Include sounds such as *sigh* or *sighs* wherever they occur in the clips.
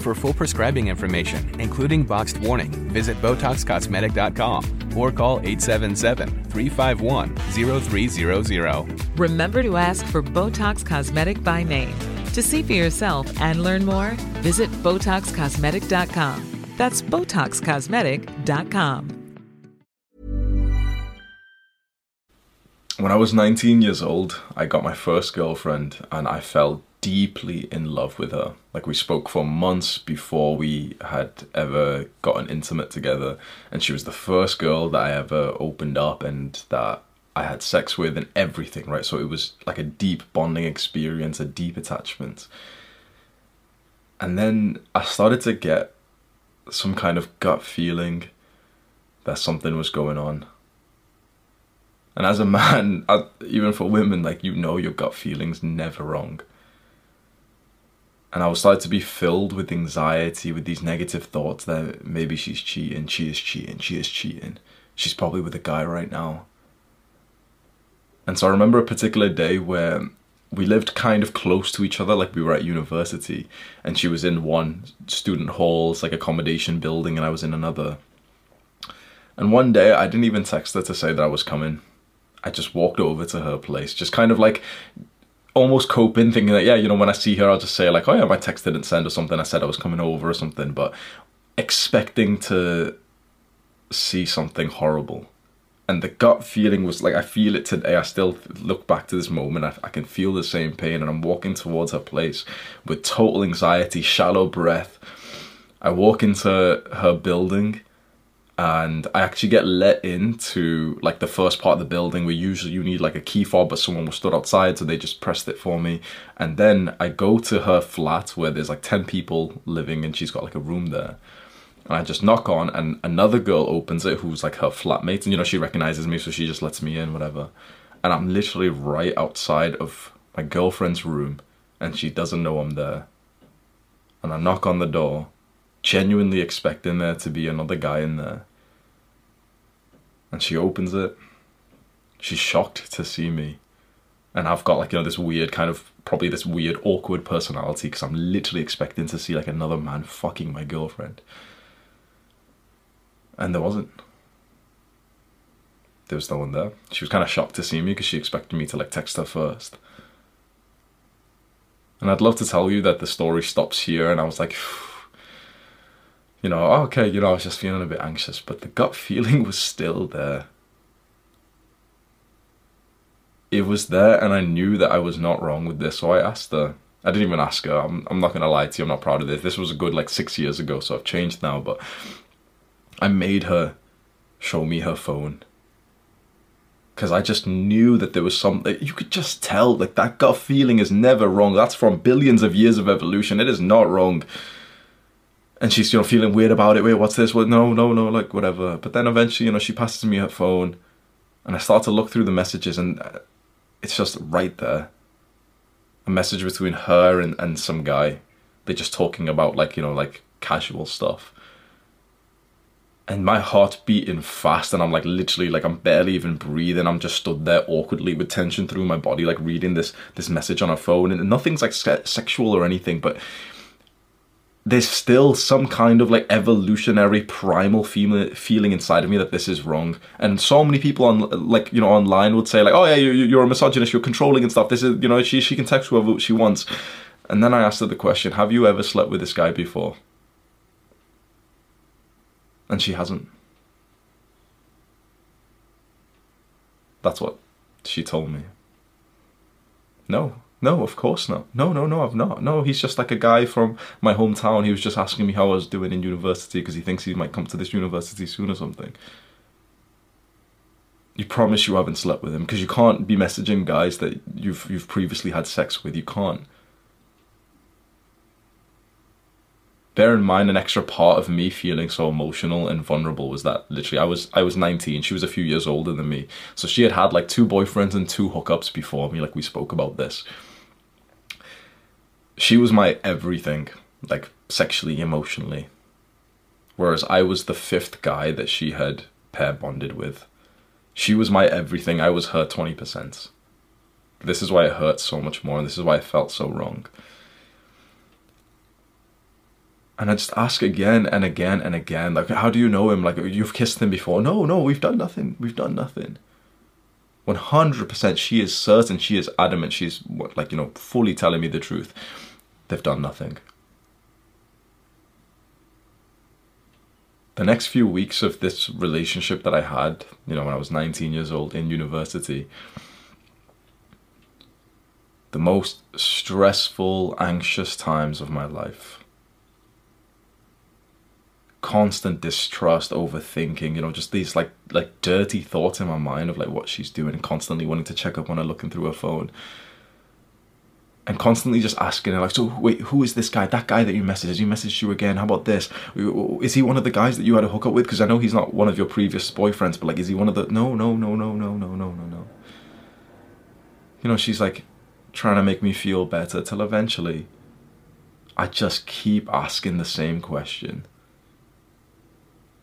For full prescribing information, including boxed warning, visit BotoxCosmetic.com or call 877-351-0300. Remember to ask for Botox Cosmetic by name. To see for yourself and learn more, visit BotoxCosmetic.com. That's BotoxCosmetic.com. When I was 19 years old, I got my first girlfriend and I fell deeply in love with her. Like, we spoke for months before we had ever gotten intimate together, and she was the first girl that I ever opened up and that I had sex with and everything, right? So it was like a deep bonding experience, a deep attachment. And then I started to get some kind of gut feeling that something was going on. And as a man, *laughs* even for women, like you know your gut feeling's never wrong. And I was started to be filled with anxiety, with these negative thoughts that maybe she's cheating, she is cheating, she is cheating. She's probably with a guy right now. And so I remember a particular day where we lived kind of close to each other, like we were at university, and she was in one student hall's like accommodation building, and I was in another. And one day I didn't even text her to say that I was coming. I just walked over to her place, just kind of like almost coping, thinking that, yeah, you know, when I see her, I'll just say, like, oh yeah, my text didn't send or something. I said I was coming over or something, but expecting to see something horrible. And the gut feeling was like, I feel it today. I still look back to this moment. I, I can feel the same pain, and I'm walking towards her place with total anxiety, shallow breath. I walk into her building and I actually get let into like the first part of the building where usually you need like a key fob, but someone was stood outside, so they just pressed it for me. And then I go to her flat where there's like 10 people living and she's got like a room there. And I just knock on and another girl opens it who's like her flatmate, and you know, she recognizes me, so she just lets me in, whatever. And I'm literally right outside of my girlfriend's room, and she doesn't know I'm there. And I knock on the door, genuinely expecting there to be another guy in there and she opens it. She's shocked to see me. And I've got like, you know, this weird kind of, probably this weird awkward personality because I'm literally expecting to see like another man fucking my girlfriend. And there wasn't. There was no one there. She was kind of shocked to see me because she expected me to like text her first. And I'd love to tell you that the story stops here and I was like, *sighs* you know, oh, okay, you know, I was just feeling a bit anxious, but the gut *laughs* feeling was still there. It was there, and I knew that I was not wrong with this, so I asked her. I didn't even ask her. I'm, I'm not gonna lie to you. I'm not proud of this. This was a good like six years ago, so I've changed now. But I made her show me her phone because I just knew that there was something. You could just tell, like that gut feeling is never wrong. That's from billions of years of evolution. It is not wrong and she's you know feeling weird about it. Wait, what's this? Well, no, no, no, like whatever. But then eventually, you know, she passes me her phone, and I start to look through the messages, and uh, it's just right there. A message between her and, and some guy. They're just talking about like you know like casual stuff. And my heart beating fast, and I'm like literally like I'm barely even breathing. I'm just stood there awkwardly with tension through my body, like reading this this message on her phone, and nothing's like se- sexual or anything, but there's still some kind of like evolutionary primal feeling feeling inside of me that this is wrong. And so many people on like you know online would say like oh yeah you're, you're a misogynist you're controlling and stuff. This is you know she, she can text whoever she wants. And then i asked her the question have you ever slept with this guy before? And she hasn't. That's what she told me. No no, of course not. No, no, no, I've not. No, he's just like a guy from my hometown. He was just asking me how I was doing in university because he thinks he might come to this university soon or something. You promise you haven't slept with him because you can't be messaging guys that you've you've previously had sex with. You can't. bear in mind an extra part of me feeling so emotional and vulnerable was that literally I was I was 19 she was a few years older than me so she had had like two boyfriends and two hookups before me like we spoke about this she was my everything like sexually emotionally whereas I was the fifth guy that she had pair bonded with she was my everything I was her 20% this is why it hurt so much more and this is why I felt so wrong and I just ask again and again and again, like, how do you know him? Like, you've kissed him before. No, no, we've done nothing. We've done nothing. 100% she is certain, she is adamant, she's, like, you know, fully telling me the truth. They've done nothing. The next few weeks of this relationship that I had, you know, when I was 19 years old in university, the most stressful, anxious times of my life constant distrust, overthinking, you know, just these like like dirty thoughts in my mind of like what she's doing constantly wanting to check up on her looking through her phone. And constantly just asking her like, so wait, who is this guy? That guy that you messaged? Has he messaged you again? How about this? Is he one of the guys that you had a hookup with? Because I know he's not one of your previous boyfriends, but like, is he one of the? No, no, no, no, no, no, no, no, no. You know, she's like trying to make me feel better till eventually, I just keep asking the same question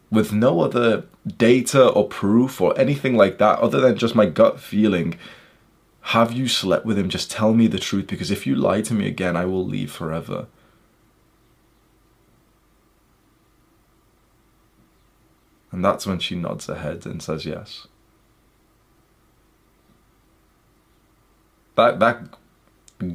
with no other data or proof or anything like that other than just my gut feeling have you slept with him? Just tell me the truth because if you lie to me again i will leave forever. And that's when she nods her head and says yes. That that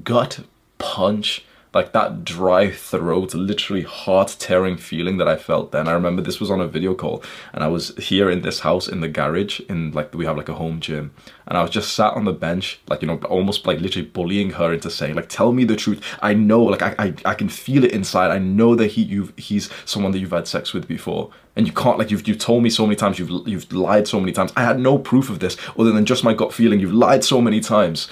gut punch like that dry throat, literally heart tearing feeling that I felt then. I remember this was on a video call and I was here in this house in the garage in like we have like a home gym and I was just sat on the bench like you know almost like literally bullying her into saying like tell me the truth. I know like I I, I can feel it inside. I know that he you he's someone that you've had sex with before and you can't like you've you've told me so many times you've you've lied so many times. I had no proof of this other than just my gut feeling. You've lied so many times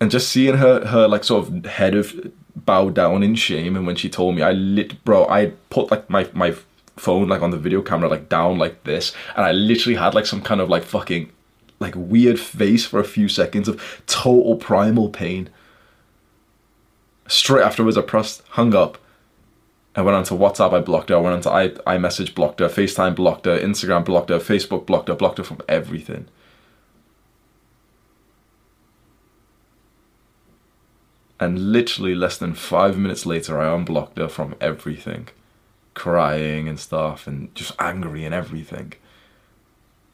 and just seeing her her like sort of head of bow down in shame and when she told me i lit bro i put like my my phone like on the video camera like down like this and i literally had like some kind of like fucking like weird face for a few seconds of total primal pain straight afterwards i pressed hung up I went onto WhatsApp, I blocked her. I went onto i iMessage, blocked her. FaceTime, blocked her. Instagram, blocked her. Facebook, blocked her. Blocked her from everything. And literally less than five minutes later, I unblocked her from everything, crying and stuff, and just angry and everything.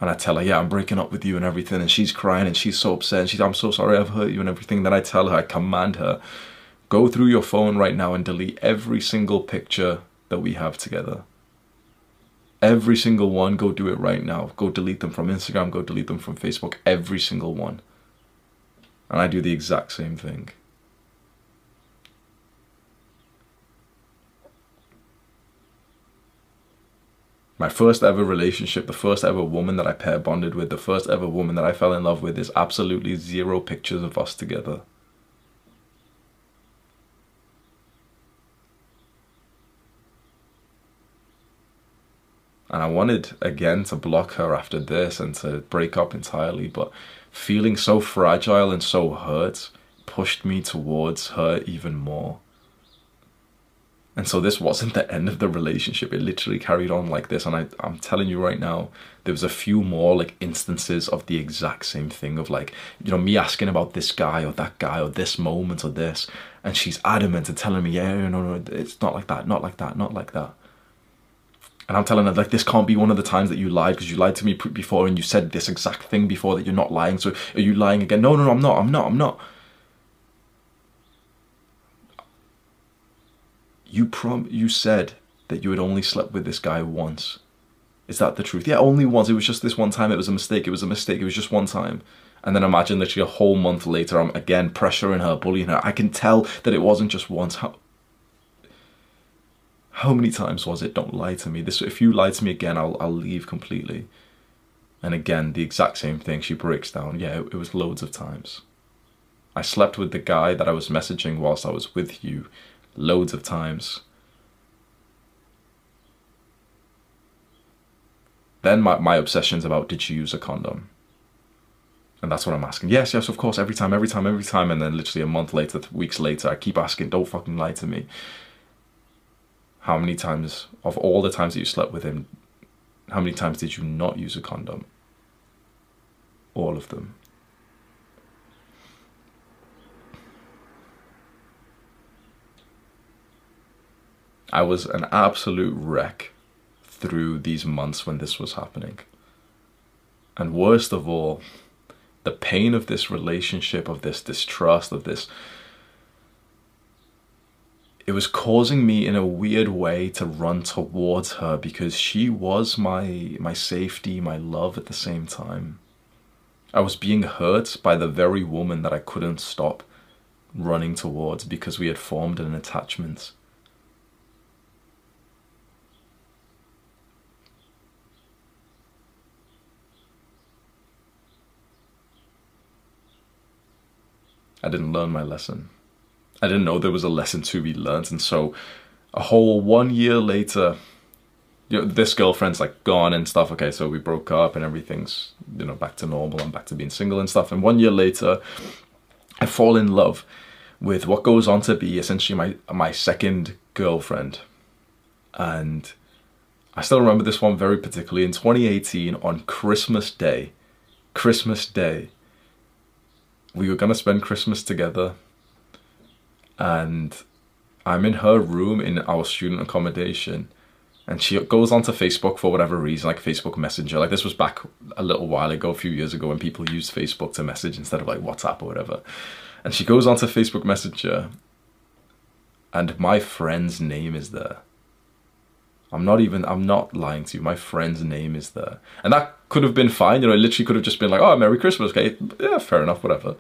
And I tell her, yeah, I'm breaking up with you and everything. And she's crying and she's so upset. And she's, I'm so sorry I've hurt you and everything. Then I tell her, I command her, go through your phone right now and delete every single picture that we have together. Every single one, go do it right now. Go delete them from Instagram, go delete them from Facebook, every single one. And I do the exact same thing. My first ever relationship, the first ever woman that I pair bonded with, the first ever woman that I fell in love with, is absolutely zero pictures of us together. And I wanted again to block her after this and to break up entirely, but feeling so fragile and so hurt pushed me towards her even more. And so this wasn't the end of the relationship. It literally carried on like this. And I, I'm telling you right now, there was a few more like instances of the exact same thing of like, you know, me asking about this guy or that guy or this moment or this. And she's adamant and telling me, yeah, no, no, it's not like that, not like that, not like that. And I'm telling her, like, this can't be one of the times that you lied because you lied to me before and you said this exact thing before that you're not lying. So are you lying again? No, no, no, I'm not, I'm not, I'm not. You prom you said that you had only slept with this guy once. Is that the truth? Yeah, only once. It was just this one time. It was a mistake. It was a mistake. It was just one time. And then imagine literally a whole month later, I'm again pressuring her, bullying her. I can tell that it wasn't just once. How, how many times was it? Don't lie to me. This, if you lie to me again, I'll, I'll leave completely. And again, the exact same thing. She breaks down. Yeah, it, it was loads of times. I slept with the guy that I was messaging whilst I was with you loads of times. Then my, my obsession's about did she use a condom? And that's what I'm asking. Yes, yes, of course, every time, every time, every time. And then literally a month later, weeks later, I keep asking, don't fucking lie to me. How many times, of all the times that you slept with him, how many times did you not use a condom? All of them. I was an absolute wreck through these months when this was happening. And worst of all, the pain of this relationship, of this distrust, of this. It was causing me in a weird way to run towards her because she was my my safety, my love at the same time. I was being hurt by the very woman that I couldn't stop running towards because we had formed an attachment. I didn't learn my lesson. I didn't know there was a lesson to be learned, and so a whole one year later, you know, this girlfriend's like gone and stuff. Okay, so we broke up and everything's you know back to normal. I'm back to being single and stuff. And one year later, I fall in love with what goes on to be essentially my my second girlfriend, and I still remember this one very particularly in 2018 on Christmas Day. Christmas Day we were gonna spend Christmas together, and I'm in her room in our student accommodation, and she goes onto Facebook for whatever reason, like Facebook Messenger. Like this was back a little while ago, a few years ago, when people used Facebook to message instead of like WhatsApp or whatever. And she goes onto Facebook Messenger, and my friend's name is there. I'm not even, I'm not lying to you. My friend's name is there. And that could have been fine. You know, it literally could have just been like, oh, Merry Christmas, okay? Yeah, fair enough, whatever.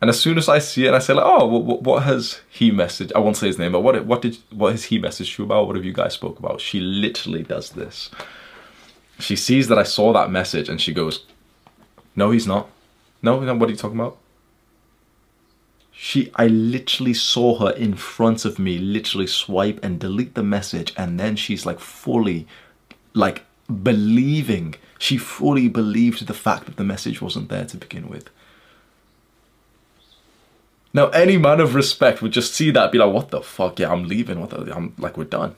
And as soon as I see it, I say like, oh, what, what has he messaged? I won't say his name, but what what did what has he messaged you about? What have you guys spoke about? She literally does this. She sees that I saw that message and she goes, no, he's not. No, no, what are you talking about? She, I literally saw her in front of me, literally swipe and delete the message, and then she's like fully, like believing. She fully believed the fact that the message wasn't there to begin with. Now, any man of respect would just see that, be like, "What the fuck? Yeah, I'm leaving. What the? I'm like, we're done."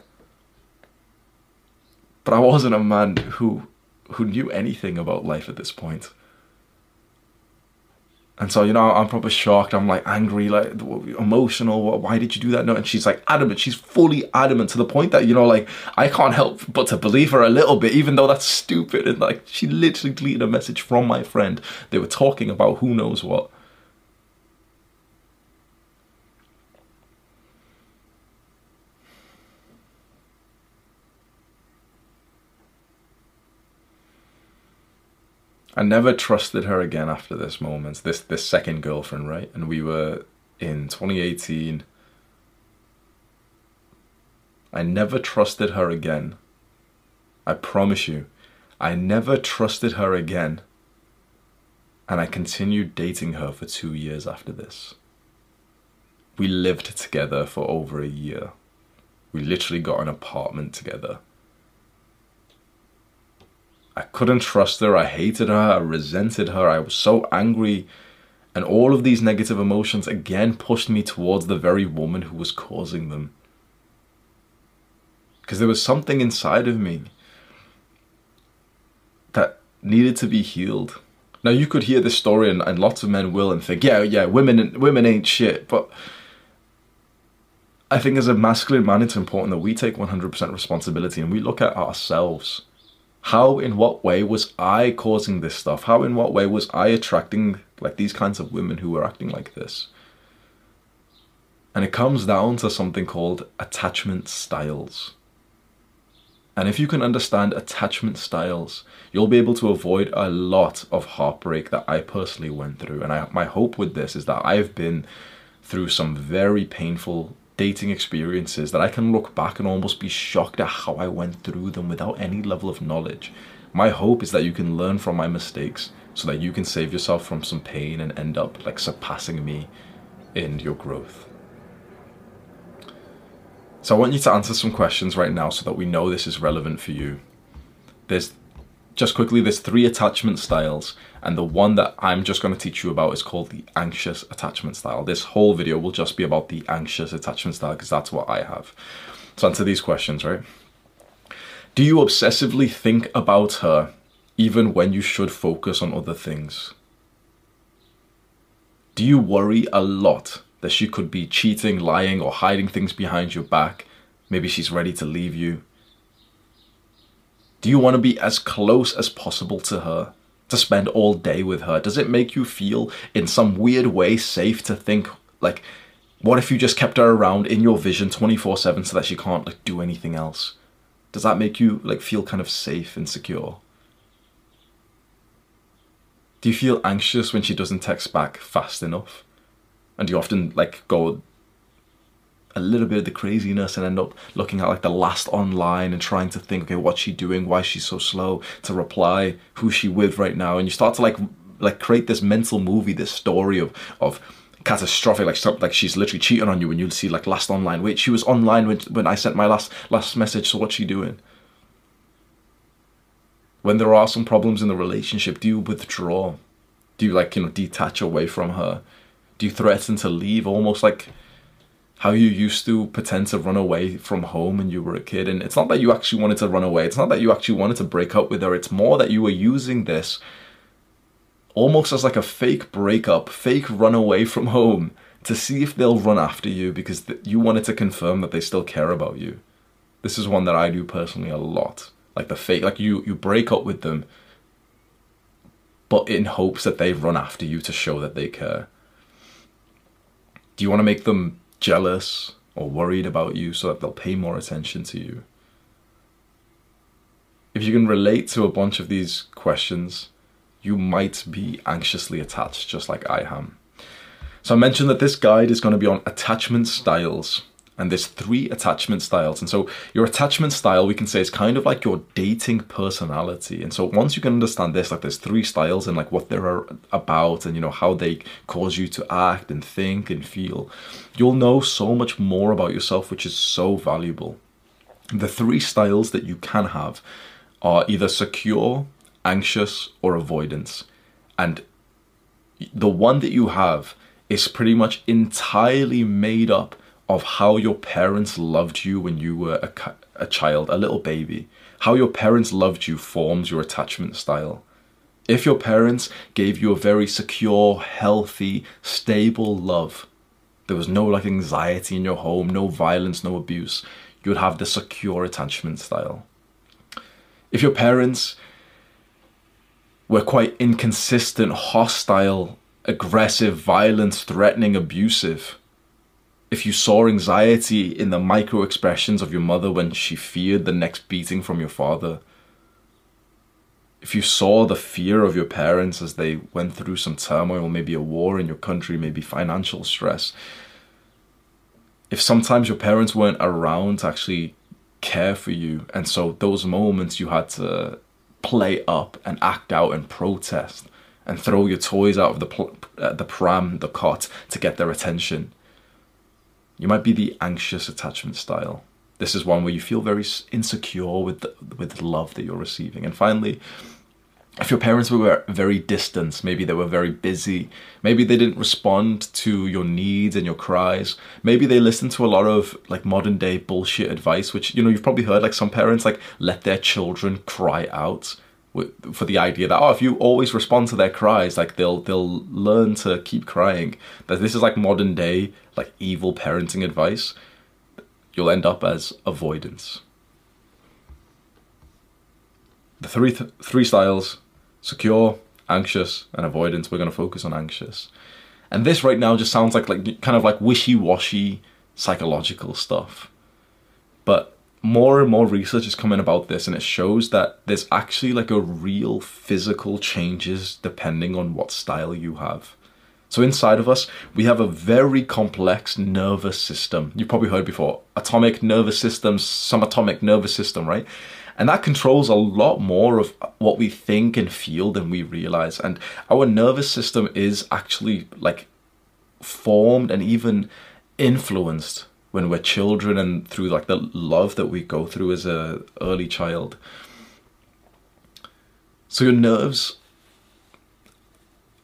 But I wasn't a man who who knew anything about life at this point. And so, you know, I'm probably shocked. I'm like angry, like emotional. Why did you do that? No. And she's like adamant. She's fully adamant to the point that, you know, like I can't help but to believe her a little bit, even though that's stupid. And like she literally deleted a message from my friend. They were talking about who knows what. I never trusted her again after this moment. This this second girlfriend, right? And we were in 2018. I never trusted her again. I promise you, I never trusted her again. And I continued dating her for two years after this. We lived together for over a year. We literally got an apartment together. I couldn't trust her. I hated her. I resented her. I was so angry. And all of these negative emotions again pushed me towards the very woman who was causing them. Because there was something inside of me that needed to be healed. Now you could hear this story, and, and lots of men will, and think, yeah, yeah, women, women ain't shit. But I think as a masculine man, it's important that we take 100% responsibility and we look at ourselves how in what way was i causing this stuff? How in what way was i attracting like these kinds of women who were acting like this? And it comes down to something called attachment styles. And if you can understand attachment styles you'll be able to avoid a lot of heartbreak that i personally went through. And I, my hope with this is that i've been through some very painful dating experiences that I can look back and almost be shocked at how I went through them without any level of knowledge. My hope is that you can learn from my mistakes so that you can save yourself from some pain and end up like surpassing me in your growth. So I want you to answer some questions right now so that we know this is relevant for you. There's just quickly, there's three attachment styles, and the one that I'm just going to teach you about is called the anxious attachment style. This whole video will just be about the anxious attachment style because that's what I have. So answer these questions, right? Do you obsessively think about her even when you should focus on other things? Do you worry a lot that she could be cheating, lying, or hiding things behind your back? Maybe she's ready to leave you. Do you want to be as close as possible to her? To spend all day with her? Does it make you feel in some weird way safe to think like what if you just kept her around in your vision 24/7 so that she can't like do anything else? Does that make you like feel kind of safe and secure? Do you feel anxious when she doesn't text back fast enough? And you often like go a little bit of the craziness and end up looking at like the last online and trying to think, okay, what's she doing? Why is she so slow to reply? Who's she with right now? And you start to like like create this mental movie, this story of of catastrophic like something like she's literally cheating on you and you'll see like last online wait she was online when when i sent my last last message so what's she doing when there are some problems in the relationship do you withdraw do you like you know detach away from her do you threaten to leave almost like how you used to pretend to run away from home when you were a kid. And it's not that you actually wanted to run away, it's not that you actually wanted to break up with her, it's more that you were using this almost as like a fake breakup, fake run away from home to see if they'll run after you because th- you wanted to confirm that they still care about you. This is one that I do personally a lot. Like the fake, like you, you break up with them, but in hopes that they run after you to show that they care. Do you want to make them jealous or worried about you so that they'll pay more attention to you. If you can relate to a bunch of these questions, you might be anxiously attached just like I am. So I mentioned that this guide is going to be on attachment styles and there's three attachment styles. And so your attachment style, we can say, is kind of like your dating personality. And so once you can understand this, like there's three styles and like what they're about and you know how they cause you to act and think and feel, you'll know so much more about yourself, which is so valuable. The three styles that you can have are either secure, anxious, or avoidance. And the one that you have is pretty much entirely made up of how your parents loved you when you were a, a child, a little baby. How your parents loved you forms your attachment style. If your parents gave you a very secure, healthy, stable love, there was no like anxiety in your home, no violence, no abuse, you would have the secure attachment style. If your parents were quite inconsistent, hostile, aggressive, violent, threatening, abusive, if you saw anxiety in the micro expressions of your mother when she feared the next beating from your father, if you saw the fear of your parents as they went through some turmoil, maybe a war in your country, maybe financial stress, if sometimes your parents weren't around to actually care for you, and so those moments you had to play up and act out and protest and throw your toys out of the pl- uh, the pram, the cot to get their attention you might be the anxious attachment style. This is one where you feel very insecure with the, with the love that you're receiving. And finally, if your parents were very distant, maybe they were very busy, maybe they didn't respond to your needs and your cries, maybe they listened to a lot of like modern day bullshit advice, which you know you've probably heard like some parents like let their children cry out for the idea that oh if you always respond to their cries like they'll they'll learn to keep crying. That this is like modern day like evil parenting advice you'll end up as avoidance. The three th- three styles secure anxious and avoidance. We're going to focus on anxious. And this right now just sounds like like kind of like wishy-washy psychological stuff. But more and more research is coming about this and it shows that there's actually like a real physical changes depending on what style you have So inside of us, we have a very complex nervous system. You've probably heard before atomic nervous system, subatomic nervous system, right? And that controls a lot more of what we think and feel than we realize. And our nervous system is actually like formed and even influenced when we're children and through like the love that we go through as a early child. So your nerves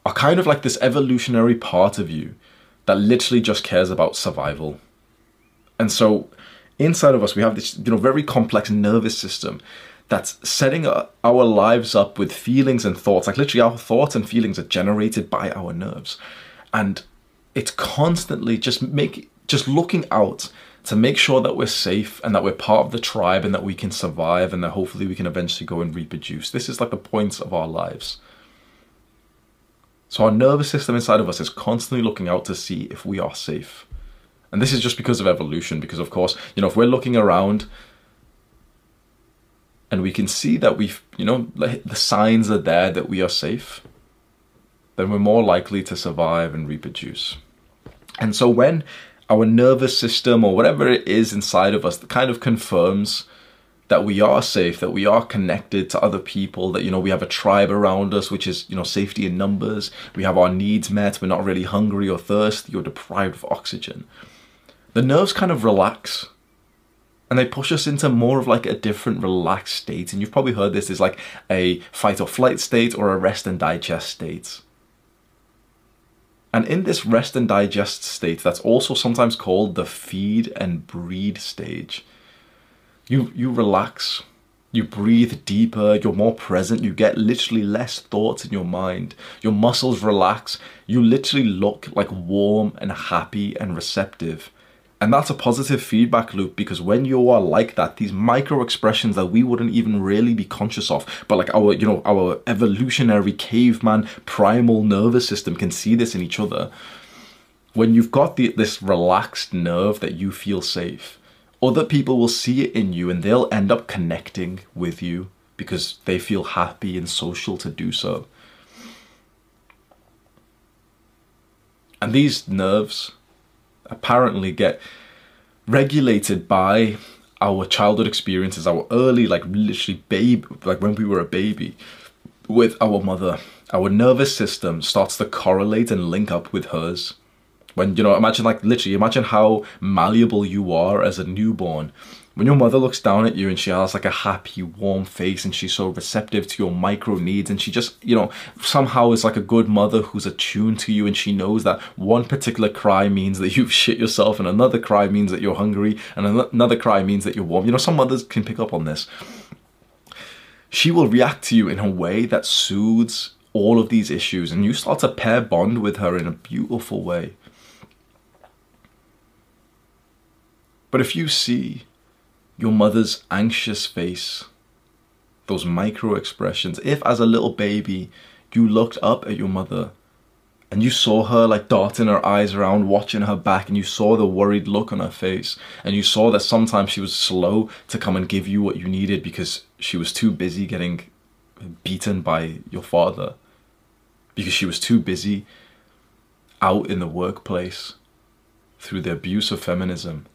are kind of like this evolutionary part of you that literally just cares about survival. And so inside of us we have this you know very complex nervous system that's setting our lives up with feelings and thoughts like literally our thoughts and feelings are generated by our nerves and it's constantly just make just looking out to make sure that we're safe and that we're part of the tribe and that we can survive and that hopefully we can eventually go and reproduce this is like the points of our lives so our nervous system inside of us is constantly looking out to see if we are safe. And this is just because of evolution, because of course, you know, if we're looking around and we can see that we've, you know, the signs are there that we are safe, then we're more likely to survive and reproduce. And so when our nervous system or whatever it is inside of us that kind of confirms that we are safe, that we are connected to other people, that you know we have a tribe around us, which is you know safety in numbers. We have our needs met. We're not really hungry or thirsty or deprived of oxygen. The nerves kind of relax, and they push us into more of like a different relaxed state. And you've probably heard this is like a fight or flight state or a rest and digest state. And in this rest and digest state, that's also sometimes called the feed and breed stage. You you relax you breathe deeper you're more present you get literally less thoughts in your mind. Your muscles relax you literally look like warm and happy and receptive and that's a positive feedback loop because when you are like that these micro expressions that we wouldn't even really be conscious of but like our you know our evolutionary caveman primal nervous system can see this in each other when you've got the, this relaxed nerve that you feel safe other people will see it in you and they'll end up connecting with you because they feel happy and social to do so. And these nerves apparently get regulated by our childhood experiences, our early, like literally babe, like when we were a baby with our mother. Our nervous system starts to correlate and link up with hers when you know, imagine like literally, imagine how malleable you are as a newborn. When your mother looks down at you and she has like a happy, warm face and she's so receptive to your micro needs and she just, you know, somehow is like a good mother who's attuned to you and she knows that one particular cry means that you've *laughs* shit yourself and another cry means that you're hungry and another cry means that you're warm. You know, some mothers can pick up on this. She will react to you in a way that soothes all of these issues and you start to pair bond with her in a beautiful way. But if you see your mother's anxious face, those micro expressions, if as a little baby you looked up at your mother and you saw her like darting her eyes around, watching her back, and you saw the worried look on her face, and you saw that sometimes she was slow to come and give you what you needed because she was too busy getting beaten by your father, because she was too busy out in the workplace through the abuse of feminism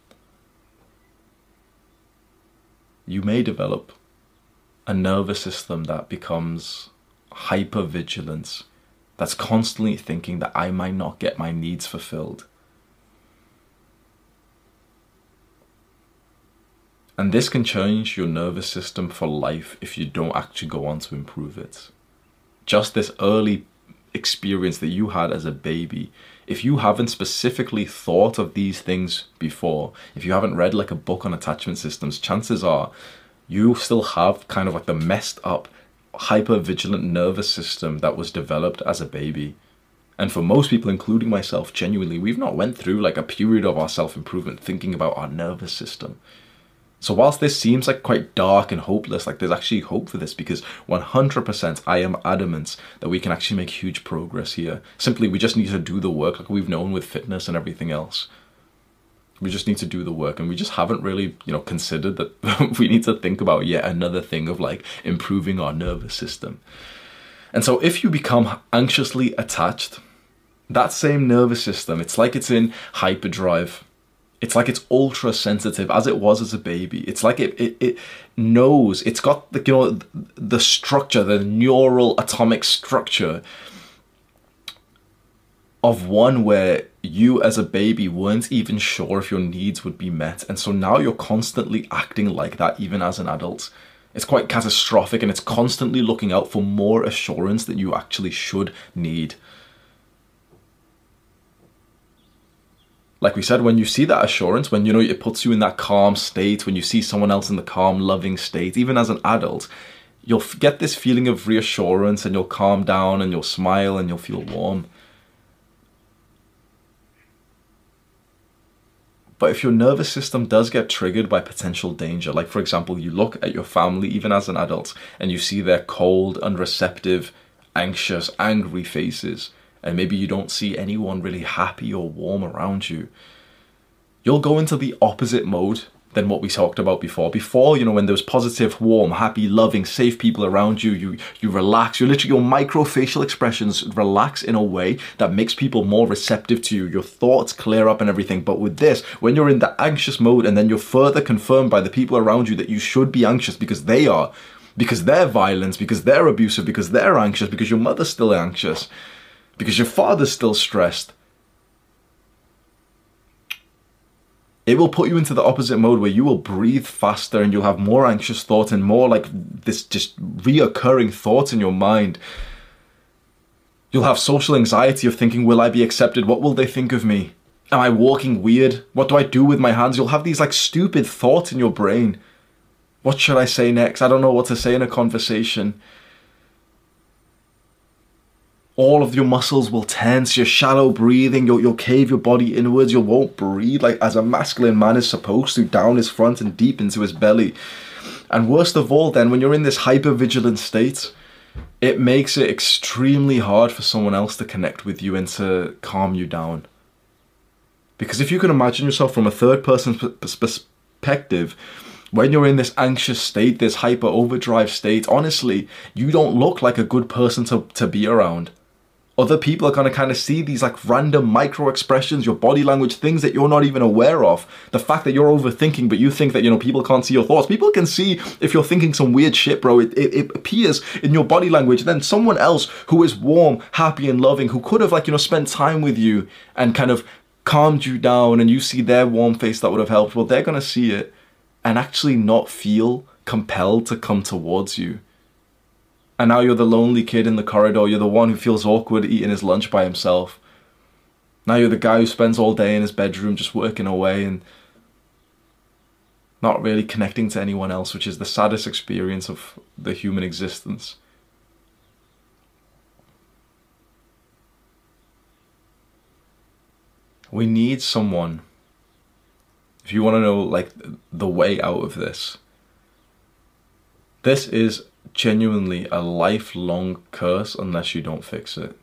you may develop a nervous system that becomes hyper vigilant, that's constantly thinking that I might not get my needs fulfilled. And this can change your nervous system for life if you don't actually go on to improve it. Just this early experience that you had as a baby, if you haven't specifically thought of these things before, if you haven't read like a book on attachment systems, chances are you still have kind of like the messed up, hyper vigilant nervous system that was developed as a baby. And for most people, including myself, genuinely, we've not went through like a period of our self improvement thinking about our nervous system. So whilst this seems like quite dark and hopeless, like there's actually hope for this because 100% I am adamant that we can actually make huge progress here. Simply, we just need to do the work like we've known with fitness and everything else. We just need to do the work and we just haven't really, you know, considered that *laughs* we need to think about yet another thing of like improving our nervous system. And so if you become anxiously attached, that same nervous system, it's like it's in hyperdrive. It's like it's ultra sensitive as it was as a baby. It's like it, it, it knows, it's got the, you know, the structure, the neural atomic structure of one where you as a baby weren't even sure if your needs would be met. And so now you're constantly acting like that even as an adult. It's quite catastrophic and it's constantly looking out for more assurance that you actually should need. Like we said, when you see that assurance, when you know it puts you in that calm state, when you see someone else in the calm, loving state, even as an adult, you'll get this feeling of reassurance and you'll calm down and you'll smile and you'll feel warm. But if your nervous system does get triggered by potential danger, like for example, you look at your family, even as an adult, and you see their cold, unreceptive, anxious, angry faces, and maybe you don't see anyone really happy or warm around you, you'll go into the opposite mode than what we talked about before. Before, you know, when there was positive, warm, happy, loving, safe people around you, you you relax. You literally your micro facial expressions relax in a way that makes people more receptive to you. Your thoughts clear up and everything. But with this, when you're in the anxious mode and then you're further confirmed by the people around you that you should be anxious because they are, because they're violent, because they're abusive, because they're anxious, because your mother's still anxious, because your father's still stressed it will put you into the opposite mode where you will breathe faster and you'll have more anxious thoughts and more like this just reoccurring thoughts in your mind. You'll have social anxiety of thinking, will I be accepted? What will they think of me? Am I walking weird? What do I do with my hands? You'll have these like stupid thoughts in your brain. What should I say next? I don't know what to say in a conversation all of your muscles will tense, your shallow breathing, you'll, you'll cave your body inwards, you won't breathe like as a masculine man is supposed to, down his front and deep into his belly. And worst of all, then, when you're in this hyper vigilant state, it makes it extremely hard for someone else to connect with you and to calm you down. Because if you can imagine yourself from a third person perspective, when you're in this anxious state, this hyper overdrive state, honestly, you don't look like a good person to, to be around other people are going to kind of see these like random micro expressions, your body language, things that you're not even aware of. The fact that you're overthinking, but you think that, you know, people can't see your thoughts. People can see if you're thinking some weird shit, bro. It, it, it appears in your body language. Then someone else who is warm, happy, and loving, who could have, like, you know, spent time with you and kind of calmed you down, and you see their warm face that would have helped, well, they're going to see it and actually not feel compelled to come towards you and now you're the lonely kid in the corridor. You're the one who feels awkward eating his lunch by himself. Now you're the guy who spends all day in his bedroom just working away and not really connecting to anyone else, which is the saddest experience of the human existence. We need someone. If you want to know, like, the way out of this, this is genuinely a lifelong curse unless you don't fix it.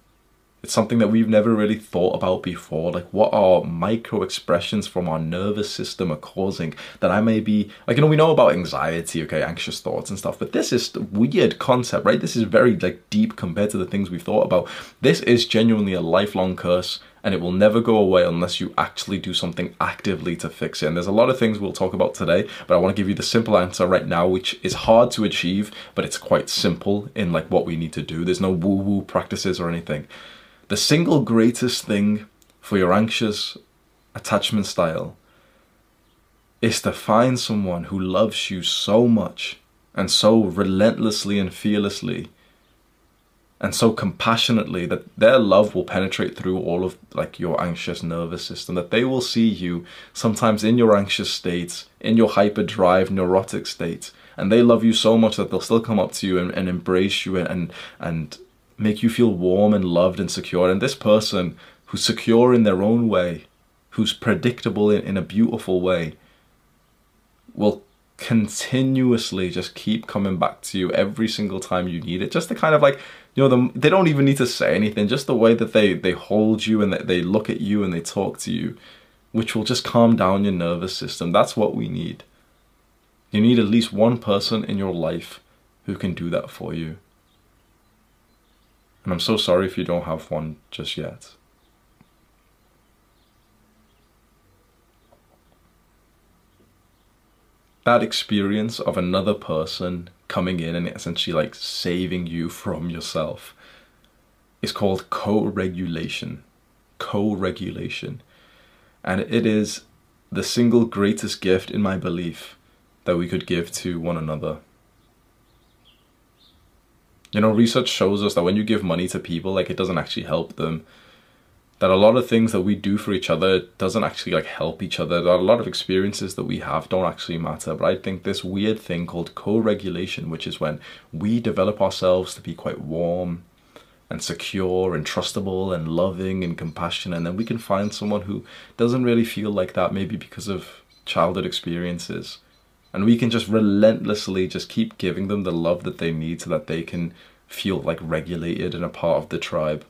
It's something that we've never really thought about before. Like, what our micro expressions from our nervous system are causing that I may be, like, you know, we know about anxiety, okay, anxious thoughts and stuff, but this is weird concept, right? This is very, like, deep compared to the things we thought about. This is genuinely a lifelong curse and it will never go away unless you actually do something actively to fix it. And there's a lot of things we'll talk about today, but I want to give you the simple answer right now, which is hard to achieve, but it's quite simple in like what we need to do. There's no woo-woo practices or anything. The single greatest thing for your anxious attachment style is to find someone who loves you so much and so relentlessly and fearlessly and so compassionately that their love will penetrate through all of like your anxious nervous system that they will see you sometimes in your anxious states in your hyperdrive neurotic states and they love you so much that they'll still come up to you and, and embrace you and, and make you feel warm and loved and secure. And this person who's secure in their own way who's predictable in, in a beautiful way will continuously just keep coming back to you every single time you need it. Just to kind of like you know the, they don't even need to say anything just the way that they they hold you and that they look at you and they talk to you which will just calm down your nervous system. That's what we need. You need at least one person in your life who can do that for you. And i'm so sorry if you don't have one just yet that experience of another person coming in and essentially like saving you from yourself is called co-regulation co-regulation. And it is the single greatest gift in my belief that we could give to one another. You know research shows us that when you give money to people like it doesn't actually help them that a lot of things that we do for each other doesn't actually like help each other. That a lot of experiences that we have don't actually matter. But I think this weird thing called co-regulation, which is when we develop ourselves to be quite warm and secure and trustable and loving and compassionate, and then we can find someone who doesn't really feel like that, maybe because of childhood experiences. And we can just relentlessly just keep giving them the love that they need so that they can feel like regulated and a part of the tribe.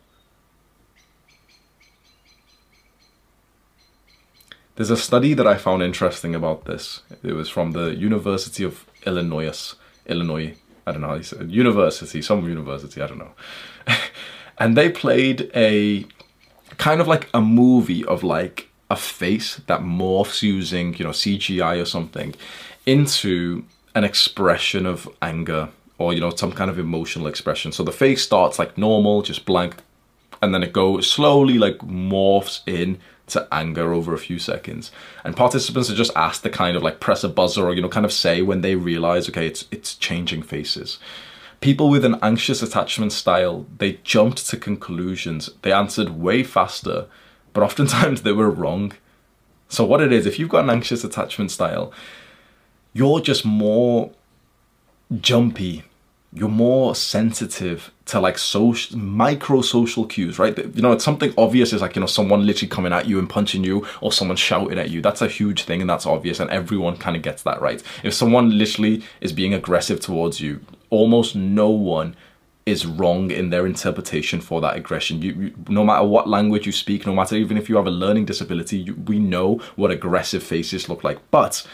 There's a study that I found interesting about this. It was from the University of Illinois. Illinois. I don't know. University, some university, I don't know. *laughs* and they played a kind of like a movie of like a face that morphs using, you know, CGI or something into an expression of anger or, you know, some kind of emotional expression. So the face starts like normal, just blank, and then it goes slowly like morphs in to anger over a few seconds. And participants are just asked to kind of like press a buzzer or, you know, kind of say when they realize, okay, it's, it's changing faces. People with an anxious attachment style, they jumped to conclusions. They answered way faster, but oftentimes *laughs* they were wrong. So what it is, if you've got an anxious attachment style, you're just more jumpy you're more sensitive to like social micro social cues right you know it's something obvious is like you know someone literally coming at you and punching you or someone shouting at you that's a huge thing and that's obvious and everyone kind of gets that right if someone literally is being aggressive towards you almost no one is wrong in their interpretation for that aggression. You, you, no matter what language you speak, no matter even if you have a learning disability, you, we know what aggressive faces look like. But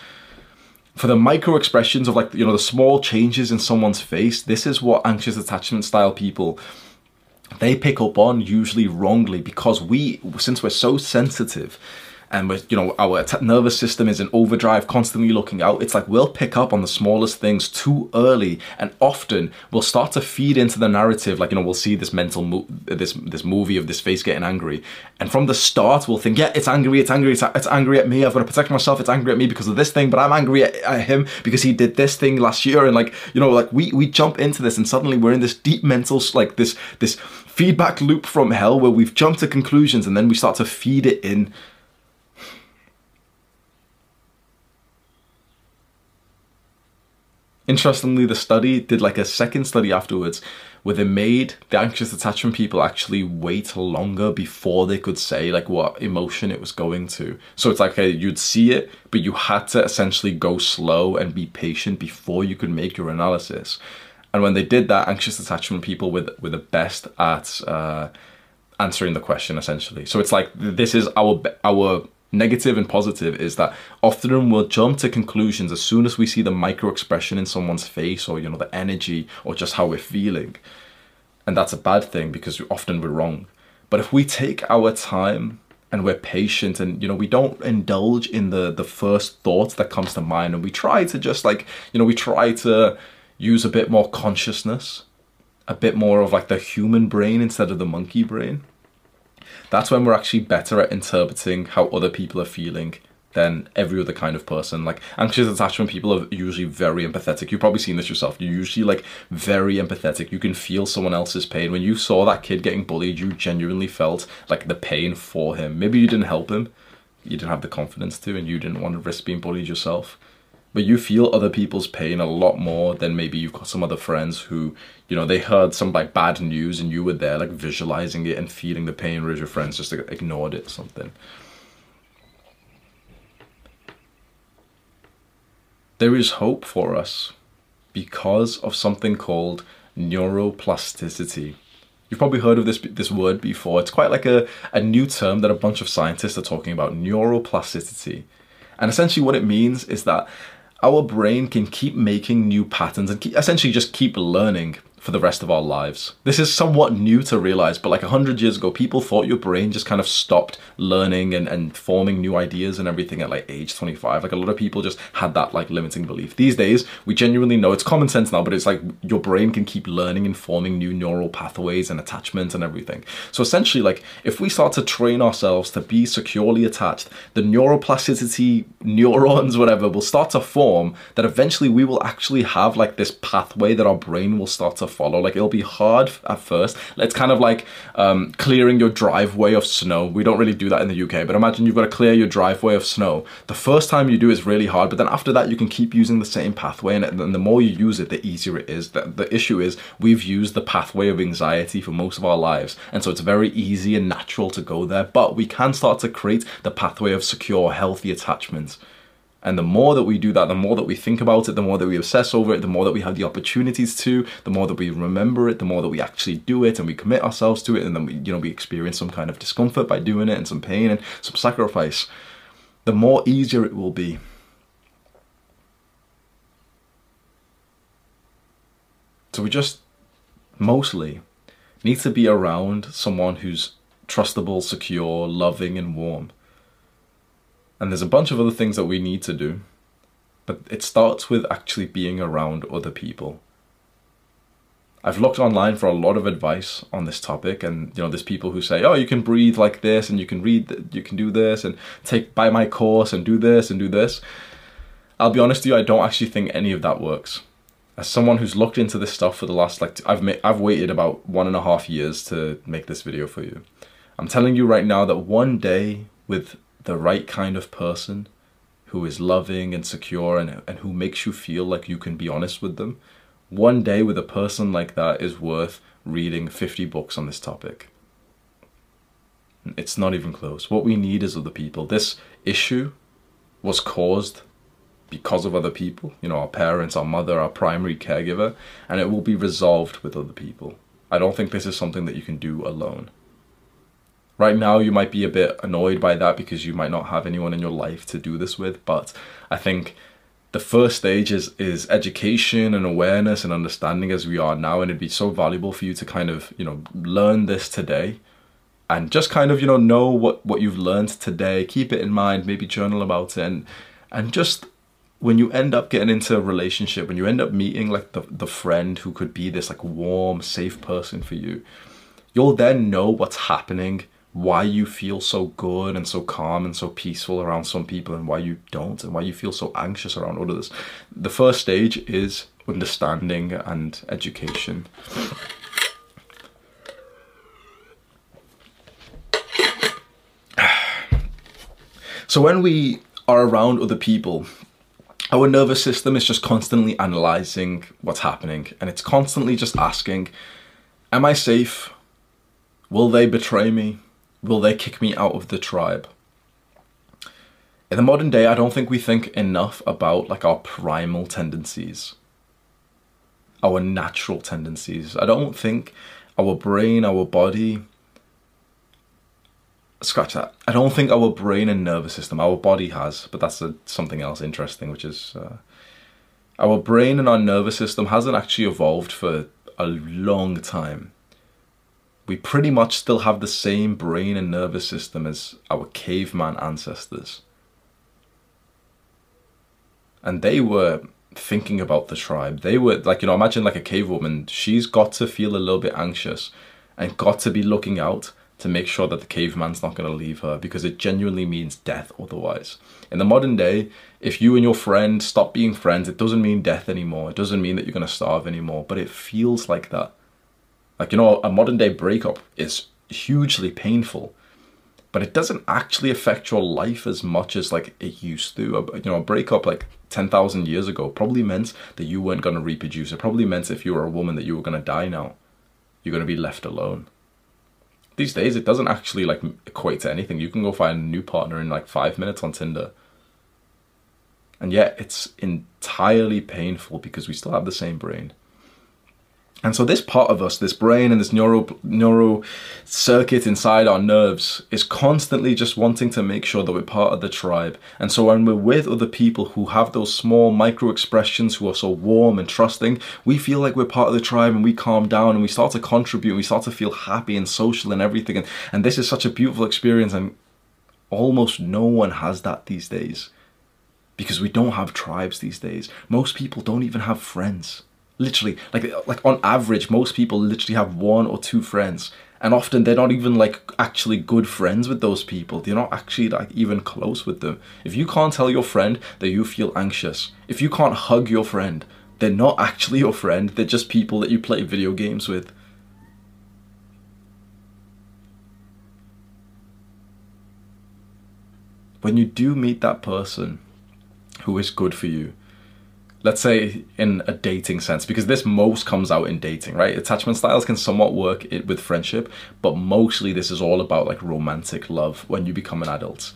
for the micro expressions of like you know the small changes in someone's face this is what anxious attachment style people they pick up on usually wrongly because we since we're so sensitive and with you know our nervous system is in overdrive constantly looking out. It's like we'll pick up on the smallest things too early and often we'll start to feed into the narrative like you know we'll see this mental mo- this this movie of this face getting angry and from the start we'll think yeah it's angry it's angry it's, it's angry at me i've got to protect myself it's angry at me because of this thing but i'm angry at, at him because he did this thing last year and like you know like we we jump into this and suddenly we're in this deep mental like this this feedback loop from hell where we've jumped to conclusions and then we start to feed it in Interestingly, the study did like a second study afterwards where they made the anxious attachment people actually wait longer before they could say like what emotion it was going to. So it's like okay, you'd see it, but you had to essentially go slow and be patient before you could make your analysis. And when they did that, anxious attachment people were, were the best at uh, answering the question essentially. So it's like this is our our negative and positive is that often we'll jump to conclusions as soon as we see the micro expression in someone's face or you know the energy or just how we're feeling. And that's a bad thing because often we're wrong. But if we take our time and we're patient and you know we don't indulge in the the first thought that comes to mind and we try to just like you know we try to use a bit more consciousness a bit more of like the human brain instead of the monkey brain that's when we're actually better at interpreting how other people are feeling than every other kind of person. Like anxious attachment people are usually very empathetic. You've probably seen this yourself. You're usually like very empathetic. You can feel someone else's pain. When you saw that kid getting bullied, you genuinely felt like the pain for him. Maybe you didn't help him. You didn't have the confidence to and you didn't want to risk being bullied yourself but you feel other people's pain a lot more than maybe you've got some other friends who you know they heard some like bad news and you were there like visualizing it and feeling the pain whereas your friends just like, ignored it or something there is hope for us because of something called neuroplasticity You've probably heard of this this word before. It's quite like a, a new term that a bunch of scientists are talking about, neuroplasticity. And essentially what it means is that our brain can keep making new patterns and keep, essentially just keep learning for the rest of our lives. This is somewhat new to realize, but like 100 years ago, people thought your brain just kind of stopped learning and, and forming new ideas and everything at like age 25. Like a lot of people just had that like limiting belief. These days, we genuinely know it's common sense now, but it's like your brain can keep learning and forming new neural pathways and attachments and everything. So essentially, like if we start to train ourselves to be securely attached, the neuroplasticity neurons, whatever, will start to form that eventually we will actually have like this pathway that our brain will start to follow. Like it'll be hard at first. It's kind of like um, clearing your driveway of snow. We don't really do that in the UK, but imagine you've got to clear your driveway of snow. The first time you do is really hard, but then after that you can keep using the same pathway, and then the more you use it, the easier it is. The, the issue is we've used the pathway of anxiety for most of our lives, and so it's very easy and natural to go there. But we can start to create the pathway of secure, healthy attachments. And the more that we do that, the more that we think about it, the more that we obsess over it, the more that we have the opportunities to, the more that we remember it, the more that we actually do it and we commit ourselves to it, and then we, you know, we experience some kind of discomfort by doing it and some pain and some sacrifice, the more easier it will be. So we just mostly need to be around someone who's trustable, secure, loving, and warm and there's a bunch of other things that we need to do, but it starts with actually being around other people. I've looked online for a lot of advice on this topic, and you know, there's people who say, "Oh, you can breathe like this, and you can read, you can do this, and take buy my course, and do this, and do this." I'll be honest with you, I don't actually think any of that works. As someone who's looked into this stuff for the last like, I've ma- I've waited about one and a half years to make this video for you. I'm telling you right now that one day with the right kind of person who is loving and secure and, and who makes you feel like you can be honest with them, one day with a person like that is worth reading 50 books on this topic. It's not even close. What we need is other people. This issue was caused because of other people, you know, our parents, our mother, our primary caregiver, and it will be resolved with other people. I don't think this is something that you can do alone. Right now, you might be a bit annoyed by that because you might not have anyone in your life to do this with, but I think the first stage is, is education and awareness and understanding as we are now, and it'd be so valuable for you to kind of, you know, learn this today and just kind of, you know, know what, what you've learned today, keep it in mind, maybe journal about it, and, and just when you end up getting into a relationship, when you end up meeting like the, the friend who could be this like warm, safe person for you, you'll then know what's happening why you feel so good and so calm and so peaceful around some people and why you don't and why you feel so anxious around others. The first stage is understanding and education. *sighs* So when we are around other people, our nervous system is just constantly analyzing what's happening and it's constantly just asking, Am I safe? Will they betray me? Will they kick me out of the tribe? In the modern day, I don't think we think enough about like our primal tendencies, our natural tendencies. I don't think our brain, our body, scratch that. I don't think our brain and nervous system, our body has, but that's a, something else interesting, which is uh, our brain and our nervous system hasn't actually evolved for a long time we pretty much still have the same brain and nervous system as our caveman ancestors. And they were thinking about the tribe. They were like, you know, imagine like a cave woman. She's got to feel a little bit anxious and got to be looking out to make sure that the caveman's not going to leave her because it genuinely means death otherwise. In the modern day, if you and your friend stop being friends, it doesn't mean death anymore. It doesn't mean that you're going to starve anymore, but it feels like that. Like, you know, a modern day breakup is hugely painful, but it doesn't actually affect your life as much as like it used to. You know, a breakup like 10,000 years ago probably meant that you weren't going to reproduce. It probably meant if you were a woman that you were going to die now. You're going to be left alone. These days, it doesn't actually like equate to anything. You can go find a new partner in like five minutes on Tinder. And yet, it's entirely painful because we still have the same brain. And so this part of us, this brain and this neural neuro circuit inside our nerves is constantly just wanting to make sure that we're part of the tribe. And so when we're with other people who have those small micro expressions who are so warm and trusting, we feel like we're part of the tribe and we calm down and we start to contribute and we start to feel happy and social and everything. And, and this is such a beautiful experience and almost no one has that these days. Because we don't have tribes these days. Most people don't even have friends literally like like on average most people literally have one or two friends. And often they're not even like actually good friends with those people. They're not actually like even close with them. If you can't tell your friend that you feel anxious if you can't hug your friend they're not actually your friend. They're just people that you play video games with. When you do meet that person who is good for you let's say in a dating sense because this most comes out in dating right? Attachment styles can somewhat work it with friendship but mostly this is all about like romantic love when you become an adult.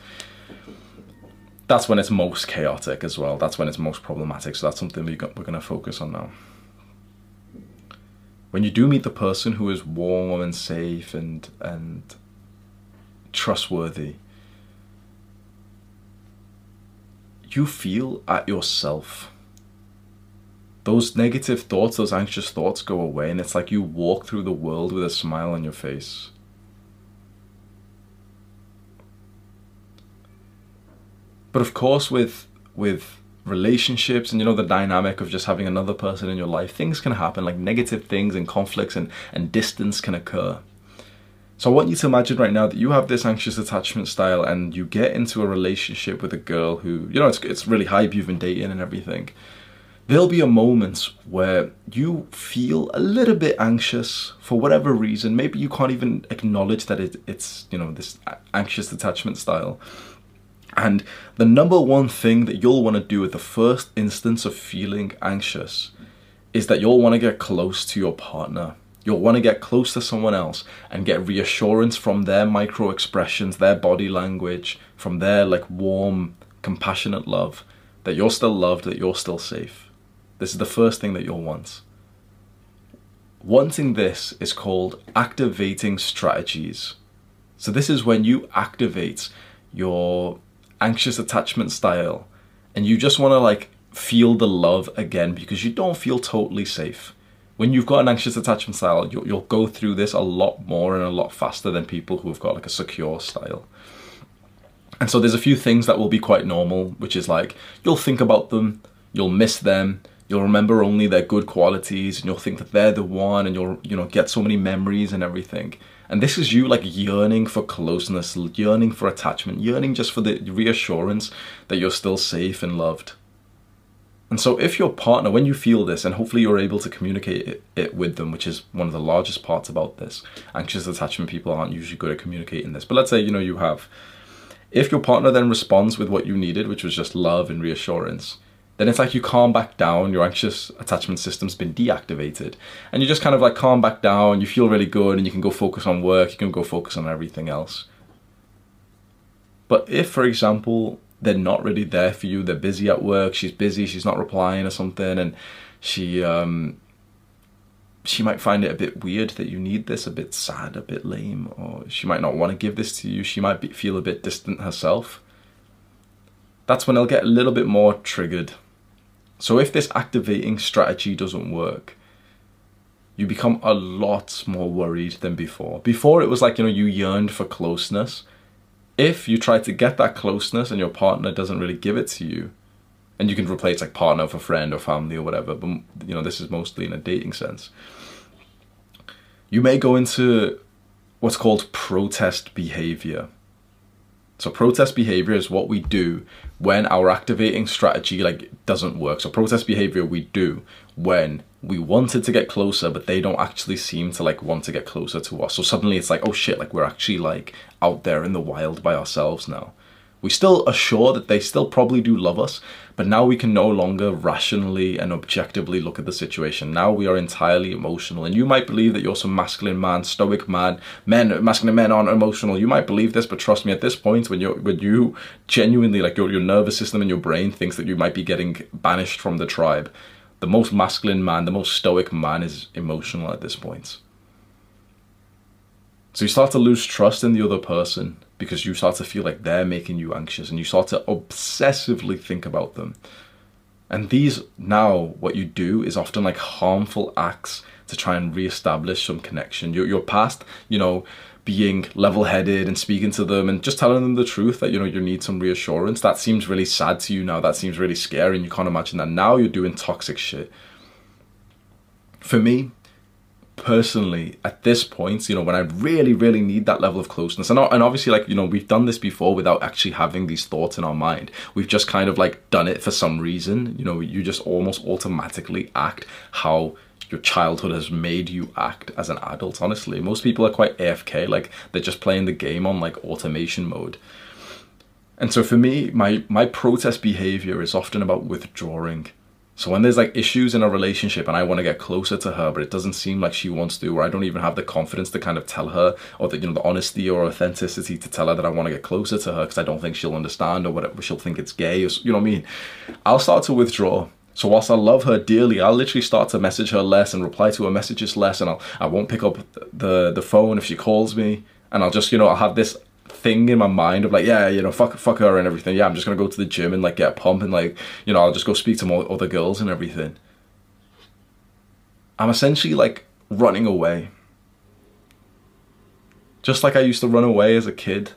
That's when it's most chaotic as well. That's when it's most problematic. So that's something we're going to focus on now. When you do meet the person who is warm and safe and and trustworthy you feel at yourself those negative thoughts, those anxious thoughts go away, and it's like you walk through the world with a smile on your face. But of course, with with relationships and you know the dynamic of just having another person in your life, things can happen, like negative things and conflicts and, and distance can occur. So I want you to imagine right now that you have this anxious attachment style and you get into a relationship with a girl who, you know, it's, it's really hype, you've been dating and everything there'll be a moment where you feel a little bit anxious for whatever reason. Maybe you can't even acknowledge that it, it's, you know, this anxious attachment style. And the number one thing that you'll want to do at the first instance of feeling anxious is that you'll want to get close to your partner. You'll want to get close to someone else and get reassurance from their micro expressions, their body language, from their like warm, compassionate love that you're still loved, that you're still safe. This is the first thing that you'll want. Wanting this is called activating strategies. So, this is when you activate your anxious attachment style and you just want to like feel the love again because you don't feel totally safe. When you've got an anxious attachment style, you'll, you'll go through this a lot more and a lot faster than people who have got like a secure style. And so there's a few things that will be quite normal, which is like you'll think about them, you'll miss them, you'll remember only their good qualities and you'll think that they're the one and you'll you know get so many memories and everything. And this is you like yearning for closeness yearning for attachment yearning just for the reassurance that you're still safe and loved. And so if your partner when you feel this and hopefully you're able to communicate it, it with them which is one of the largest parts about this anxious attachment people aren't usually good at communicating this. But let's say you know you have if your partner then responds with what you needed which was just love and reassurance then it's like you calm back down, your anxious attachment system's been deactivated, and you just kind of like calm back down, you feel really good, and you can go focus on work, you can go focus on everything else. But if, for example, they're not really there for you, they're busy at work, she's busy, she's not replying or something, and she, um, she might find it a bit weird that you need this, a bit sad, a bit lame, or she might not want to give this to you, she might be, feel a bit distant herself. That's when they'll get a little bit more triggered so if this activating strategy doesn't work, you become a lot more worried than before. Before it was like, you know, you yearned for closeness. If you try to get that closeness and your partner doesn't really give it to you, and you can replace like partner for friend or family or whatever, but you know, this is mostly in a dating sense. You may go into what's called protest behavior. So protest behavior is what we do when our activating strategy like doesn't work. So protest behavior we do when we wanted to get closer but they don't actually seem to like want to get closer to us. So suddenly it's like oh shit like we're actually like out there in the wild by ourselves now. We still are sure that they still probably do love us, but now we can no longer rationally and objectively look at the situation. Now we are entirely emotional. And you might believe that you're some masculine man, stoic man, men, masculine men aren't emotional. You might believe this, but trust me, at this point, when you when you genuinely like your, your nervous system and your brain thinks that you might be getting banished from the tribe, The most masculine man, the most stoic man is emotional at this point. So you start to lose trust in the other person because you start to feel like they're making you anxious and you start to obsessively think about them. And these now, what you do is often like harmful acts to try and re-establish some connection. Your your past, you know, being level-headed and speaking to them and just telling them the truth that you know you need some reassurance. That seems really sad to you now. That seems really scary, and you can't imagine that now you're doing toxic shit. For me, personally at this point you know when i really really need that level of closeness and, and obviously like you know we've done this before without actually having these thoughts in our mind. We've just kind of like done it for some reason. You know you just almost automatically act how your childhood has made you act as an adult honestly. Most people are quite afk like they're just playing the game on like automation mode. And so for me my my protest behavior is often about withdrawing so when there's like issues in a relationship and I want to get closer to her, but it doesn't seem like she wants to, or I don't even have the confidence to kind of tell her, or the you know the honesty or authenticity to tell her that I want to get closer to her because I don't think she'll understand or whatever she'll think it's gay, or you know what I mean. I'll start to withdraw. So whilst I love her dearly, I'll literally start to message her less and reply to her messages less, and I'll I won't pick up the the phone if she calls me, and I'll just you know I'll have this thing in my mind of like, yeah, you know, fuck, fuck her and everything. Yeah, I'm just gonna go to the gym and like get a pump and like, you know, I'll just go speak to more other girls and everything. I'm essentially like running away. Just like I used to run away as a kid.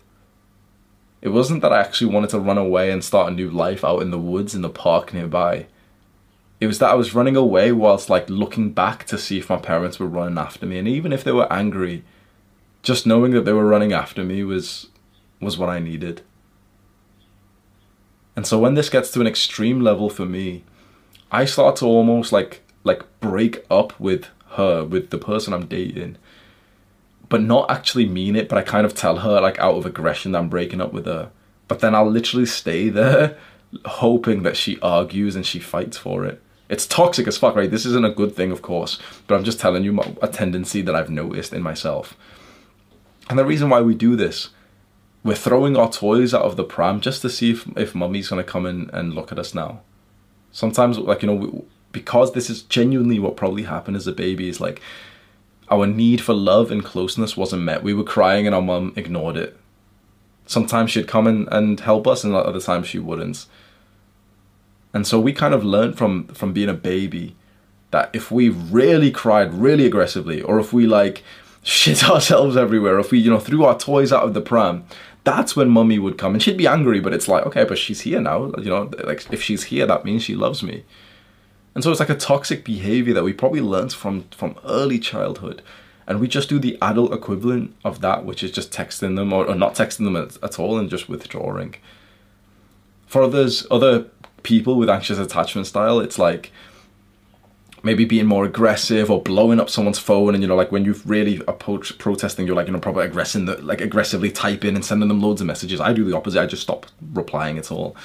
It wasn't that I actually wanted to run away and start a new life out in the woods in the park nearby. It was that I was running away whilst like looking back to see if my parents were running after me. And even if they were angry, just knowing that they were running after me was was what I needed. And so when this gets to an extreme level for me, I start to almost like like break up with her, with the person I'm dating. But not actually mean it, but I kind of tell her like out of aggression that I'm breaking up with her. But then I'll literally stay there *laughs* hoping that she argues and she fights for it. It's toxic as fuck, right? This isn't a good thing, of course, but I'm just telling you a tendency that I've noticed in myself. And the reason why we do this we're throwing our toys out of the pram just to see if, if mummy's going to come in and look at us now. Sometimes, like, you know, we, because this is genuinely what probably happened as a baby, is like our need for love and closeness wasn't met. We were crying and our mum ignored it. Sometimes she'd come in and help us, and other times she wouldn't. And so we kind of learned from from being a baby that if we really cried really aggressively, or if we like *laughs* shit ourselves everywhere, or if we you know threw our toys out of the pram, that's when mummy would come and she'd be angry but it's like okay but she's here now you know like if she's here that means she loves me. And so it's like a toxic behavior that we probably learnt from from early childhood. And we just do the adult equivalent of that which is just texting them or, or not texting them at, at all and just withdrawing. For others other people with anxious attachment style it's like maybe being more aggressive or blowing up someone's phone and you know like when you've really approached protesting you're like you know probably aggressing the, like aggressively typing and sending them loads of messages. I do the opposite. I just stop replying at all.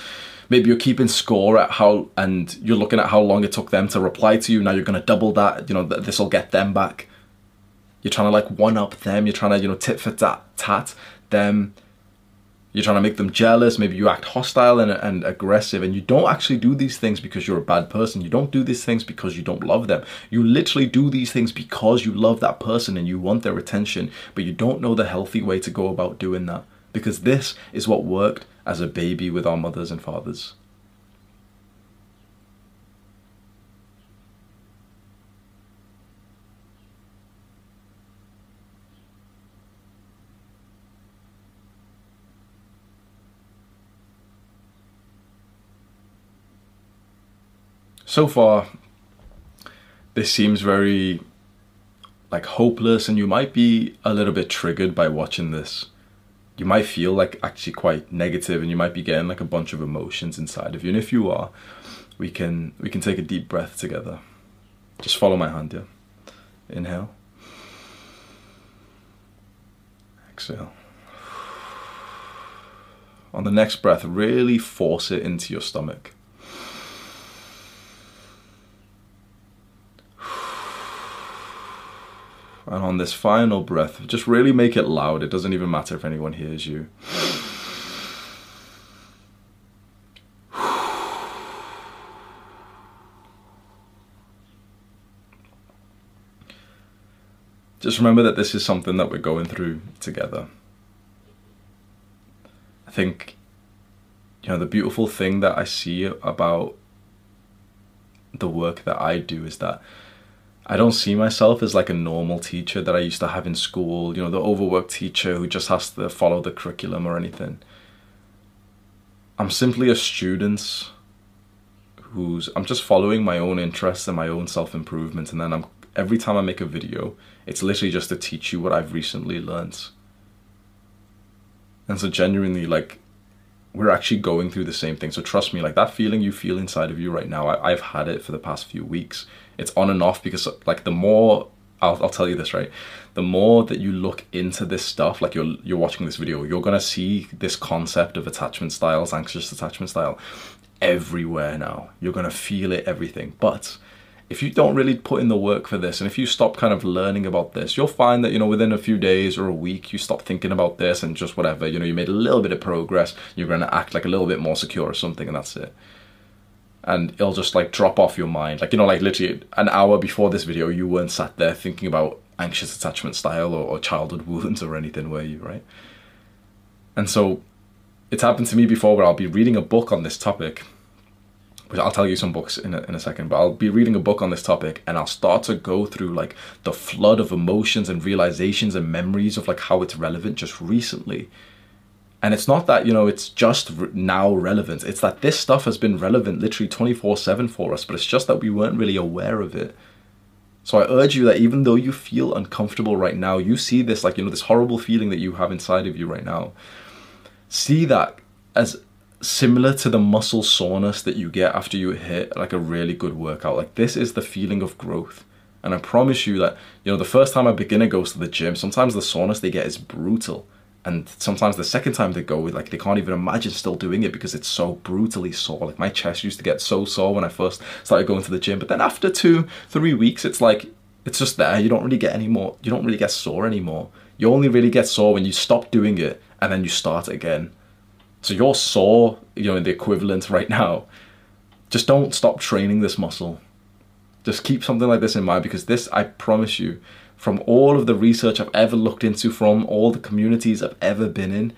Maybe you're keeping score at how and you're looking at how long it took them to reply to you. Now you're going to double that. You know this will get them back. You're trying to like one up them. You're trying to you know tit for tat tat them you're trying to make them jealous, maybe you act hostile and, and aggressive, and you don't actually do these things because you're a bad person. You don't do these things because you don't love them. You literally do these things because you love that person and you want their attention, but you don't know the healthy way to go about doing that. Because this is what worked as a baby with our mothers and fathers. So far this seems very like hopeless and you might be a little bit triggered by watching this. You might feel like actually quite negative and you might be getting like a bunch of emotions inside of you. And if you are we can we can take a deep breath together. Just follow my hand here inhale. Exhale. On the next breath really force it into your stomach And on this final breath, just really make it loud. It doesn't even matter if anyone hears you. Just remember that this is something that we're going through together. I think, you know, the beautiful thing that I see about the work that I do is that I don't see myself as like a normal teacher that I used to have in school, you know, the overworked teacher who just has to follow the curriculum or anything. I'm simply a student who's I'm just following my own interests and my own self-improvement and then I'm every time I make a video, it's literally just to teach you what I've recently learned. And so genuinely like we're actually going through the same thing. So trust me, like that feeling you feel inside of you right now, I, have had it for the past few weeks. It's on and off because like the more I'll, I'll tell you this right, the more that you look into this stuff, like you're you're watching this video, you're gonna see this concept of attachment styles, anxious attachment style, everywhere now. You're gonna feel it, everything. But if you don't really put in the work for this and if you stop kind of learning about this you'll find that you know within a few days or a week you stop thinking about this and just whatever you know you made a little bit of progress you're going to act like a little bit more secure or something and that's it and it'll just like drop off your mind. Like you know like literally an hour before this video you weren't sat there thinking about anxious attachment style or, or childhood *laughs* wounds or anything were you right? And so it's happened to me before where i'll be reading a book on this topic. Which I'll tell you some books in a, in a second, but I'll be reading a book on this topic and I'll start to go through like the flood of emotions and realizations and memories of like how it's relevant just recently. And it's not that, you know, it's just now relevant. It's that this stuff has been relevant literally 24 7 for us, but it's just that we weren't really aware of it. So I urge you that even though you feel uncomfortable right now, you see this like, you know, this horrible feeling that you have inside of you right now. See that as similar to the muscle soreness that you get after you hit like a really good workout. Like this is the feeling of growth. And I promise you that, you know, the first time a beginner goes to the gym, sometimes the soreness they get is brutal. And sometimes the second time they go, like they can't even imagine still doing it because it's so brutally sore. Like my chest used to get so sore when I first started going to the gym. But then after two, three weeks, it's like it's just there. You don't really get any more you don't really get sore anymore. You only really get sore when you stop doing it and then you start again. So you're sore, you know, in the equivalent right now. Just don't stop training this muscle. Just keep something like this in mind because this, I promise you, from all of the research I've ever looked into, from all the communities I've ever been in,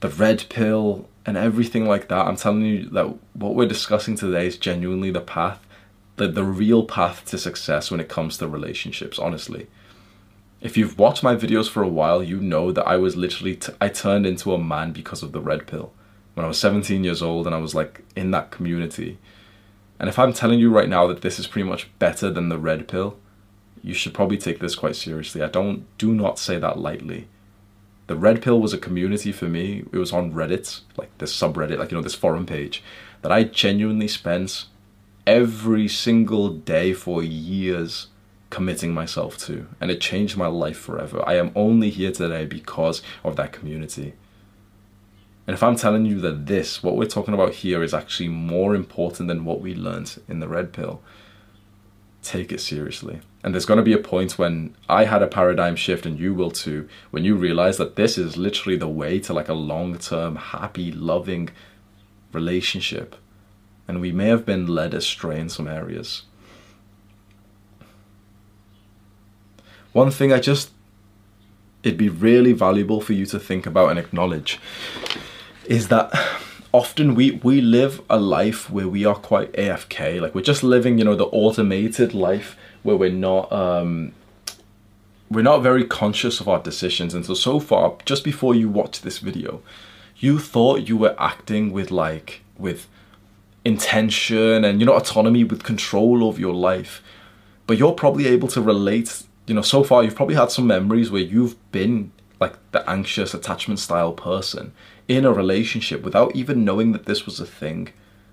the red pill and everything like that, I'm telling you that what we're discussing today is genuinely the path, the, the real path to success when it comes to relationships, honestly. If you've watched my videos for a while, you know that I was literally, t- I turned into a man because of the red pill. When I was 17 years old and I was like in that community. And if I'm telling you right now that this is pretty much better than the red pill, you should probably take this quite seriously. I don't, do not say that lightly. The red pill was a community for me. It was on Reddit, like this subreddit, like, you know, this forum page that I genuinely spent every single day for years committing myself to, and it changed my life forever. I am only here today because of that community. And if I'm telling you that this, what we're talking about here, is actually more important than what we learned in the red pill, take it seriously. And there's going to be a point when I had a paradigm shift, and you will too, when you realize that this is literally the way to like a long term, happy, loving relationship. And we may have been led astray in some areas. One thing I just, it'd be really valuable for you to think about and acknowledge is that often we we live a life where we are quite AFK, like we're just living, you know, the automated life where we're not um we're not very conscious of our decisions. And so so far, just before you watch this video, you thought you were acting with like with intention and you know autonomy with control of your life. But you're probably able to relate you know, so far you've probably had some memories where you've been like the anxious attachment style person in a relationship without even knowing that this was a thing.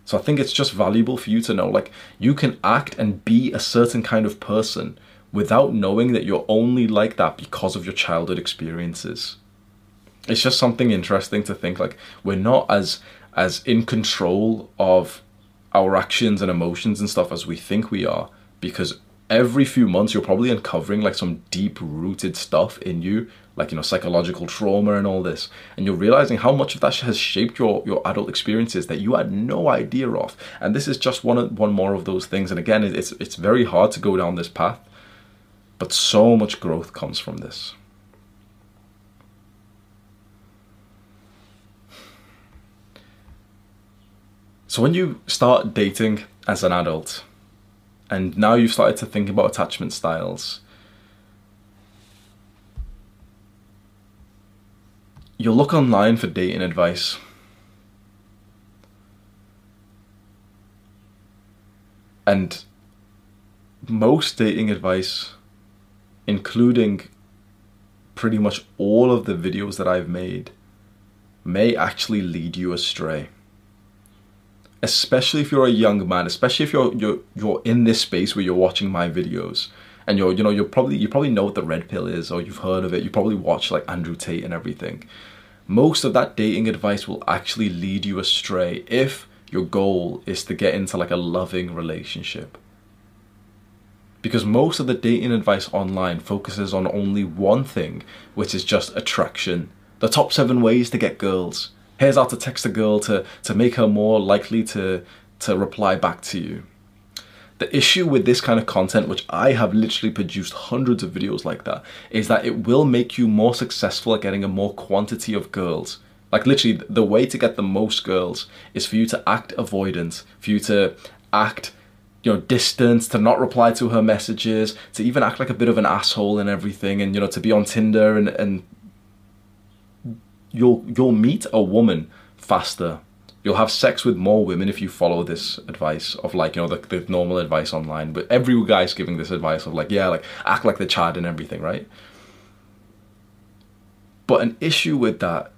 So I think it's just valuable for you to know like you can act and be a certain kind of person without knowing that you're only like that because of your childhood experiences. It's just something interesting to think like we're not as as in control of our actions and emotions and stuff as we think we are because every few months you're probably uncovering like some deep rooted stuff in you like you know psychological trauma and all this and you're realizing how much of that has shaped your your adult experiences that you had no idea of and this is just one one more of those things and again it's it's very hard to go down this path But so much growth comes from this. So when you start dating as an adult, and now you've started to think about attachment styles, you'll look online for dating advice. And most dating advice, including pretty much all of the videos that I've made, may actually lead you astray especially if you're a young man, especially if you're you're you're in this space where you're watching my videos and you're you know you're probably you probably know what the red pill is or you've heard of it. You probably watch like Andrew Tate and everything. Most of that dating advice will actually lead you astray if your goal is to get into like a loving relationship. Because most of the dating advice online focuses on only one thing, which is just attraction. The top seven ways to get girls here's how to text a girl to, to make her more likely to, to reply back to you. The issue with this kind of content, which I have literally produced hundreds of videos like that, is that it will make you more successful at getting a more quantity of girls. Like literally, the way to get the most girls is for you to act avoidant, for you to act, you know, distant, to not reply to her messages, to even act like a bit of an asshole and everything, and you know, to be on Tinder and and you'll you'll meet a woman faster. You'll have sex with more women if you follow this advice of like you know the, the normal advice online. But every guy's giving this advice of like yeah like act like the Chad and everything, right? But an issue with that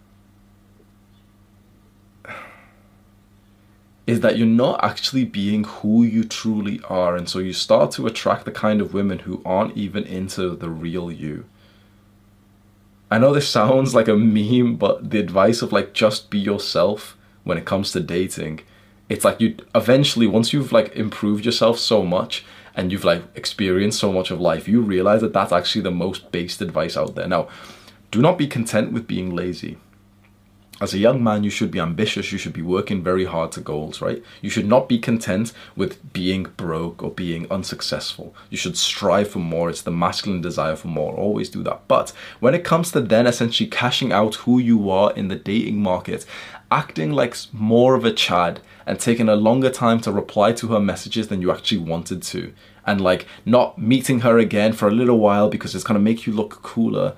is that you're not actually being who you truly are, and so you start to attract the kind of women who aren't even into the real you. I know this sounds like a meme, but the advice of like just be yourself when it comes to dating, it's like you eventually once you've like improved yourself so much and you've like experienced so much of life, you realize that that's actually the most based advice out there. Now, do not be content with being lazy as a young man, you should be ambitious. You should be working very hard to goals, right? You should not be content with being broke or being unsuccessful. You should strive for more. It's the masculine desire for more. Always do that. But when it comes to then essentially cashing out who you are in the dating market, acting like more of a Chad and taking a longer time to reply to her messages than you actually wanted to, and like not meeting her again for a little while because it's gonna make you look cooler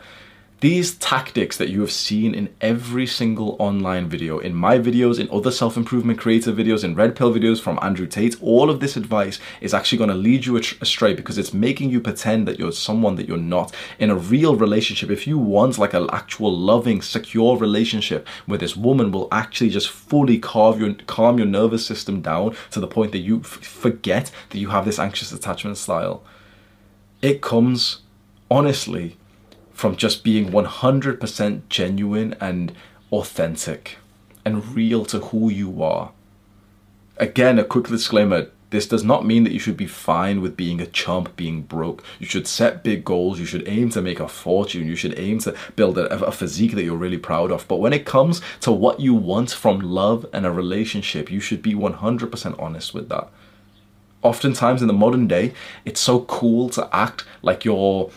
these tactics that you have seen in every single online video, in my videos, in other self improvement creator videos, in Red Pill videos from Andrew Tate, all of this advice is actually going to lead you astray because it's making you pretend that you're someone that you're not. In a real relationship, if you want like an actual loving, secure relationship where this woman will actually just fully calm your, calm your nervous system down to the point that you forget that you have this anxious attachment style, it comes honestly from just being 100% genuine and authentic and real to who you are. Again, a quick disclaimer this does not mean that you should be fine with being a chump, being broke. You should set big goals. You should aim to make a fortune. You should aim to build a, a, physique that you're really proud of. But when it comes to what you want from love and a relationship, you should be 100% honest with that. Oftentimes in the modern day, it's so cool to act like you're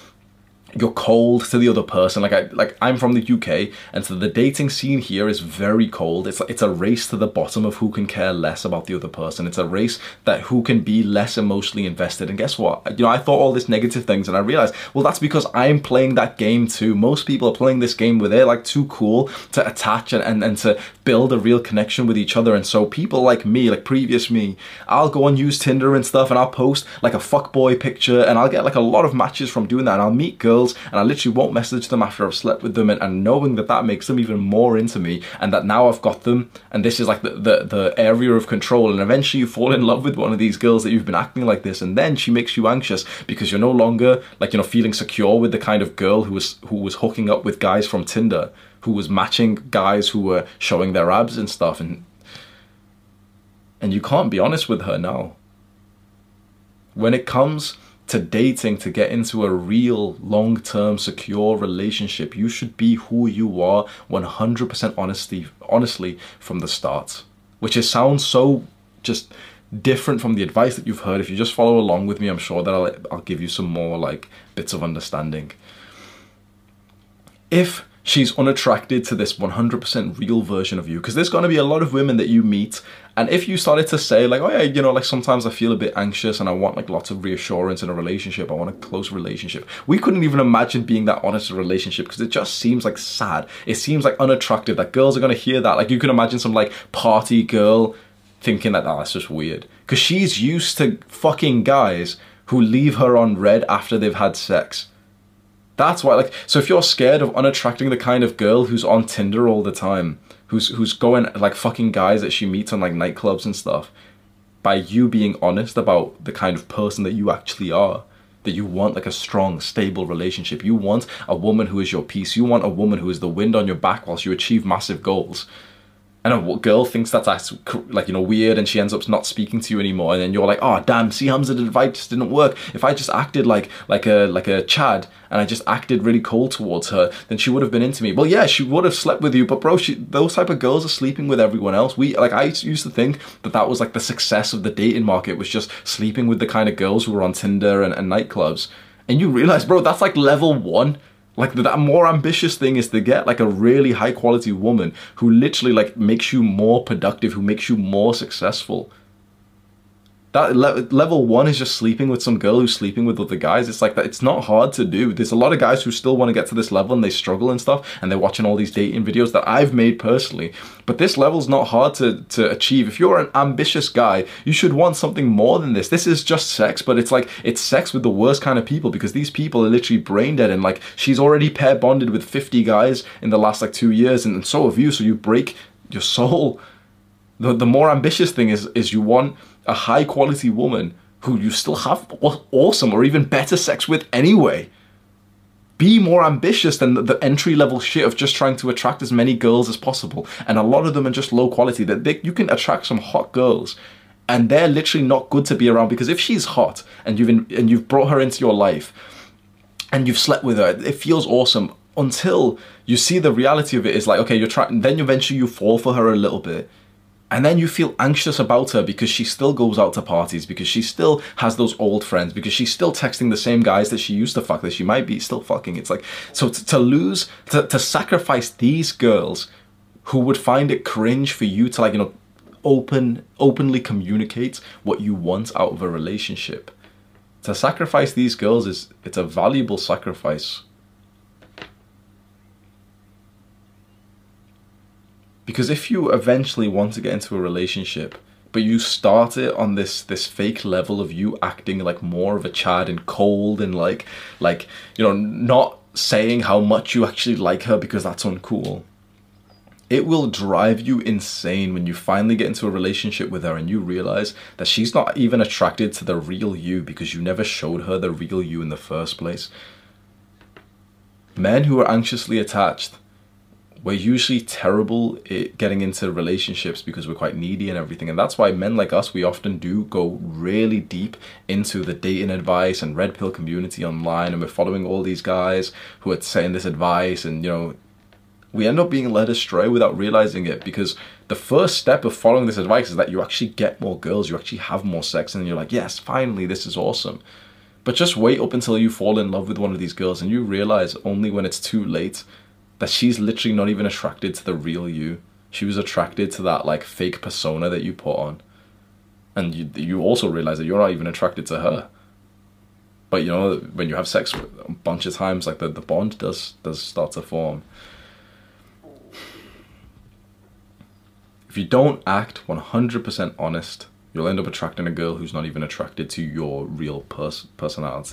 you're cold to the other person. Like I like I'm from the UK, and so the dating scene here is very cold. It's it's a race to the bottom of who can care less about the other person. It's a race that who can be less emotionally invested. And guess what? You know, I thought all these negative things, and I realized, well, that's because I'm playing that game too. Most people are playing this game where they're like too cool to attach and, and, and to build a real connection with each other. And so people like me, like previous me, I'll go and use Tinder and stuff, and I'll post like a fuckboy picture, and I'll get like a lot of matches from doing that. And I'll meet girls girls and I literally won't message them after I've slept with them and, and knowing that that makes them even more into me and that now I've got them and this is like the, the, the area of control and eventually you fall in love with one of these girls that you've been acting like this and then she makes you anxious because you're no longer like you know feeling secure with the kind of girl who was who was hooking up with guys from Tinder who was matching guys who were showing their abs and stuff and and you can't be honest with her now. When it comes to dating to get into a real long term secure relationship you should be who you are 100% honesty honestly from the start which is sounds so just different from the advice that you've heard, if you just follow along with me, I'm sure that I'll, I'll give you some more like bits of understanding. If she's unattracted to this 100% real version of you because there's going to be a lot of women that you meet and if you started to say like oh yeah you know like sometimes i feel a bit anxious and i want like lots of reassurance in a relationship i want a close relationship we couldn't even imagine being that honest in a relationship because it just seems like sad. It seems like unattractive that girls are going to hear that. Like you can imagine some like party girl thinking that oh, that's just weird. Because she's used to fucking guys who leave her on red after they've had sex. That's why, like, so if you're scared of unattracting the kind of girl who's on Tinder all the time, who's who's going like fucking guys that she meets on like nightclubs and stuff, by you being honest about the kind of person that you actually are, that you want like a strong, stable relationship. You want a woman who is your peace. You want a woman who is the wind on your back whilst you achieve massive goals and a girl thinks that's like you know weird and she ends up not speaking to you anymore. And then you're like oh damn see Hamza the advice didn't work. If I just acted like like a like a Chad and I just acted really cold towards her then she would have been into me. Well yeah she would have slept with you but bro she, those type of girls are sleeping with everyone else. We like I used to think that that was like the success of the dating market was just sleeping with the kind of girls who were on Tinder and, and nightclubs. And you realize bro that's like level one like that more ambitious thing is to get like a really high quality woman who literally like makes you more productive, who makes you more successful that le- level one is just sleeping with some girl who's sleeping with other guys. It's like that. It's not hard to do. There's a lot of guys who still want to get to this level and they struggle and stuff, and they're watching all these dating videos that I've made personally. But this level's not hard to to achieve. If you're an ambitious guy, you should want something more than this. This is just sex, but it's like it's sex with the worst kind of people because these people are literally brain dead and like she's already pair bonded with 50 guys in the last like two years, and, and so have you. So you break your soul. The the more ambitious thing is is you want a high quality woman who you still have awesome or even better sex with anyway. Be more ambitious than the entry level shit of just trying to attract as many girls as possible. And a lot of them are just low quality. That you can attract some hot girls, and they're literally not good to be around because if she's hot and you've in, and you've brought her into your life, and you've slept with her, it feels awesome until you see the reality of it is like okay, you're trying. Then eventually you fall for her a little bit and then you feel anxious about her because she still goes out to parties, because she still has those old friends, because she's still texting the same guys that she used to fuck, that she might be still fucking. It's like, so to, to lose, to, to sacrifice these girls who would find it cringe for you to like, you know, open, openly communicate what you want out of a relationship. To sacrifice these girls is, it's a valuable sacrifice Because if you eventually want to get into a relationship, but you start it on this this fake level of you acting like more of a Chad and cold and like like you know not saying how much you actually like her because that's uncool. It will drive you insane when you finally get into a relationship with her and you realize that she's not even attracted to the real you because you never showed her the real you in the first place. Men who are anxiously attached we're usually terrible at getting into relationships because we're quite needy and everything and that's why men like us we often do go really deep into the dating advice and red pill community online and we're following all these guys who are saying this advice and you know we end up being led astray without realizing it because the first step of following this advice is that you actually get more girls you actually have more sex and you're like yes finally this is awesome. But just wait up until you fall in love with one of these girls and you realize only when it's too late that she's literally not even attracted to the real you. She was attracted to that like fake persona that you put on. And you you also realize that you're not even attracted to her. But you know, when you have sex a bunch of times, like the, the bond does does start to form. If you don't act 100% honest, you'll end up attracting a girl who's not even attracted to your real pers- personality.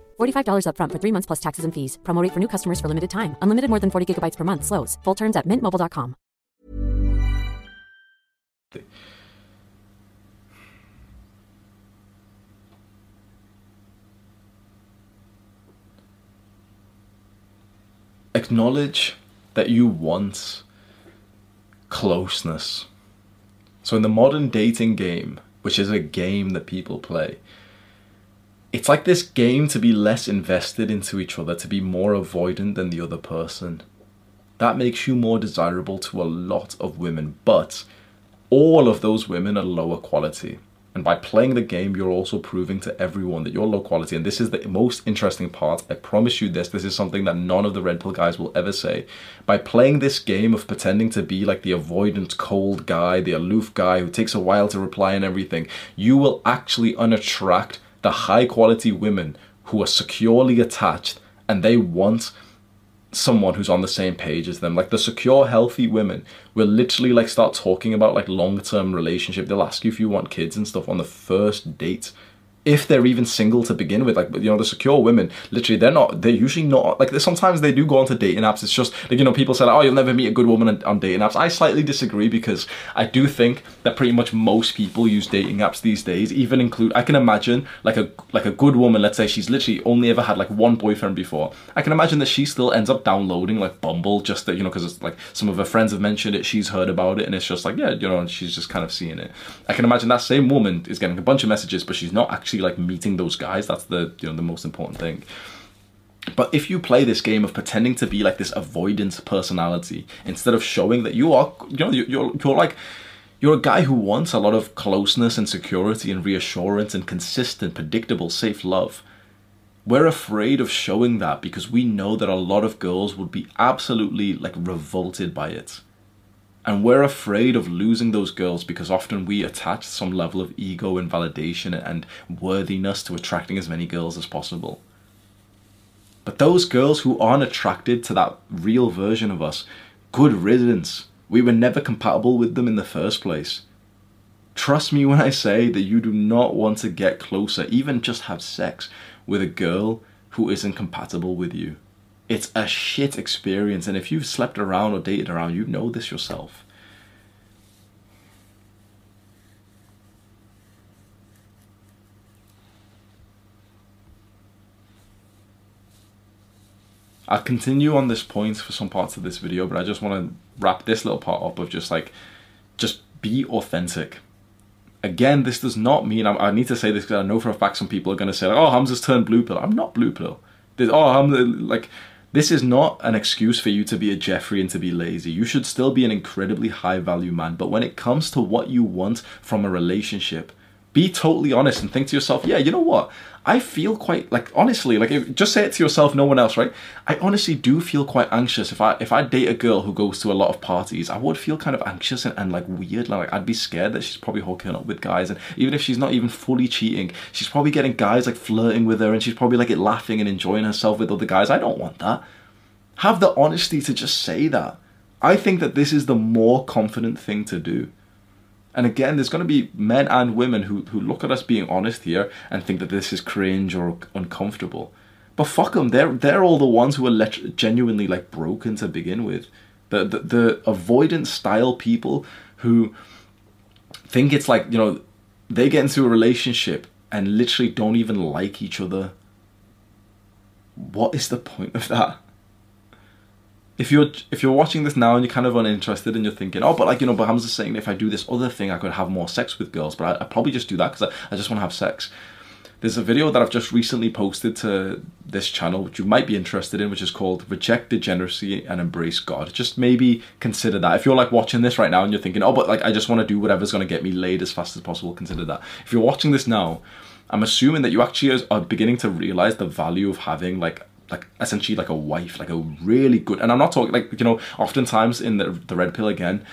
$45 upfront for three months plus taxes and fees. Promo rate for new customers for limited time. Unlimited more than 40 gigabytes per month. Slows. Full terms at mintmobile.com. acknowledge that you want closeness. So, in the modern dating game, which is a game that people play, it's like this game to be less invested into each other, to be more avoidant than the other person. That makes you more desirable to a lot of women, but all of those women are lower quality. And by playing the game, you're also proving to everyone that you're low quality. And this is the most interesting part. I promise you this. This is something that none of the Red Pill guys will ever say. By playing this game of pretending to be like the avoidant, cold guy, the aloof guy who takes a while to reply and everything, you will actually unattract the high quality women who are securely attached and they want someone who's on the same page as them. Like the secure, healthy women will literally like start talking about like long term relationship. They'll ask you if you want kids and stuff on the first date. If they're even single to begin with, like you know, the secure women, literally, they're not. They're usually not like. Sometimes they do go onto dating apps. It's just like you know, people say, "Oh, you'll never meet a good woman on, on dating apps." I slightly disagree because I do think that pretty much most people use dating apps these days. Even include, I can imagine like a like a good woman. Let's say she's literally only ever had like one boyfriend before. I can imagine that she still ends up downloading like Bumble just that you know because it's like some of her friends have mentioned it. She's heard about it, and it's just like yeah, you know, she's just kind of seeing it. I can imagine that same woman is getting a bunch of messages, but she's not actually like meeting those guys. That's the you know the most important thing. But if you play this game of pretending to be like this avoidance personality instead of showing that you are, you know, you're you're like you're a guy who wants a lot of closeness and security and reassurance and consistent, predictable, safe love. We're afraid of showing that because we know that a lot of girls would be absolutely like revolted by it. And we're afraid of losing those girls because often we attach some level of ego and validation and worthiness to attracting as many girls as possible. But those girls who aren't attracted to that real version of us, good riddance. We were never compatible with them in the first place. Trust me when I say that you do not want to get closer, even just have sex, with a girl who isn't compatible with you. It's a shit experience, and if you've slept around or dated around, you know this yourself. I'll continue on this point for some parts of this video, but I just want to wrap this little part up of just like, just be authentic. Again, this does not mean, I, I need to say this because I know for a fact some people are going to say, like, oh, Hamza's turned blue pill. I'm not blue pill. There's, oh, I'm like, this is not an excuse for you to be a Jeffrey and to be lazy. You should still be an incredibly high value man. But when it comes to what you want from a relationship, be totally honest and think to yourself, yeah, you know what? I feel quite like honestly, like if, just say it to yourself, no one else, right? I honestly do feel quite anxious if I if I date a girl who goes to a lot of parties. I would feel kind of anxious and, and like weird. Like I'd be scared that she's probably hooking up with guys, and even if she's not even fully cheating, she's probably getting guys like flirting with her, and she's probably like laughing and enjoying herself with other guys. I don't want that. Have the honesty to just say that. I think that this is the more confident thing to do. And again, there's going to be men and women who, who look at us being honest here and think that this is cringe or uncomfortable. But fuck them, they're, they're all the ones who are let, genuinely like broken to begin with. The, the, the avoidant style people who think it's like, you know, they get into a relationship and literally don't even like each other. What is the point of that? If you're if you're watching this now and you're kind of uninterested and you're thinking, oh, but like you know, but Hamza's saying if I do this other thing, I could have more sex with girls, but I, I probably just do that because I, I just want to have sex. There's a video that I've just recently posted to this channel, which you might be interested in, which is called "Reject Degeneracy and Embrace God." Just maybe consider that. If you're like watching this right now and you're thinking, oh, but like I just want to do whatever's going to get me laid as fast as possible, consider that. If you're watching this now, I'm assuming that you actually are beginning to realize the value of having like like essentially like a wife, like a really good. And I'm not talking like you know, oftentimes in the the red pill again,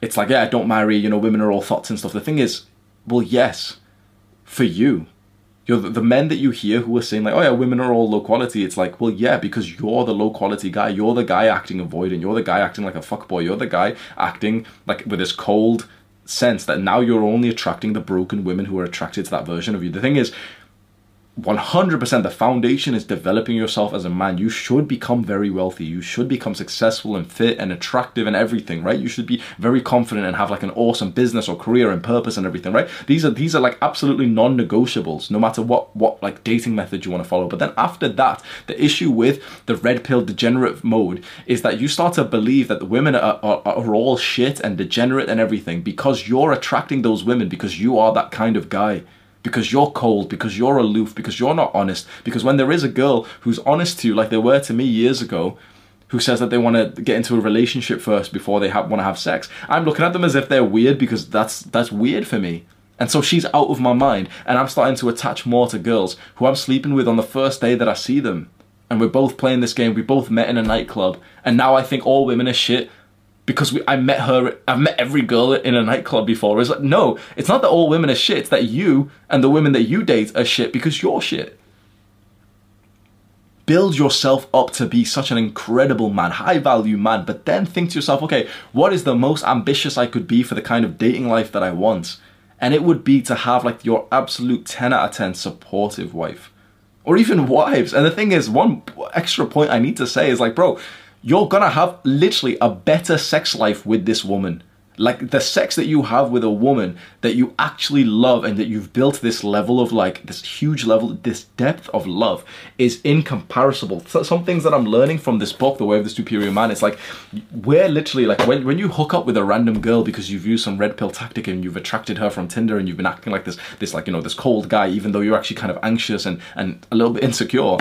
it's like yeah, don't marry. You know, women are all thoughts and stuff. The thing is, well, yes, for you. You're the, the men that you hear who are saying like, oh yeah, women are all low quality. It's like, well, yeah, because you're the low quality guy. You're the guy acting avoidant. You're the guy acting like a fuckboy. You're the guy acting like with this cold sense that now you're only attracting the broken women who are attracted to that version of you. The thing is, 100% the foundation is developing yourself as a man. You should become very wealthy. You should become successful and fit and attractive and everything, right? You should be very confident and have like an awesome business or career and purpose and everything, right? These are these are like absolutely non-negotiables no matter what what like dating method you want to follow. But then after that, the issue with the red pill degenerate mode is that you start to believe that the women are, are, are all shit and degenerate and everything because you're attracting those women because you are that kind of guy because you're cold, because you're aloof, because you're not honest. Because when there is a girl who's honest to you, like they were to me years ago, who says that they want to get into a relationship first before they want to have sex, I'm looking at them as if they're weird because that's that's weird for me. And so she's out of my mind, and I'm starting to attach more to girls who I'm sleeping with on the first day that I see them. And we're both playing this game. We both met in a nightclub, and now I think all women are shit because we, I met her, I've met every girl in a nightclub before. It's like, no, it's not that all women are shit, it's that you and the women that you date are shit because you're shit. Build yourself up to be such an incredible man, high value man, but then think to yourself, okay, what is the most ambitious I could be for the kind of dating life that I want? And it would be to have like your absolute 10 out of 10 supportive wife. Or even wives. And the thing is, one extra point I need to say is like, bro, you're gonna have literally a better sex life with this woman. Like the sex that you have with a woman that you actually love and that you've built this level of like this huge level, this depth of love is incomparable. So some things that I'm learning from this book, The Way of the Superior Man, it's like we're literally like when, when you hook up with a random girl because you've used some red pill tactic and you've attracted her from Tinder and you've been acting like this, this like, you know, this cold guy, even though you're actually kind of anxious and, and a little bit insecure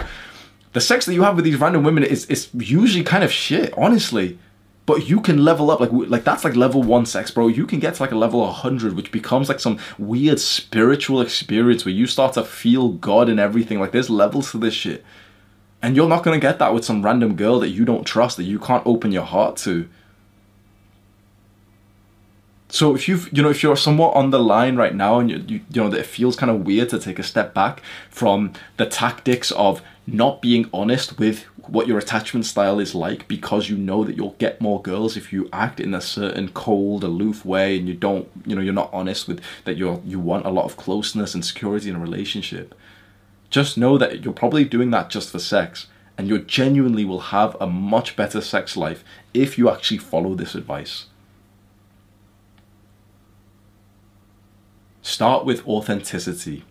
the sex that you have with these random women is is usually kind of shit, honestly. But you can level up like like that's like level one sex, bro. You can get to like a level 100, which becomes like some weird spiritual experience where you start to feel God and everything. Like there's levels to this shit, and you're not gonna get that with some random girl that you don't trust, that you can't open your heart to. So if you've you know if you're somewhat on the line right now and you you, you know that it feels kind of weird to take a step back from the tactics of not being honest with what your attachment style is like because you know that you'll get more girls if you act in a certain cold aloof way and you don't you know you're not honest with that you're you want a lot of closeness and security in a relationship. Just know that you're probably doing that just for sex and you genuinely will have a much better sex life if you actually follow this advice. Start with authenticity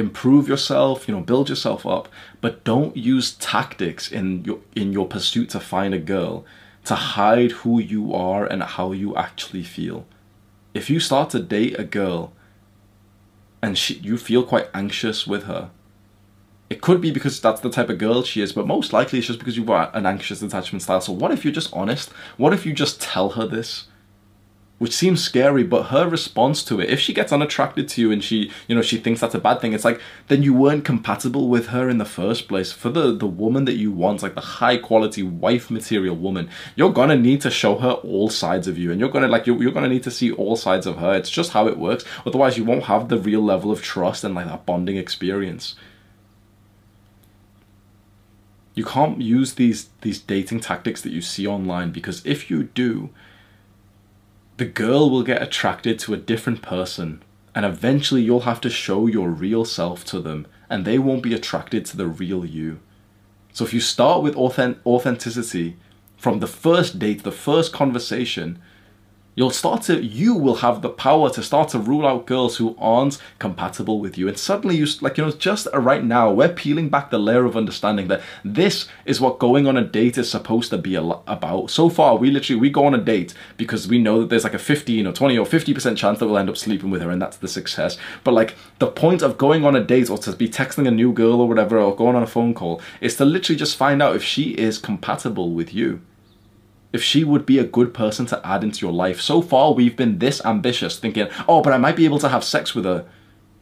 improve yourself, you know, build yourself up, but don't use tactics in your in your pursuit to find a girl to hide who you are and how you actually feel. If you start to date a girl and she, you feel quite anxious with her, it could be because that's the type of girl she is, but most likely it's just because you've got an anxious attachment style. So what if you're just honest? What if you just tell her this? Which seems scary but her response to it if she gets unattracted to you and she you know she thinks that's a bad thing it's like then you weren't compatible with her in the first place. For the the woman that you want like the high quality wife material woman you're gonna need to show her all sides of you and you're gonna like you're, you're gonna need to see all sides of her. It's just how it works. Otherwise you won't have the real level of trust and like that bonding experience. You can't use these these dating tactics that you see online because if you do the girl will get attracted to a different person, and eventually you'll have to show your real self to them, and they won't be attracted to the real you. So if you start with authenticity from the first date, the first conversation, You'll start to, you will have the power to start to rule out girls who aren't compatible with you. And suddenly, you, like, you know, just right now, we're peeling back the layer of understanding that this is what going on a date is supposed to be about. So far, we literally, we go on a date because we know that there's like a 15 or 20 or 50% chance that we'll end up sleeping with her, and that's the success. But like, the point of going on a date or to be texting a new girl or whatever, or going on a phone call, is to literally just find out if she is compatible with you if she would be a good person to add into your life. So far, we've been this ambitious, thinking, oh, but I might be able to have sex with her.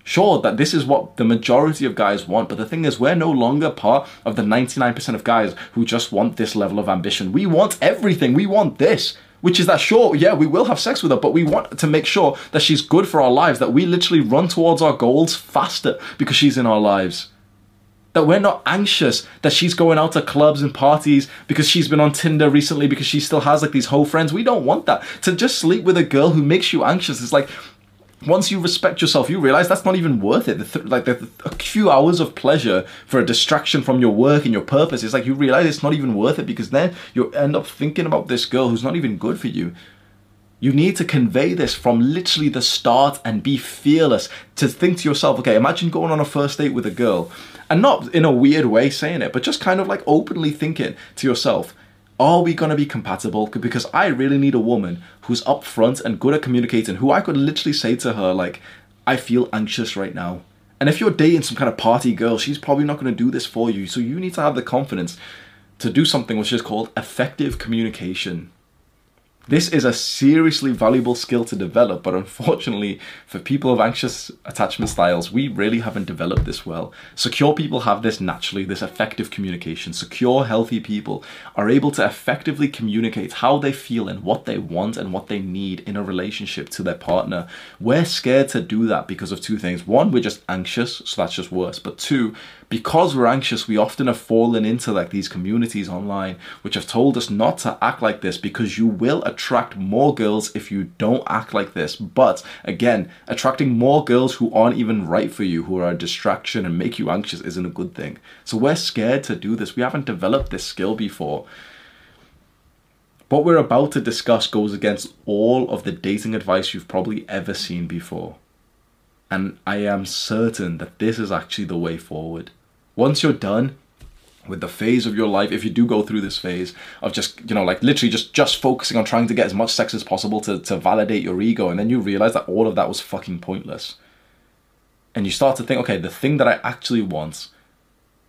Sure, that this is what the majority of guys want, but the thing is, we're no longer part of the 99% of guys who just want this level of ambition. We want everything. We want this. Which is that, sure, yeah, we will have sex with her, but we want to make sure that she's good for our lives, that we literally run towards our goals faster because she's in our lives that we're not anxious that she's going out to clubs and parties because she's been on Tinder recently because she still has like these whole friends. We don't want that. To just sleep with a girl who makes you anxious is like once you respect yourself, you realize that's not even worth it. The th- like the, a few hours of pleasure for a distraction from your work and your purpose, it's like you realize it's not even worth it because then you end up thinking about this girl who's not even good for you. You need to convey this from literally the start and be fearless. To think to yourself, okay, imagine going on a first date with a girl and not in a weird way saying it, but just kind of like openly thinking to yourself, are we going to be compatible? Because I really need a woman who's upfront and good at communicating, who I could literally say to her, like, I feel anxious right now. And if you're dating some kind of party girl, she's probably not going to do this for you. So you need to have the confidence to do something which is called effective communication. This is a seriously valuable skill to develop, but unfortunately, for people of anxious attachment styles, we really haven't developed this well. Secure people have this naturally, this effective communication. Secure, healthy people are able to effectively communicate how they feel and what they want and what they need in a relationship to their partner. We're scared to do that because of two things. One, we're just anxious, so that's just worse. But two, because we're anxious, we often have fallen into like these communities online which have told us not to act like this because you will attract more girls if you don't act like this. But again, attracting more girls who aren't even right for you, who are a distraction and make you anxious, isn't a good thing. So we're scared to do this. We haven't developed this skill before. What we're about to discuss goes against all of the dating advice you've probably ever seen before. And I am certain that this is actually the way forward. Once you're done with the phase of your life, if you do go through this phase of just, you know, like literally just just focusing on trying to get as much sex as possible to, to validate your ego, and then you realize that all of that was fucking pointless. And you start to think, okay, the thing that I actually want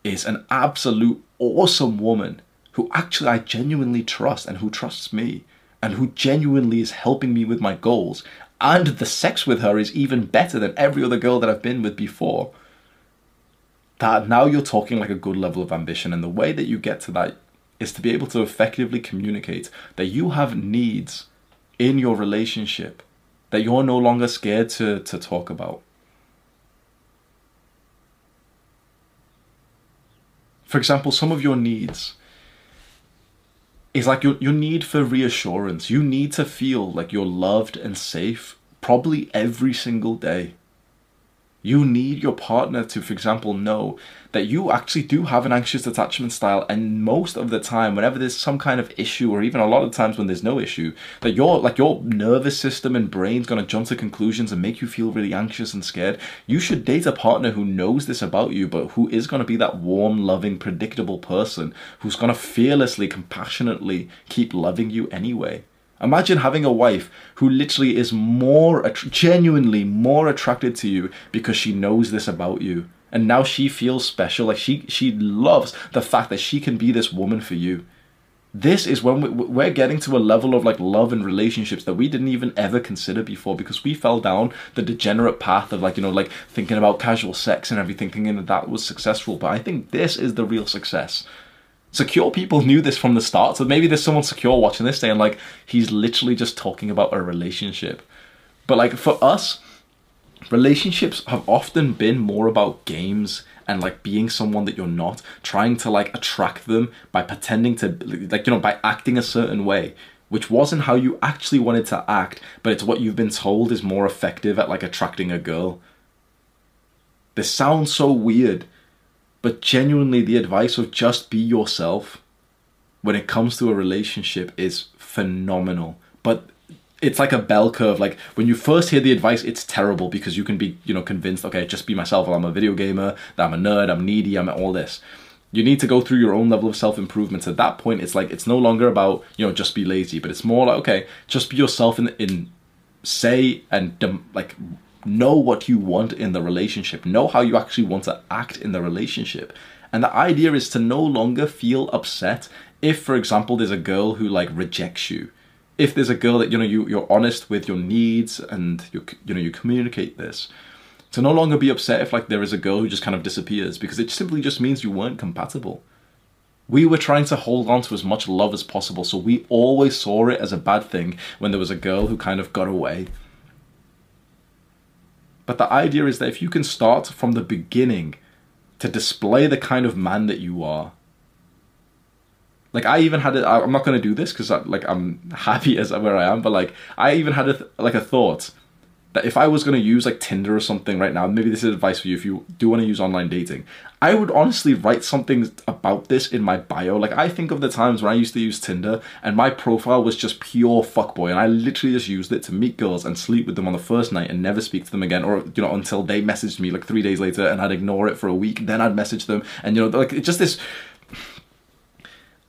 is an absolute awesome woman who actually I genuinely trust and who trusts me and who genuinely is helping me with my goals. And the sex with her is even better than every other girl that I've been with before that now you're talking like a good level of ambition. And the way that you get to that is to be able to effectively communicate that you have needs in your relationship that you're no longer scared to, to talk about. For example, some of your needs is like your, your need for reassurance. You need to feel like you're loved and safe probably every single day. You need your partner to, for example, know that you actually do have an anxious attachment style, and most of the time, whenever there's some kind of issue, or even a lot of times when there's no issue, that your like your nervous system and brain's gonna jump to conclusions and make you feel really anxious and scared. You should date a partner who knows this about you, but who is gonna be that warm, loving, predictable person who's gonna fearlessly, compassionately keep loving you anyway. Imagine having a wife who literally is more, genuinely more attracted to you because she knows this about you. And now she feels special. Like she, she loves the fact that she can be this woman for you. This is when we, we're getting to a level of like love and relationships that we didn't even ever consider before because we fell down the degenerate path of like, you know, like thinking about casual sex and everything, thinking that that was successful. But I think this is the real success secure people *laughs* knew this from the start. So maybe there's someone secure watching this saying like he's literally just talking about a relationship. But like for us, relationships have often been more about games and like being someone that you're not, trying to like attract them by pretending to like you know by acting a certain way. Which wasn't how you actually wanted to act, but it's what you've been told is more effective at like attracting a girl. This sounds so weird, but genuinely, the advice of just be yourself when it comes to a relationship is phenomenal. But it's like a bell curve. Like when you first hear the advice, it's terrible because you can be, you know, convinced, okay, just be myself. Well, I'm a video gamer, that I'm a nerd, I'm needy, I'm all this. You need to go through your own level of self improvement. At that point, it's like it's no longer about you know just be lazy, but it's more like okay, just be yourself in in say and dem- like know what you want in the relationship, know how you actually want to act in the relationship. And the idea is to no longer feel upset if, for example, there's a girl who like rejects you. If there's a girl that you know you you're honest with your needs and you you know you communicate this, to no longer be upset if like there is a girl who just kind of disappears because it simply just means you weren't compatible. We were trying to hold on to as much love as possible, so we always saw it as a bad thing when there was a girl who kind of got away. But the idea is that if you can start from the beginning to display the kind of man that you are, like I even had it. I'm not going to do this because like I'm happy *laughs* as where I am, but like I even had a like a thought that if I was going to use like Tinder or something right now, maybe this is advice for you if you do want to use online dating. I would honestly write something about this in my bio. Like I think of the times when I used to use Tinder and my profile was just pure fuckboy and I literally just used it to meet girls and sleep with them on the first night and never speak to them again or you know until they messaged me like 3 days later and I'd ignore it for a week, then I'd message them and you know like it's just this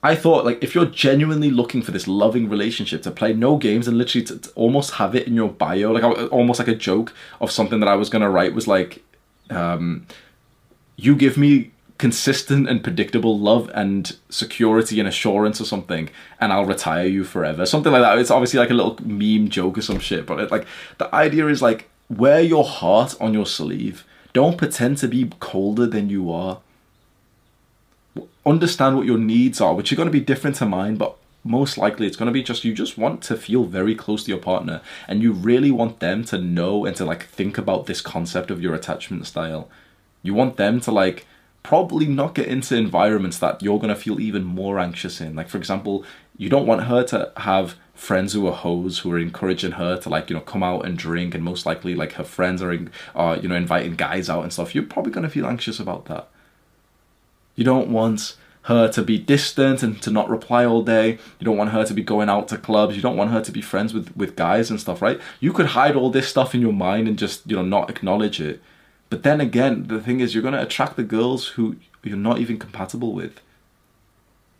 I thought like if you're genuinely looking for this loving relationship to play no games and literally to, to almost have it in your bio, like almost like a joke of something that I was gonna write was like, um, you give me consistent and predictable love and security and assurance or something, and I'll retire you forever, something like that. It's obviously like a little meme joke or some shit, but it, like the idea is like wear your heart on your sleeve. Don't pretend to be colder than you are understand what your needs are, which are going to be different to mine, but most likely it's going to be just you just want to feel very close to your partner and you really want them to know and to like think about this concept of your attachment style. You want them to like probably not get into environments that you're going to feel even more anxious in. Like, for example, you don't want her to have friends who are hoes who are encouraging her to like you know come out and drink and most likely like her friends are, are you know inviting guys out and stuff you're probably going to feel anxious about that you don't want her to be distant and to not reply all day. You don't want her to be going out to clubs. You don't want her to be friends with, with guys and stuff, right? You could hide all this stuff in your mind and just, you know, not acknowledge it. But then again, the thing is, you're going to attract the girls who you're not even compatible with.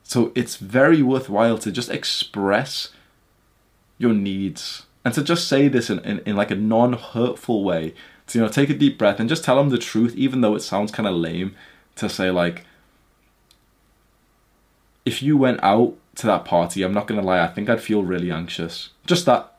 So it's very worthwhile to just express your needs and to just say this in, in, in like a non-hurtful way. To, you know, take a deep breath and just tell them the truth, even though it sounds kind of lame to say like, if you went out to that party, I'm not gonna lie, I think I'd feel really anxious. Just that.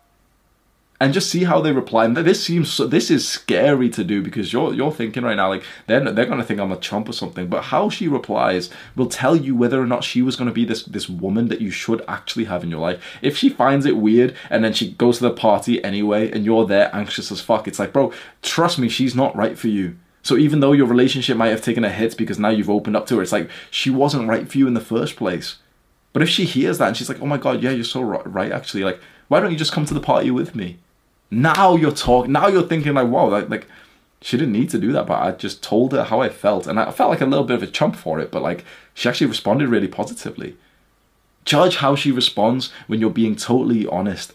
And just see how they reply. And this seems so, this is scary to do because you're you're thinking right now like they're they're gonna think I'm a chump or something. But how she replies will tell you whether or not she was gonna be this this woman that you should actually have in your life. If she finds it weird and then she goes to the party anyway and you're there anxious as fuck, it's like, bro, trust me, she's not right for you. So even though your relationship might have taken a hit because now you've opened up to her, it's like she wasn't right for you in the first place. But if she hears that and she's like, "Oh my god, yeah, you're so right, actually," like, why don't you just come to the party with me? Now you're talking. Now you're thinking like, "Wow, like, like she didn't need to do that," but I just told her how I felt, and I felt like a little bit of a chump for it. But like, she actually responded really positively. Judge how she responds when you're being totally honest.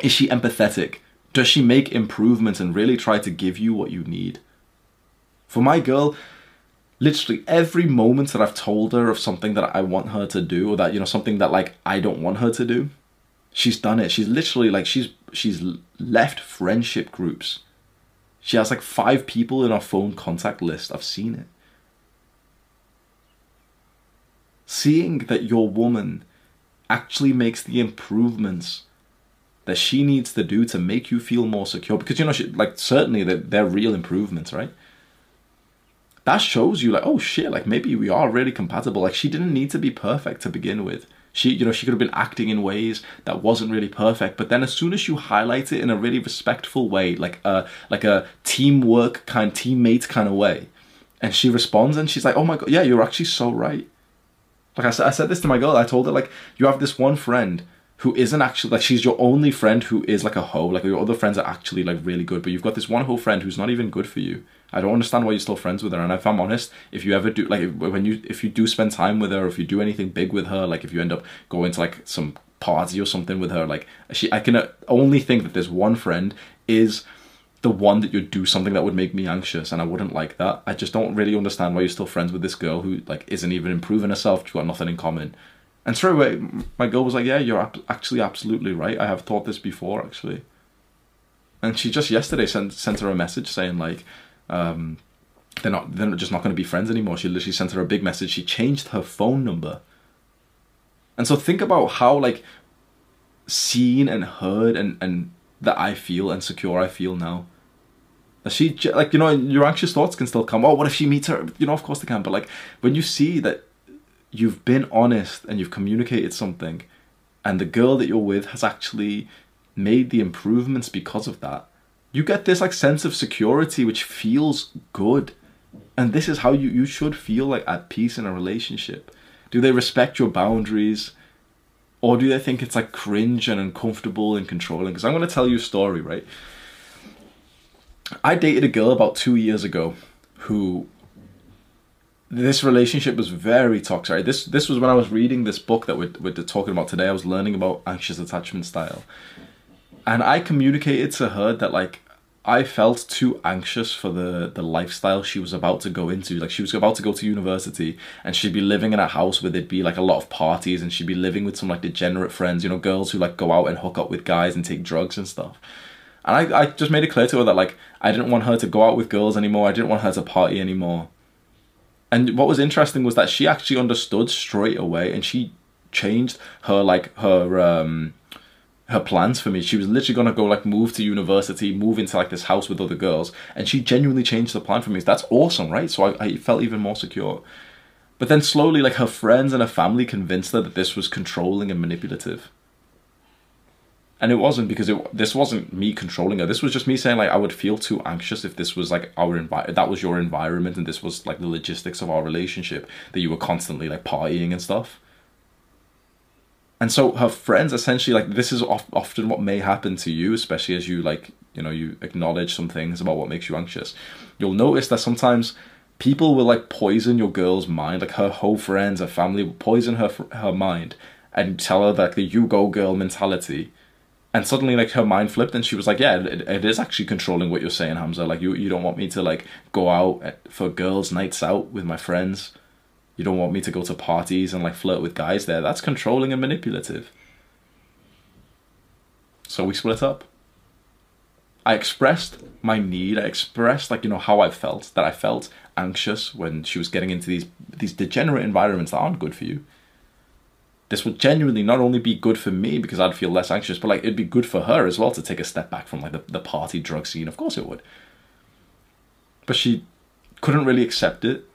Is she empathetic? Does she make improvements and really try to give you what you need? For my girl, literally every moment that I've told her of something that I want her to do or that you know something that like I don't want her to do, she's done it. She's literally like she's she's left friendship groups. She has like 5 people in her phone contact list. I've seen it. Seeing that your woman actually makes the improvements that she needs to do to make you feel more secure because you know she, like certainly they're, they're real improvements right that shows you like oh shit like maybe we are really compatible like she didn't need to be perfect to begin with she you know she could have been acting in ways that wasn't really perfect but then as soon as you highlight it in a really respectful way like a like a teamwork kind teammate kind of way and she responds and she's like oh my god yeah you're actually so right like I said, I said this to my girl. I told her like you have this one friend who isn't actually like she's your only friend who is like a hoe. Like your other friends are actually like really good, but you've got this one hoe friend who's not even good for you. I don't understand why you're still friends with her. And if I'm honest, if you ever do like when you if you do spend time with her, if you do anything big with her, like if you end up going to like some party or something with her, like she, I can only think that this one friend is the one that you'd do something that would make me anxious and I wouldn't like that. I just don't really understand why you're still friends with this girl who like isn't even improving herself. She's got nothing in common. And straight away, my girl was like, "Yeah, you're ap- actually absolutely right. I have thought this before, actually." And she just yesterday sent sent her a message saying like, um, "They're not they're just not going to be friends anymore." She literally sent her a big message. She changed her phone number. And so think about how like seen and heard and and that I feel and secure I feel now. She like you know your anxious thoughts can still come. Oh, what if she meets her? You know, of course they can. But like when you see that you've been honest and you've communicated something, and the girl that you're with has actually made the improvements because of that, you get this like sense of security which feels good. And this is how you, you should feel like at peace in a relationship. Do they respect your boundaries? Or do they think it's like cringe and uncomfortable and controlling? Because I'm going to tell you a story, right? I dated a girl about two years ago who this relationship was very toxic. Right? This this was when I was reading this book that we're, we're talking about today. I was learning about anxious attachment style, and I communicated to her that like I felt too anxious for the the lifestyle she was about to go into. Like she was about to go to university and she'd be living in a house where there'd be like a lot of parties and she'd be living with some like degenerate friends, you know, girls who like go out and hook up with guys and take drugs and stuff. And I, I just made it clear to her that like I didn't want her to go out with girls anymore. I didn't want her to party anymore. And what was interesting was that she actually understood straight away and she changed her like her um her plans for me. She was literally gonna go like move to university, move into like this house with other girls, and she genuinely changed the plan for me. That's awesome, right? So I, I felt even more secure. But then slowly, like her friends and her family convinced her that this was controlling and manipulative and it wasn't because it this wasn't me controlling her this was just me saying like i would feel too anxious if this was like our environment that was your environment and this was like the logistics of our relationship that you were constantly like partying and stuff and so her friends essentially like this is of, often what may happen to you especially as you like you know you acknowledge some things about what makes you anxious. You'll notice that sometimes people will like poison your girl's mind like her whole friends her family will poison her her mind and tell her that the you go girl mentality. And suddenly like her mind flipped and she was like yeah it, it is actually controlling what you're saying hamza. Like you, you don't want me to like go out for girls nights out with my friends you don't want me to go to parties and like flirt with guys there that's controlling and manipulative so we split up i expressed my need i expressed like you know how i felt that i felt anxious when she was getting into these these degenerate environments that aren't good for you this would genuinely not only be good for me because I'd feel less anxious, but like it'd be good for her as well to take a step back from like the, the party drug scene. Of course it would. But she couldn't really accept it.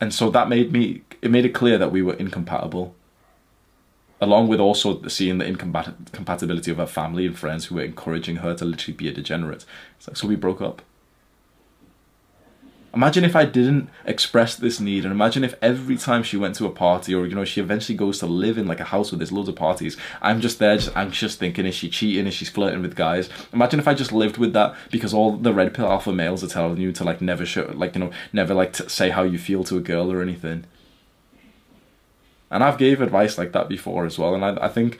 And so that made me it made it clear that we were incompatible. Along with also seeing the incompatibility of her family and friends who were encouraging her to literally be a degenerate. Like, so we broke up. Imagine if I didn't express this need, and imagine if every time she went to a party, or you know, she eventually goes to live in like a house with there's loads of parties, I'm just there, just anxious, thinking, is she cheating? Is she flirting with guys? Imagine if I just lived with that because all the red pill alpha males are telling you to like never show, like you know, never like to say how you feel to a girl or anything. And I've gave advice like that before as well, and I, I think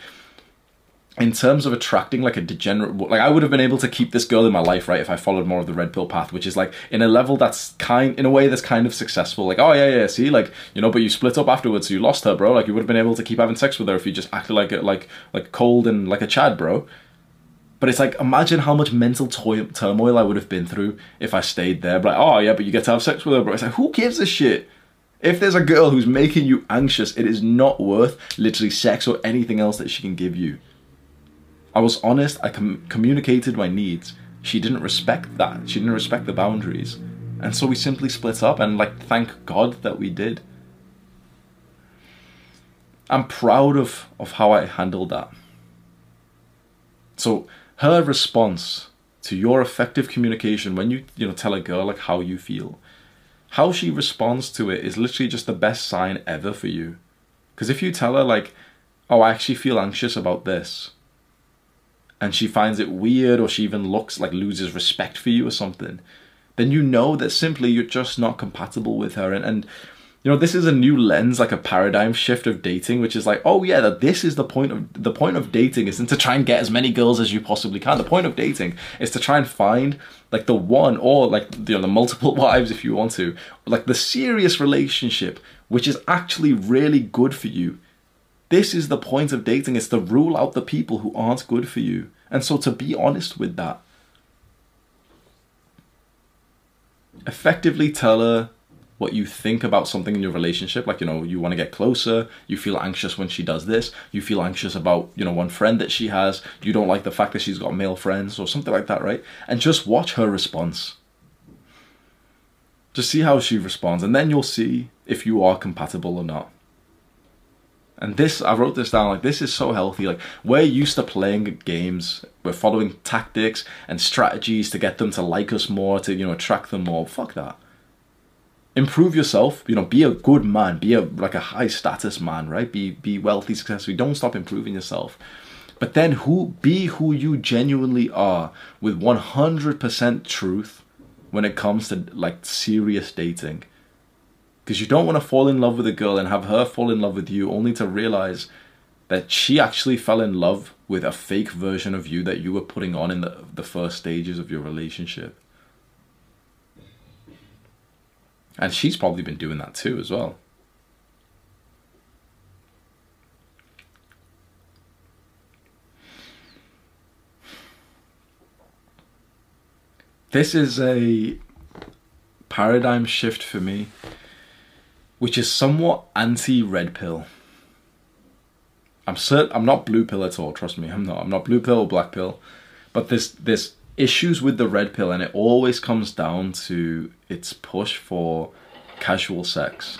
in terms of attracting like a degenerate like i would have been able to keep this girl in my life right if i followed more of the red pill path which is like in a level that's kind in a way that's kind of successful. Like oh yeah yeah see like you know but you split up afterwards so you lost her bro. Like you would have been able to keep having sex with her if you just acted like a, like like cold and like a chad bro. But it's like imagine how much mental turmoil i would have been through if i stayed there. But like oh yeah but you get to have sex with her bro. It's like who gives a shit? If there's a girl who's making you anxious, it is not worth literally sex or anything else that she can give you. I was honest, I com- communicated my needs. She didn't respect that. She didn't respect the boundaries. And so we simply split up and like thank God that we did. I'm proud of of how I handled that. So her response to your effective communication when you you know tell a girl like how you feel, how she responds to it is literally just the best sign ever for you. Because if you tell her like, "Oh, I actually feel anxious about this," and she finds it weird or she even looks like loses respect for you or something, then you know that simply you're just not compatible with her. And, and you know, this is a new lens, like a paradigm shift of dating, which is like, oh yeah, that this is the point of the point of dating isn't to try and get as many girls as you possibly can. The point of dating is to try and find like the one or like you know the multiple *laughs* wives if you want to, like the serious relationship which is actually really good for you. This is the point of dating, is to rule out the people who aren't good for you. And so to be honest with that. Effectively tell her what you think about something in your relationship like you know you want to get closer you feel anxious when she does this you feel anxious about you know one friend that she has you don't like the fact that she's got male friends or something like that right and just watch her response just see how she responds and then you'll see if you are compatible or not and this i wrote this down like this is so healthy. Like we're used to playing games we're following tactics and strategies to get them to like us more to you know attract them more. Fuck that. Improve yourself you know be a good man be a like a high status man right? Be be wealthy successful. Don't stop improving yourself. But then who be who you genuinely are with 100% truth when it comes to like serious dating because you don't want to fall in love with a girl and have her fall in love with you only to realize that she actually fell in love with a fake version of you that you were putting on in the, the first stages of your relationship And she's probably been doing that too as well. This is a paradigm shift for me, which is somewhat anti red pill. I'm cert- I'm not blue pill at all, trust me, I'm not. I'm not blue pill or black pill. But this this issues with the red pill, and it always comes down to its push for casual sex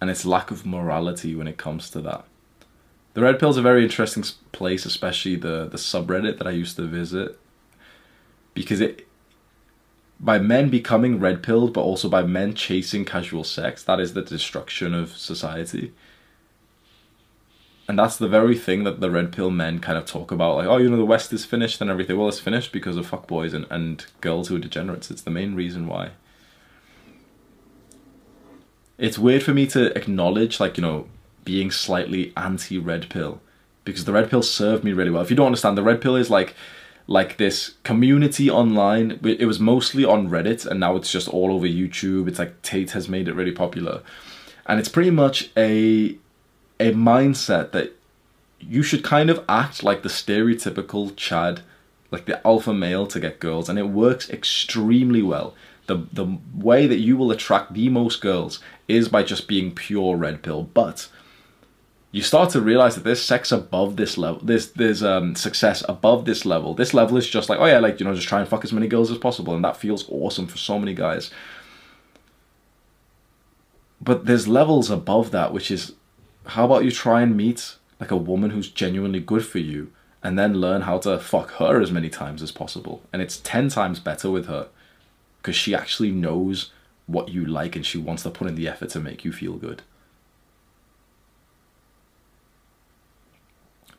and its lack of morality when it comes to that. The red pill is a very interesting place, especially the the subreddit that I used to visit, because it by men becoming red pilled, but also by men chasing casual sex, that is the destruction of society. And that's the very thing that the red pill men kind of talk about, like, oh, you know, the West is finished and everything. Well, it's finished because of fuckboys and, and girls who are degenerates. It's the main reason why. It's weird for me to acknowledge, like, you know, being slightly anti red pill because the red pill served me really well. If you don't understand, the red pill is like like this community online. It was mostly on Reddit and now it's just all over YouTube. It's like Tate has made it really popular. And it's pretty much a a mindset that you should kind of act like the stereotypical Chad, like the alpha male to get girls, and it works extremely well. The the way that you will attract the most girls is by just being pure red pill, but you start to realize that there's sex above this level. There's there's um, success above this level. This level is just like, oh yeah, like you know, just try and fuck as many girls as possible, and that feels awesome for so many guys. But there's levels above that, which is how about you try and meet like a woman who's genuinely good for you and then learn how to fuck her as many times as possible. And it's 10 times better with her because she actually knows what you like and she wants to put in the effort to make you feel good.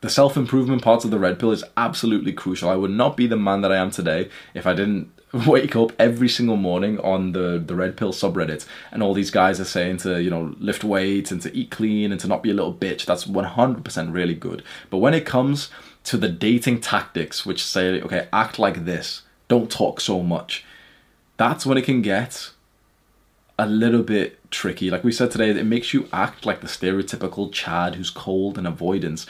The self improvement parts of the red pill is absolutely crucial. I would not be the man that I am today if I didn't *laughs* wake up every single morning on the, the red pill subreddit and all these guys are saying to, you know, lift weights and to eat clean and to not be a little bitch. That's 100% really good. But when it comes to the dating tactics, which say, okay, act like this, don't talk so much, that's when it can get a little bit tricky. Like we said today, it makes you act like the stereotypical Chad who's cold and avoidance.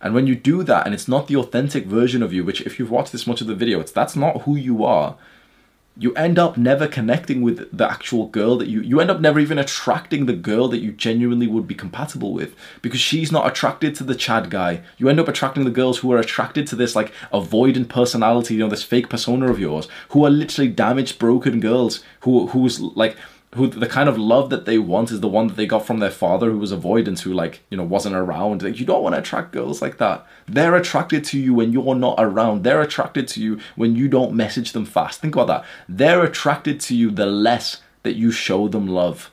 And when you do that and it's not the authentic version of you, which if you've watched this much of the video, it's that's not who you are, you end up never connecting with the actual girl that you you end up never even attracting the girl that you genuinely would be compatible with because she's not attracted to the chad guy. You end up attracting the girls who are attracted to this like avoidant personality you know this fake persona of yours who are literally damaged broken girls who who's like who the kind of love that they want is the one that they got from their father who was avoidance who like you know wasn't around. Like you don't want to attract girls like that. They're attracted to you when you're not around. They're attracted to you when you don't message them fast. Think about that. They're attracted to you the less that you show them love.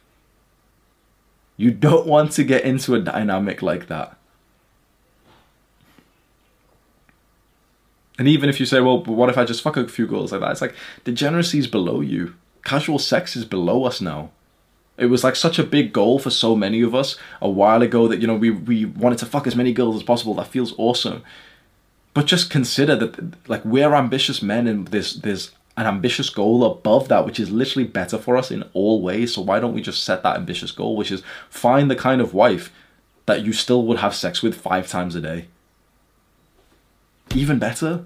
You don't *laughs* want to get into a dynamic like that. And even if you say well what if i just fuck a few girls like that? It's like degeneracy is below you Casual sex is below us now. It was like such a big goal for so many of us a while ago that, you know, we, we wanted to fuck as many girls as possible. That feels awesome. But just consider that, like, we're ambitious men and there's, there's an ambitious goal above that, which is literally better for us in all ways. So why don't we just set that ambitious goal, which is find the kind of wife that you still would have sex with five times a day? Even better.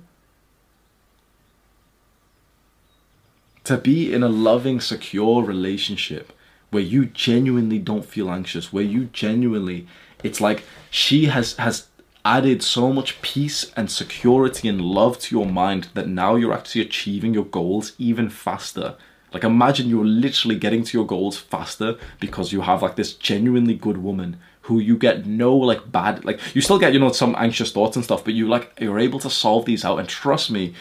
To be in a loving, secure relationship where you genuinely don't feel anxious, where you genuinely, it's like she has has added so much peace and security and love to your mind that now you're actually achieving your goals even faster. Like imagine you're literally getting to your goals faster because you have like this genuinely good woman who you get no like bad like you still get you know some anxious thoughts and stuff but you like you're able to solve these out and trust me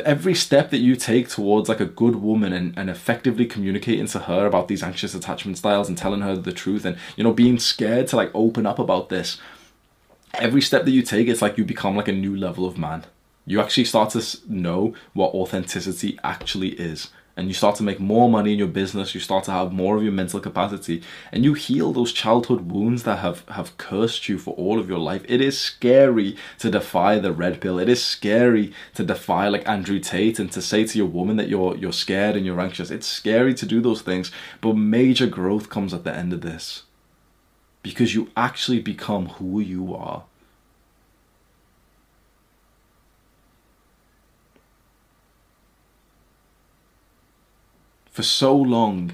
every step that you take towards like a good woman and, and effectively communicating to her about these anxious attachment styles and telling her the truth and you know being scared to like open up about this every step that you take, it's like you become like a new level of man. You actually start to know what authenticity actually is. And you start to make more money in your business, you start to have more of your mental capacity, and you heal those childhood wounds that have, have cursed you for all of your life. It is scary to defy the red pill. It is scary to defy like Andrew Tate and to say to your woman that you're you're scared and you're anxious. It's scary to do those things, but major growth comes at the end of this because you actually become who you are. For so long,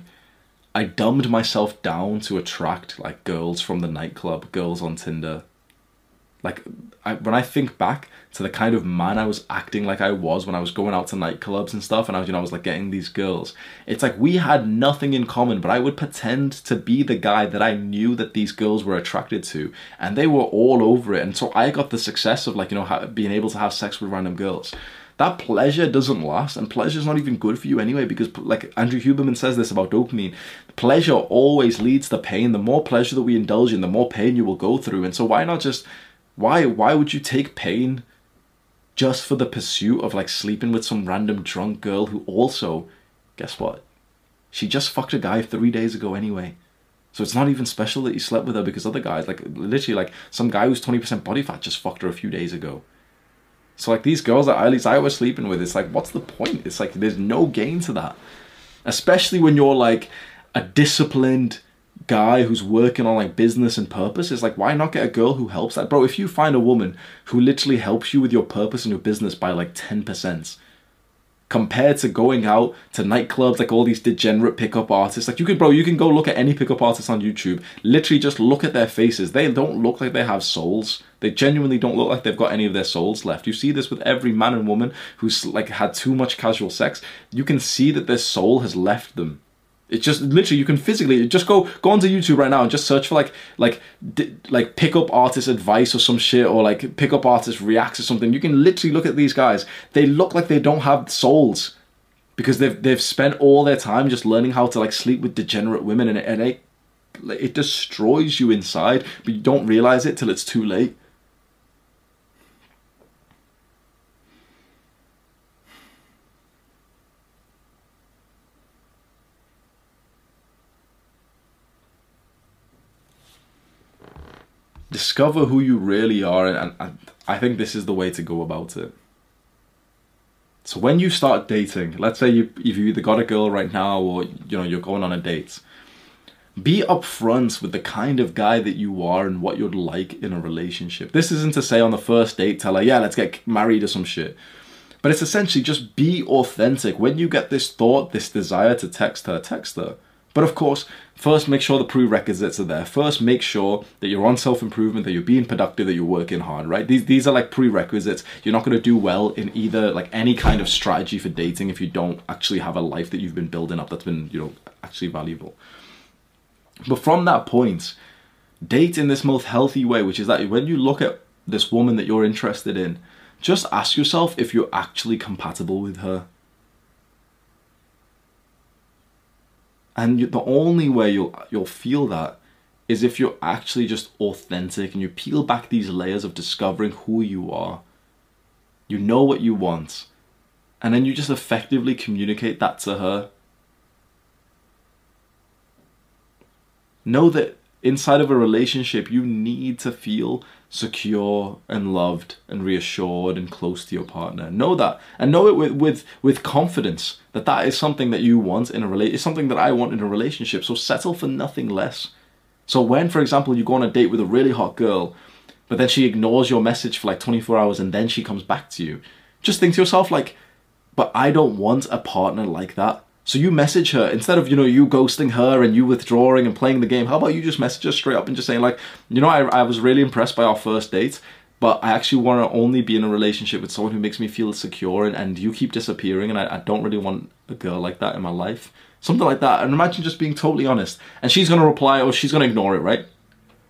I dumbed myself down to attract like girls from the nightclub, girls on Tinder, like I, when I think back to the kind of man I was acting like I was when I was going out to nightclubs and stuff, and I was, you know, I was like getting these girls. It's like we had nothing in common, but I would pretend to be the guy that I knew that these girls were attracted to, and they were all over it. And so I got the success of like, you know, being able to have sex with random girls. That pleasure doesn't last, and pleasure is not even good for you anyway. Because, like Andrew Huberman says this about dopamine, pleasure always leads to pain. The more pleasure that we indulge in, the more pain you will go through. And so, why not just why why would you take pain just for the pursuit of like sleeping with some random drunk girl who also guess what? She just fucked a guy 3 days ago anyway. So it's not even special that you slept with her because other guys like literally like some guy who's 20% body fat just fucked her a few days ago. So like these girls that at least I was sleeping with, it's like what's the point? It's like there's no gain to that. Especially when you're like a disciplined guy who's working on like business and purpose it's like why not get a girl who helps that bro if you find a woman who literally helps you with your purpose and your business by like 10% compared to going out to nightclubs like all these degenerate pickup artists like you could bro you can go look at any pickup artist on youtube literally just look at their faces they don't look like they have souls they genuinely don't look like they've got any of their souls left you see this with every man and woman who's like had too much casual sex you can see that their soul has left them it's just literally you can physically just go go onto YouTube right now and just search for like like di- like pickup artist advice or some shit or like pickup artist reacts or something. You can literally look at these guys. They look like they don't have souls because they've they've spent all their time just learning how to like sleep with degenerate women and it, and it it destroys you inside, but you don't realize it till it's too late. Discover who you really are and, and, i think this is the way to go about it. So when you start dating let's say you if you either got a girl right now or you know you're going on a date be upfront with the kind of guy that you are and what you'd like in a relationship. This isn't to say on the first date tell her yeah let's get married or some shit. But it's essentially just be authentic. When you get this thought this desire to text her text her but of course, first make sure the prerequisites are there. First, make sure that you're on self improvement, that you're being productive, that you're working hard, right? These, these are like prerequisites. You're not going to do well in either like any kind of strategy for dating if you don't actually have a life that you've been building up that's been, you know, actually valuable. But from that point, date in this most healthy way, which is that when you look at this woman that you're interested in, just ask yourself if you're actually compatible with her. And the only way you'll you'll feel that is if you're actually just authentic and you peel back these layers of discovering who you are. You know what you want. And then you just effectively communicate that to her. Know that inside of a relationship, you need to feel secure and loved and reassured and close to your partner. Know that and know it with with with confidence that that is something that you want in a relate. It's something that I want in a relationship. So settle for nothing less. So when, for example, you go on a date with a really hot girl, but then she ignores your message for like 24 hours and then she comes back to you, just think to yourself like, but I don't want a partner like that. So you message her instead of you know you ghosting her and you withdrawing and playing the game. How about you just message her straight up and just saying like, you know, I, I was really impressed by our first date, but I actually want to only be in a relationship with someone who makes me feel secure and, and you keep disappearing and I, I don't really want a girl like that in my life. Something like that. And imagine just being totally honest. And she's gonna reply or she's gonna ignore it, right?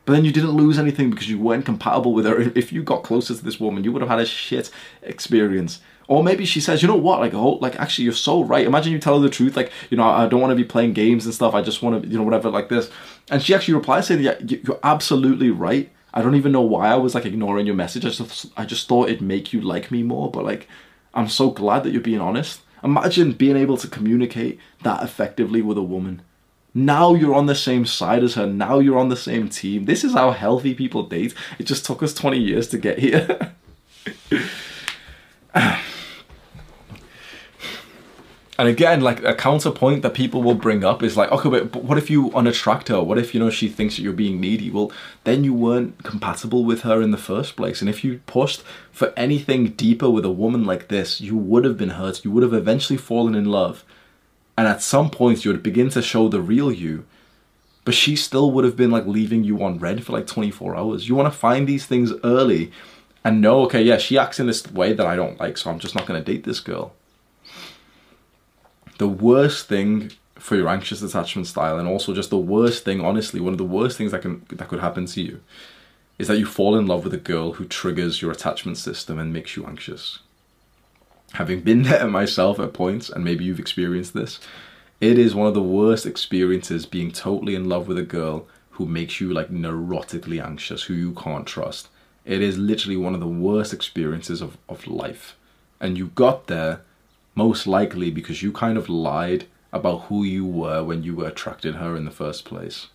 But then you didn't lose anything because you weren't compatible with her. If you got closer to this woman, you would have had a shit experience. Or maybe she says, you know what, like, oh, like, actually, you're so right. Imagine you tell her the truth, like, you know, I don't want to be playing games and stuff. I just want to, you know, whatever, like this. And she actually replies saying, yeah, you're absolutely right. I don't even know why I was like ignoring your message. I just, I just thought it'd make you like me more. But like, I'm so glad that you're being honest. Imagine being able to communicate that effectively with a woman. Now you're on the same side as her. Now you're on the same team. This is how healthy people date. It just took us 20 years to get here. *laughs* and again, like a counterpoint that people will bring up is like, okay, but, what if you unattract her? What if you know she thinks that you're being needy? Well, then you weren't compatible with her in the first place. And if you pushed for anything deeper with a woman like this, you would have been hurt. You would have eventually fallen in love, and at some point you would begin to show the real you. But she still would have been like leaving you on read for like 24 hours. You want to find these things early and know, okay, yeah, she acts in this way that I don't like, so I'm just not going to date this girl the worst thing for your anxious attachment style and also just the worst thing honestly one of the worst things that can that could happen to you is that you fall in love with a girl who triggers your attachment system and makes you anxious. Having been *laughs* there myself at points and maybe you've experienced this it is one of the worst experiences being totally in love with a girl who makes you like neurotically anxious who you can't trust. It is literally one of the worst experiences of, of life. And you got there most likely because you kind of lied about who you were when you were attracted her in the first place.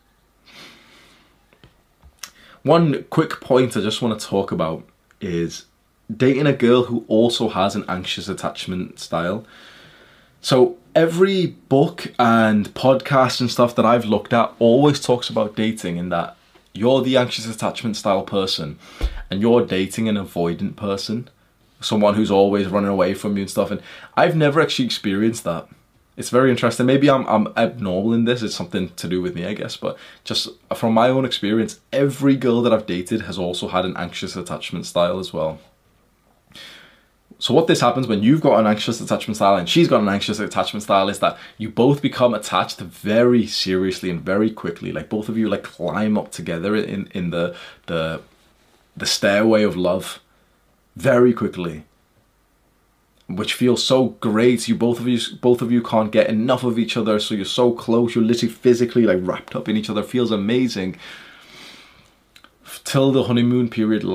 One quick point I just want to talk about is dating a girl who also has an anxious attachment style. So every book and podcast and stuff that I've looked at always talks about dating in that you're the anxious attachment style person and you're dating an avoidant person someone who's always running away from you and stuff. And I've never actually experienced that. It's very interesting. Maybe I'm I'm abnormal in this. It's something to do with me, I guess. But just from my own experience, every girl that I've dated has also had an anxious attachment style as well. So what this happens when you've got an anxious attachment style and she's got an anxious attachment style is that you both become attached very seriously and very quickly. Like both of you like climb up together in in the the the stairway of love very quickly which feels so great. You both of you both of you can't get enough of each other so you're so close. You're literally physically like wrapped up in each other. Feels amazing. Till the honeymoon period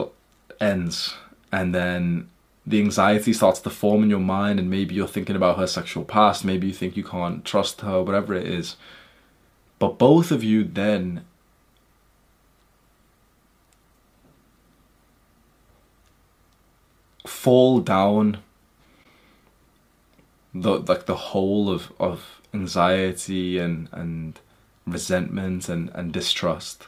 ends and then the anxiety starts to form in your mind and maybe you're thinking about her sexual past. Maybe you think you can't trust her whatever it is. But both of you then fall down the like the hole of of anxiety and and resentment and and distrust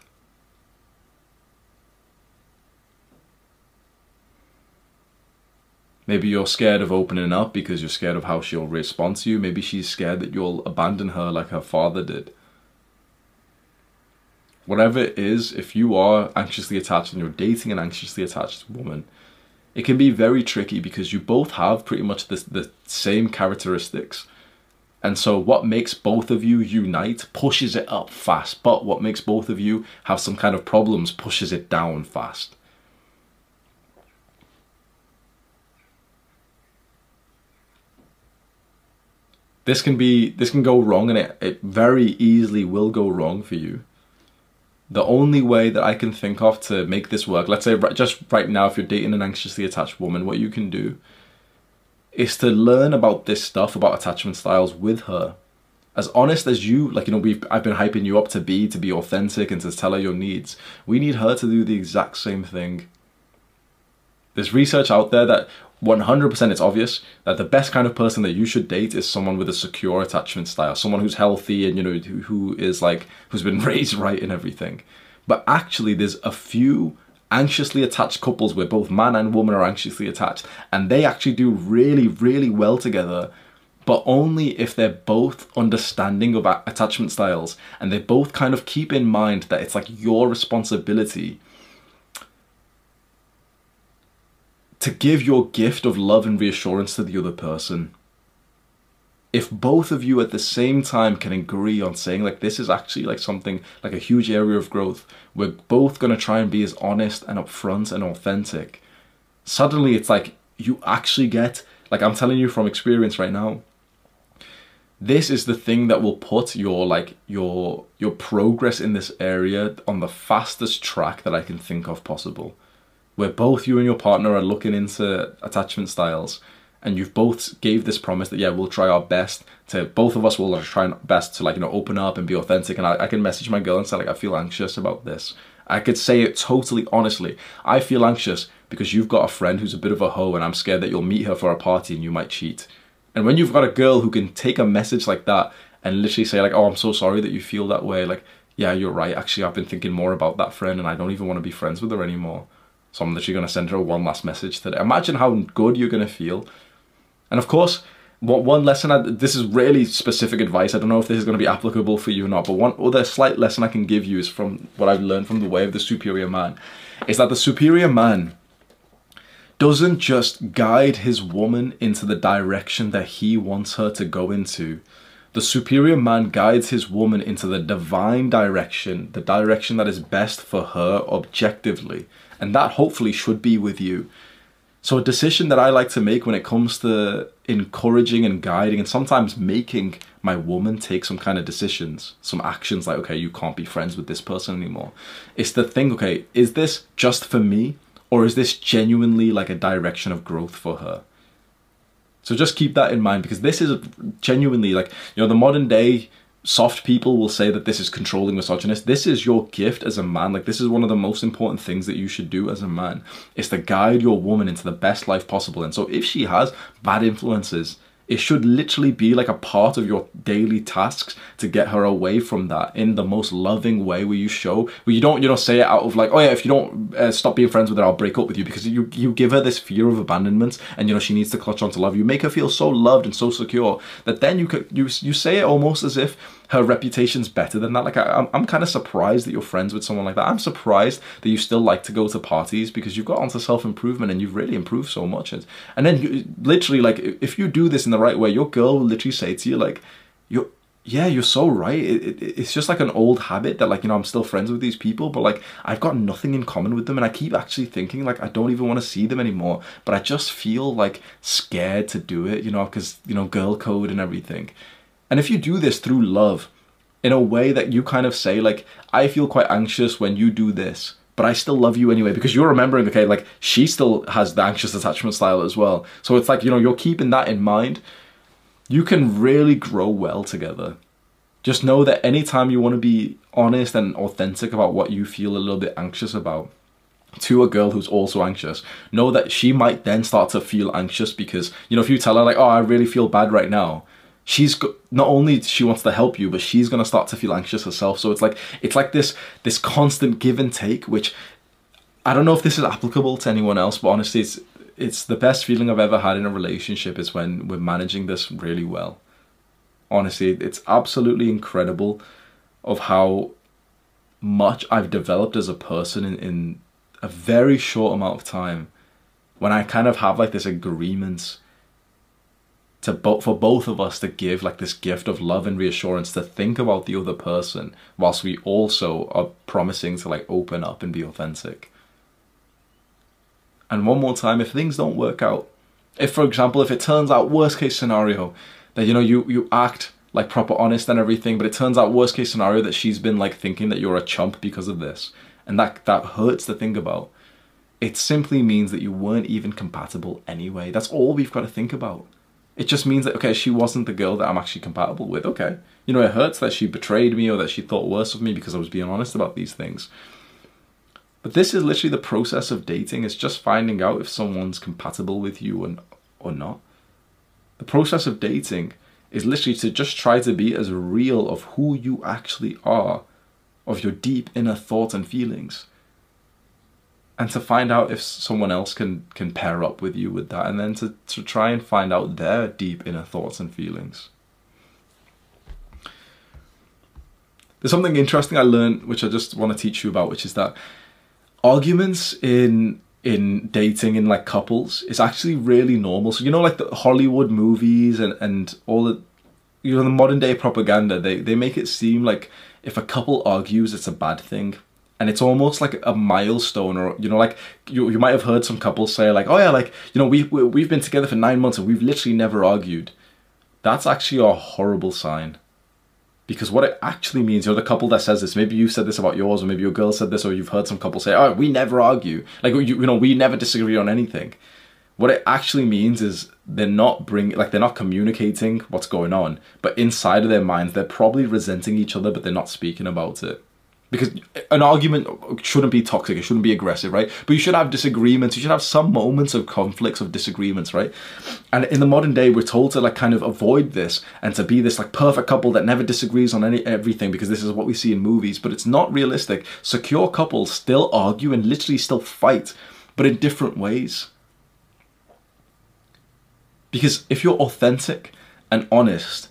Maybe you're scared of opening up because you're scared of how she'll respond to you. Maybe she's scared that you'll abandon her like her father did. Whatever it is, if you are anxiously attached and you're dating an anxiously attached woman, it can be very tricky because you both have pretty much the, same characteristics. And so, what makes both of you unite pushes it up fast, but what makes both of you have some kind of problems pushes it down fast. This can be this can go wrong, and it, it very easily will go wrong for you the only way that I can think of to make this work, let's say just right now, if you're dating an anxiously attached woman, what you can do is to learn about this stuff, about attachment styles with her. as honest as you like you know we've i've been hyping you up to be to be authentic and to tell her your needs we need her to do the exact same thing there's research out there that 100% it's obvious that the best kind of person that you should date is someone with a secure attachment style someone who's healthy and you know who, is like who's been *laughs* raised right and everything. But actually there's a few anxiously attached couples where both man and woman are anxiously attached and they actually do really really well together but only if they're both understanding of attachment styles and they both kind of keep in mind that it's like your responsibility to give your gift of love and reassurance to the other person. If both of you at the same time can agree on saying like this is actually like something like a huge area of growth, we're both going to try and be as honest and upfront and authentic. Suddenly it's like you actually get like I'm telling you from experience right now. This is the thing that will put your like your your progress in this area on the fastest track that I can think of possible where both you and your partner are looking into attachment styles and you've both gave this promise that yeah we'll try our best to both of us will try our best to like you know open up and be authentic. And I, I can message my girl and say like I feel anxious about this. I could say it totally honestly. I feel anxious because you've got a friend who's a bit of a hoe and I'm scared that you'll meet her for a party and you might cheat. And when you've got a girl who can take a message like that and literally say like oh I'm so sorry that you feel that way like yeah you're right. Actually I've been thinking more about that friend and I don't even want to be friends with her anymore I'm literally going to send her one last message today. Imagine how good you're going to feel. And of course, what one lesson, I, this is really specific advice. I don't know if this is going to be applicable for you or not, but one other slight lesson I can give you is from what I've learned from the way of the superior man, is that the superior man doesn't just guide his woman into the direction that he wants her to go into. The superior man guides his woman into the divine direction, the direction that is best for her objectively. And that hopefully should be with you. So, a decision that I like to make when it comes to encouraging and guiding, and sometimes making my woman take some kind of decisions, some actions like, okay, you can't be friends with this person anymore, is to think, okay, is this just for me? Or is this genuinely like a direction of growth for her? So just keep that in mind because this is genuinely like, you know, the modern day soft people will say that this is controlling misogynist. This is your gift as a man. Like this is one of the most important things that you should do as a man is to guide your woman into the best life possible. And so if she has bad influences, it should literally be like a part of your daily tasks to get her away from that in the most loving way where you show where you don't you know say it out of like oh yeah if you don't uh, stop being friends with her I'll break up with you because you you give her this fear of abandonment and you know she needs to clutch on to love. You make her feel so loved and so secure that then you could you you say it almost as if her reputation's better than that. Like, I, I'm, I'm kind of surprised that you're friends with someone like that. I'm surprised that you still like to go to parties because you've got onto self improvement and you've really improved so much. And, and then, you, literally, like, if you do this in the right way, your girl will literally say to you, like, you're, yeah, you're so right. It, it, it's just like an old habit that, like, you know, I'm still friends with these people, but like, I've got nothing in common with them, and I keep actually thinking, like, I don't even want to see them anymore. But I just feel like scared to do it, you know, because you know, girl code and everything. And if you do this through love, in a way that you kind of say, like, I feel quite anxious when you do this, but I still love you anyway, because you're remembering, okay, like, she still has the anxious attachment style as well. So it's like, you know, you're keeping that in mind. You can really grow well together. Just know that anytime you want to be honest and authentic about what you feel a little bit anxious about, to a girl who's also anxious know that she might then start to feel anxious because you know if you tell her like oh i really feel bad right now she's not only she wants to help you but she's going to start to feel anxious herself. So it's like it's like this this constant give and take which i don't know if this is applicable to anyone else but honestly it's it's the best feeling i've ever had in a relationship is when we're managing this really well. Honestly it's absolutely incredible of how much i've developed as a person in, in a very short amount of time when i kind of have like this agreement to both for both of us to give like this gift of love and reassurance to think about the other person whilst we also are promising to like open up and be authentic. And one more time if things don't work out if for example if it turns out worst case scenario that you know you you act like proper honest and everything but it turns out worst case scenario that she's been like thinking that you're a chump because of this and that that hurts to think about it simply means that you weren't even compatible anyway. That's all we've got to think about It just means that okay, she wasn't the girl that I'm actually compatible with. Okay, you know, it hurts that she betrayed me or that she thought worse of me because I was being honest about these things. But this is literally the process of dating. It's just finding out if someone's compatible with you or, or not. The process of dating is literally to just try to be as real of who you actually are, of your deep inner thoughts and feelings. And to find out if someone else can, can pair up with you with that, and then to, to try and find out their deep inner thoughts and feelings. There's something interesting I learned, which I just want to teach you about, which is that arguments in in dating in like couples is actually really normal. So you know, like the Hollywood movies and and all the you know the modern day propaganda, they they make it seem like if a couple argues, it's a bad thing. And it's almost like a milestone, or you know, like you you might have heard some couples say, like, "Oh yeah, like you know, we we've been together for nine months and we've literally never argued." That's actually a horrible sign because what it actually means, you're the couple that says this. Maybe you said this about yours, or maybe your girl said this, or you've heard some couple say, "Oh, we never argue. Like you, you know, we never disagree on anything." What it actually means is they're not bring like they're not communicating what's going on, but inside of their minds, they're probably resenting each other, but they're not speaking about it because an argument shouldn't be toxic it shouldn't be aggressive right? But you should have disagreements you should have some moments of conflicts of disagreements right? And in the modern day we're told to like kind of avoid this and to be this like perfect couple that never disagrees on any everything because this is what we see in movies but it's not realistic. Secure couples still argue and literally still fight but in different ways. Because if you're authentic and honest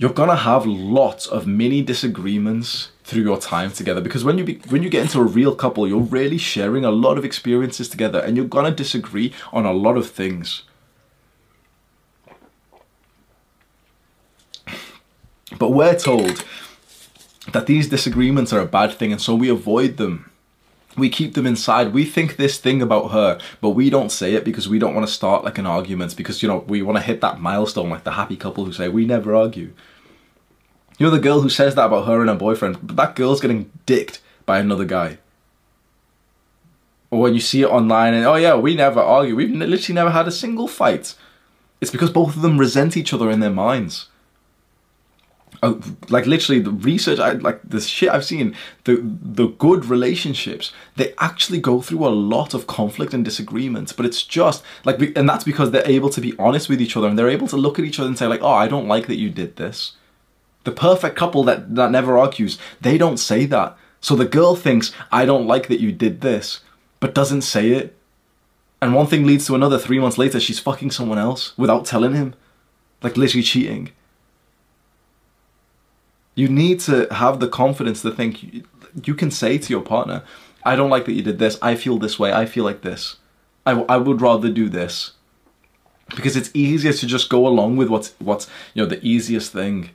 you're gonna have lots of mini disagreements through your time together. Because when you be, when you get into a real couple you're really sharing a lot of experiences together and you're gonna disagree on a lot of things. But we're told that these disagreements are a bad thing and so we avoid them. We keep them inside. We think this thing about her but we don't say it because we don't want to start like an argument because you know we want to hit that milestone like the happy couple who say we never argue you know the girl who says that about her and her boyfriend, but that girl's getting dicked by another guy. Or when you see it online and, oh yeah, we never argue. We've literally never had a single fight. It's because both of them resent each other in their minds. Oh, like literally the research I like the shit I've seen the the good relationships they actually go through a lot of conflict and disagreements but it's just like and that's because they're able to be honest with each other and they're able to look at each other and say like oh I don't like that you did this the perfect couple that, that never argues, they don't say that. So the girl thinks, I don't like that you did this, but doesn't say it. And one thing leads to another. Three months later, she's fucking someone else without telling him. Like literally cheating. You need to have the confidence to think you, you can say to your partner, I don't like that you did this. I feel this way. I feel like this. I, I would rather do this. Because it's easier to just go along with what's, what's you know, the easiest thing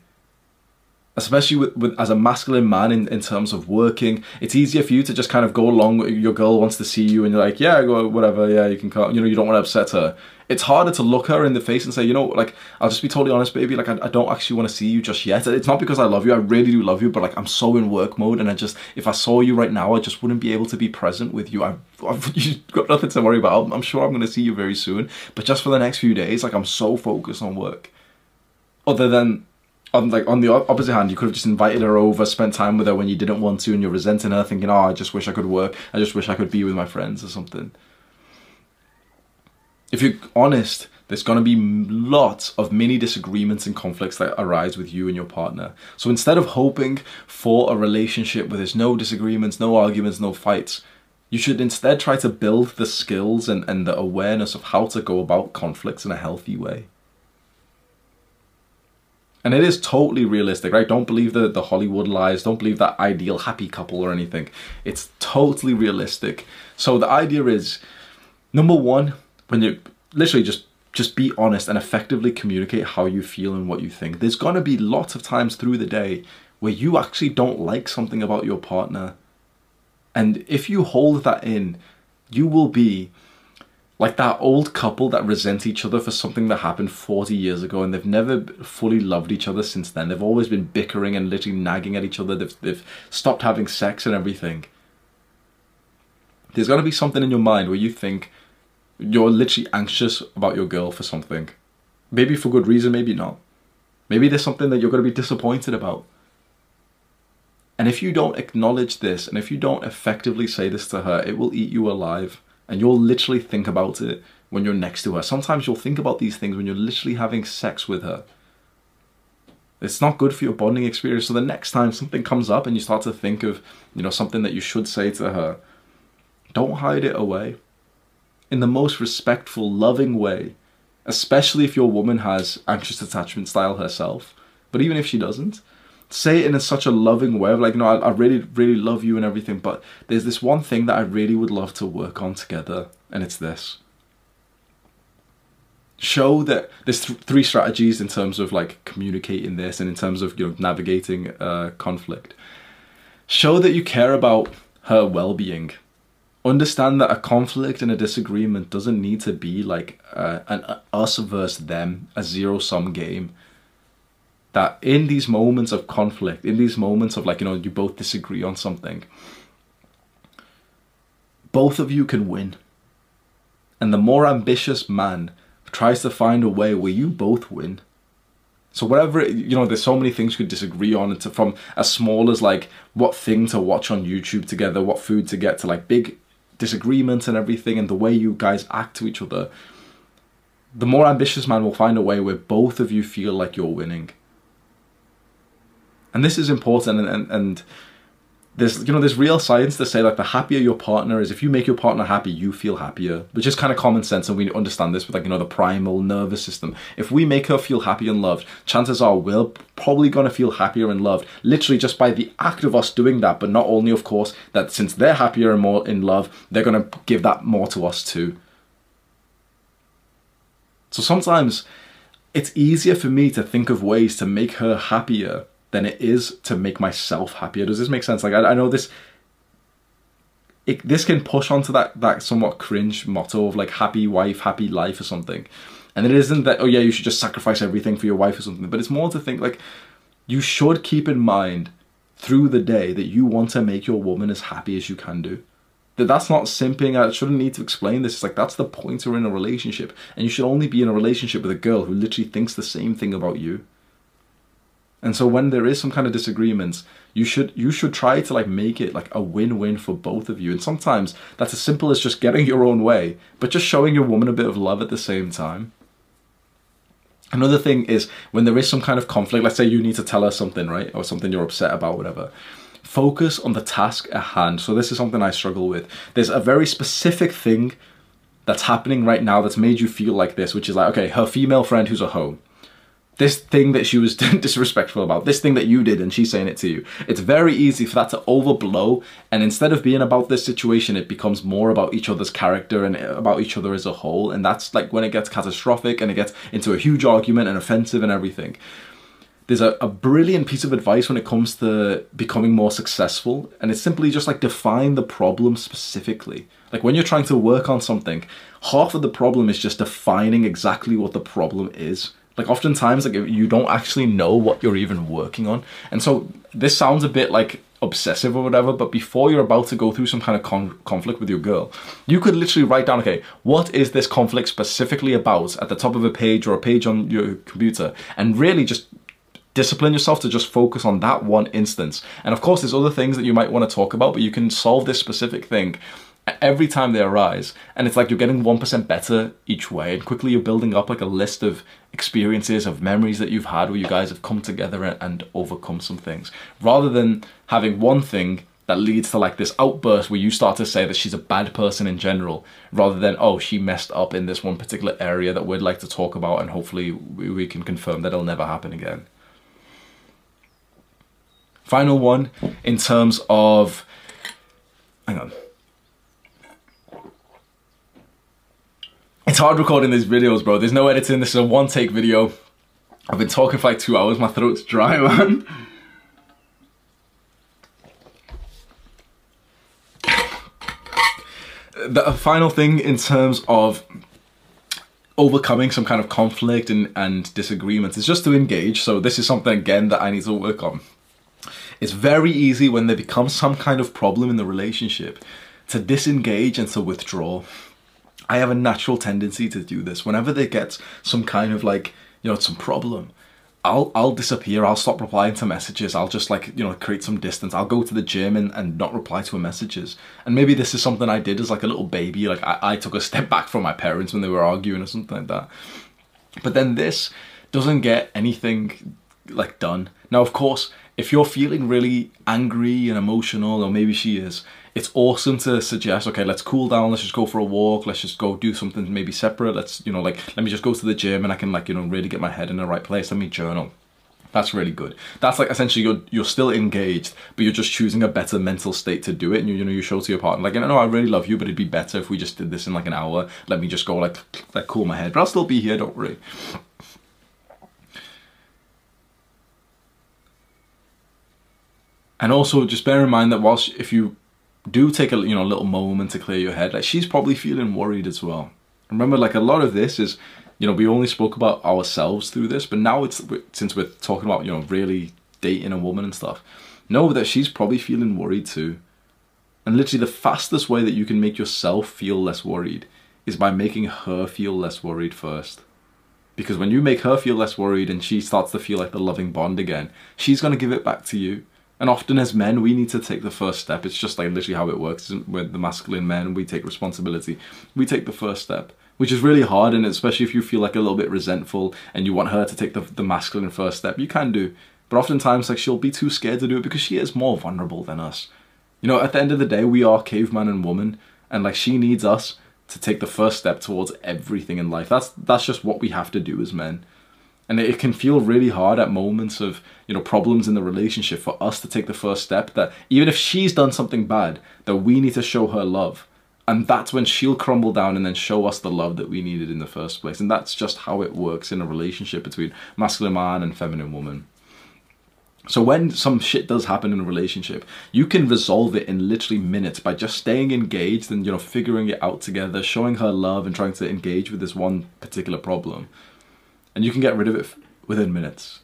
especially with, with, as a masculine man in, in terms of working it's easier for you to just kind of go along your girl wants to see you and you're like yeah go whatever yeah you can come you know you don't want to upset her. It's harder to look her in the face and say you know like i'll just be totally honest baby like i, I don't actually want to see you just yet. It's not because i love you i really do love you but like i'm so in work mode and i just if i saw you right now i just wouldn't be able to be present with you. I've, I've *laughs* you've got nothing to worry about. I'm, I'm sure i'm going to see you very soon. But just for the next few days like i'm so focused on work. Other than on like on the opposite hand, you could have just invited her over, spent time with her when you didn't want to, and you're resenting her, thinking, "Oh, I just wish I could work. I just wish I could be with my friends or something." If you're honest, there's going to be lots of mini disagreements and conflicts that arise with you and your partner. So instead of hoping for a relationship where there's no disagreements, no arguments, no fights, you should instead try to build the skills and, and the awareness of how to go about conflicts in a healthy way. And it is totally realistic, right? Don't believe the, the Hollywood lies. Don't believe that ideal happy couple or anything. It's totally realistic. So the idea is, number one, when you literally just just be honest and effectively communicate how you feel and what you think. There's gonna be lots of times through the day where you actually don't like something about your partner. And if you hold that in, you will be like that old couple that resent each other for something that happened 40 years ago and they've never fully loved each other since then. They've always been bickering and literally nagging at each other. They've, they've stopped having sex and everything. There's going to be something in your mind where you think you're literally anxious about your girl for something. Maybe for good reason, maybe not. Maybe there's something that you're going to be disappointed about. And if you don't acknowledge this and if you don't effectively say this to her, it will eat you alive. And you'll literally think about it when you're next to her. Sometimes you'll think about these things when you're literally having sex with her. It's not good for your bonding experience. So the next time something comes up and you start to think of, you know, something that you should say to her, don't hide it away. In the most respectful, loving way, especially if your woman has anxious attachment style herself. But even if she doesn't, say it in such a loving way of like, no, I, I really, really love you and everything, but there's this one thing that I really would love to work on together, and it's this. Show that there's th- three strategies in terms of like communicating this and in terms of you know navigating uh, conflict. Show that you care about her well-being. Understand that a conflict and a disagreement doesn't need to be like uh, an us versus them, a zero-sum game that in these moments of conflict, in these moments of like, you know, you both disagree on something, both of you can win. And the more ambitious man tries to find a way where you both win. So whatever you know, there's so many things you could disagree on. It's from as small as like what thing to watch on YouTube together, what food to get, to like big disagreements and everything, and the way you guys act to each other. The more ambitious man will find a way where both of you feel like you're winning and this is important and, and, and there's you know there's real science to say like the happier your partner is if you make your partner happy you feel happier which is kind of common sense and we understand this with like you know the primal nervous system. If we make her feel happy and loved chances are we're probably going to feel happier and loved literally just by the act of us doing that but not only of course that since they're happier and more in love they're going to give that more to us too. So sometimes it's easier for me to think of ways to make her happier than it is to make myself happier. Does this make sense? Like I, I know this it, this can push onto that that somewhat cringe motto of like happy wife, happy life or something. And it isn't that oh yeah, you should just sacrifice everything for your wife or something, but it's more to think like you should keep in mind through the day that you want to make your woman as happy as you can do. That that's not simping. I shouldn't need to explain this. It's like that's the point we're in a relationship, and you should only be in a relationship with a girl who literally thinks the same thing about you. And so when there is some kind of disagreements, you should you should try to like make it like a win-win for both of you. And sometimes that's as simple as just getting your own way, but just showing your woman a bit of love at the same time. Another thing is when there is some kind of conflict, let's say you need to tell her something, right? Or something you're upset about, whatever. Focus on the task at hand. So this is something I struggle with. There's a very specific thing that's happening right now that's made you feel like this, which is like, okay, her female friend who's at home this thing that she was *laughs* disrespectful about, this thing that you did, and she's saying it to you. It's very easy for that to overblow, and instead of being about this situation, it becomes more about each other's character and uh, about each other as a whole. And that's like when it gets catastrophic and it gets into a huge argument and offensive and everything. There's a, a brilliant piece of advice when it comes to becoming more successful, and it's simply just like define the problem specifically. Like when you're trying to work on something, half of the problem is just defining exactly what the problem is like oftentimes, like you don't actually know what you're even working on, and so this sounds a bit like obsessive or whatever. But before you're about to go through some kind of con- conflict with your girl, you could literally write down, okay, what is this conflict specifically about at the top of a page or a page on your computer, and really just discipline yourself to just focus on that one instance. And of course, there's other things that you might want to talk about, but you can solve this specific thing every time they arise and it's like you're getting 1% better each way and quickly you're building up like a list of experiences of memories that you've had where you guys have come together and overcome some things. Rather than having one thing that leads to like this outburst where you start to say that she's a bad person in general rather than oh she messed up in this one particular area that we'd like to talk about and hopefully we can confirm that it'll never happen again. Final one in terms of hang on It's hard recording these videos, bro. There's no editing. This is a one take video. I've been talking for like two hours. My throat's dry, *laughs* man. the final thing in terms of overcoming some kind of conflict and, and disagreement is just to engage. So this is something again that I need to work on. It's very easy when there becomes some kind of problem in the relationship to disengage and to withdraw I have a natural tendency to do this. Whenever they get some kind of like, you know, some problem, I'll I'll disappear. I'll stop replying to messages. I'll just like you know create some distance. I'll go to the gym and, and not reply to her messages. And maybe this is something I did as like a little baby. Like I, I took a step back from my parents when they were arguing or something like that. But then this doesn't get anything like done. Now of course, if you're feeling really angry and emotional, or maybe she is, it's awesome to suggest, okay, let's cool down, let's just go for a walk, let's just go do something maybe separate, let's, you know, like, let me just go to the gym and I can, like, you know, really get my head in the right place, let me journal. That's really good. That's like essentially you're you're still engaged, but you're just choosing a better mental state to do it. And you, you know you show to your partner like, you know, I really love you, but it'd be better if we just did this in like an hour. Let me just go like like cool my head, but I'll still be here. Don't worry. And also just bear in mind that whilst if you do take a you know little moment to clear your head. Like she's probably feeling worried as well. Remember, like a lot of this is, you know, we only spoke about ourselves through this, but now it's since we're talking about you know really dating a woman and stuff. Know that she's probably feeling worried too. And literally, the fastest way that you can make yourself feel less worried is by making her feel less worried first. Because when you make her feel less worried and she starts to feel like the loving bond again, she's going to give it back to you. And often as men, we need to take the first step. It's just like literally how it works. With the masculine men, we take responsibility. We take the first step, which is really hard. And especially if you feel like a little bit resentful and you want her to take the, the masculine first step, you can do. But oftentimes, like she'll be too scared to do it because she is more vulnerable than us. You know, at the end of the day, we are caveman and woman, and like she needs us to take the first step towards everything in life. That's that's just what we have to do as men and it can feel really hard at moments of you know problems in the relationship for us to take the first step that even if she's done something bad that we need to show her love. And that's when she'll crumble down and then show us the love that we needed in the first place. And that's just how it works in a relationship between masculine man and feminine woman. So when some shit does happen in a relationship, you can resolve it in literally minutes by just staying engaged and you know figuring it out together, showing her love and trying to engage with this one particular problem and you can get rid of it within minutes.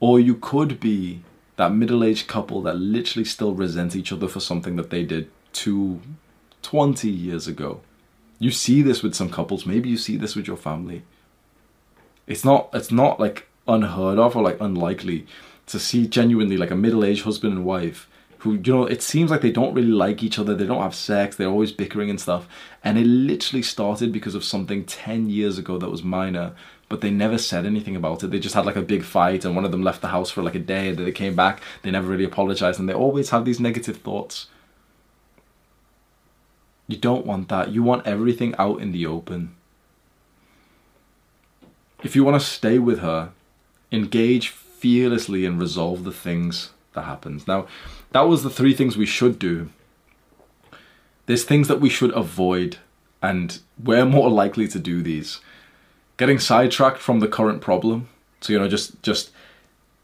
Or you could be that middle aged couple that literally still resent each other for something that they did two, 20 years ago. You see this with some couples, maybe you see this with your family. It's not it's not like unheard of or like unlikely to see genuinely like a middle-aged husband and wife who you know it seems like they don't really like each other they don't have sex they're always bickering and stuff. And it literally started because of something 10 years ago that was minor but they never said anything about it. They just had like a big fight and one of them left the house for like a day and then they came back. They never really apologized and they always have these negative thoughts. You don't want that. You want everything out in the open. If you want to stay with her engage fearlessly and resolve the things that happens. Now that was the three things we should do. There's things that we should avoid, and we're more likely to do these. Getting sidetracked from the current problem. So, you know, just, just,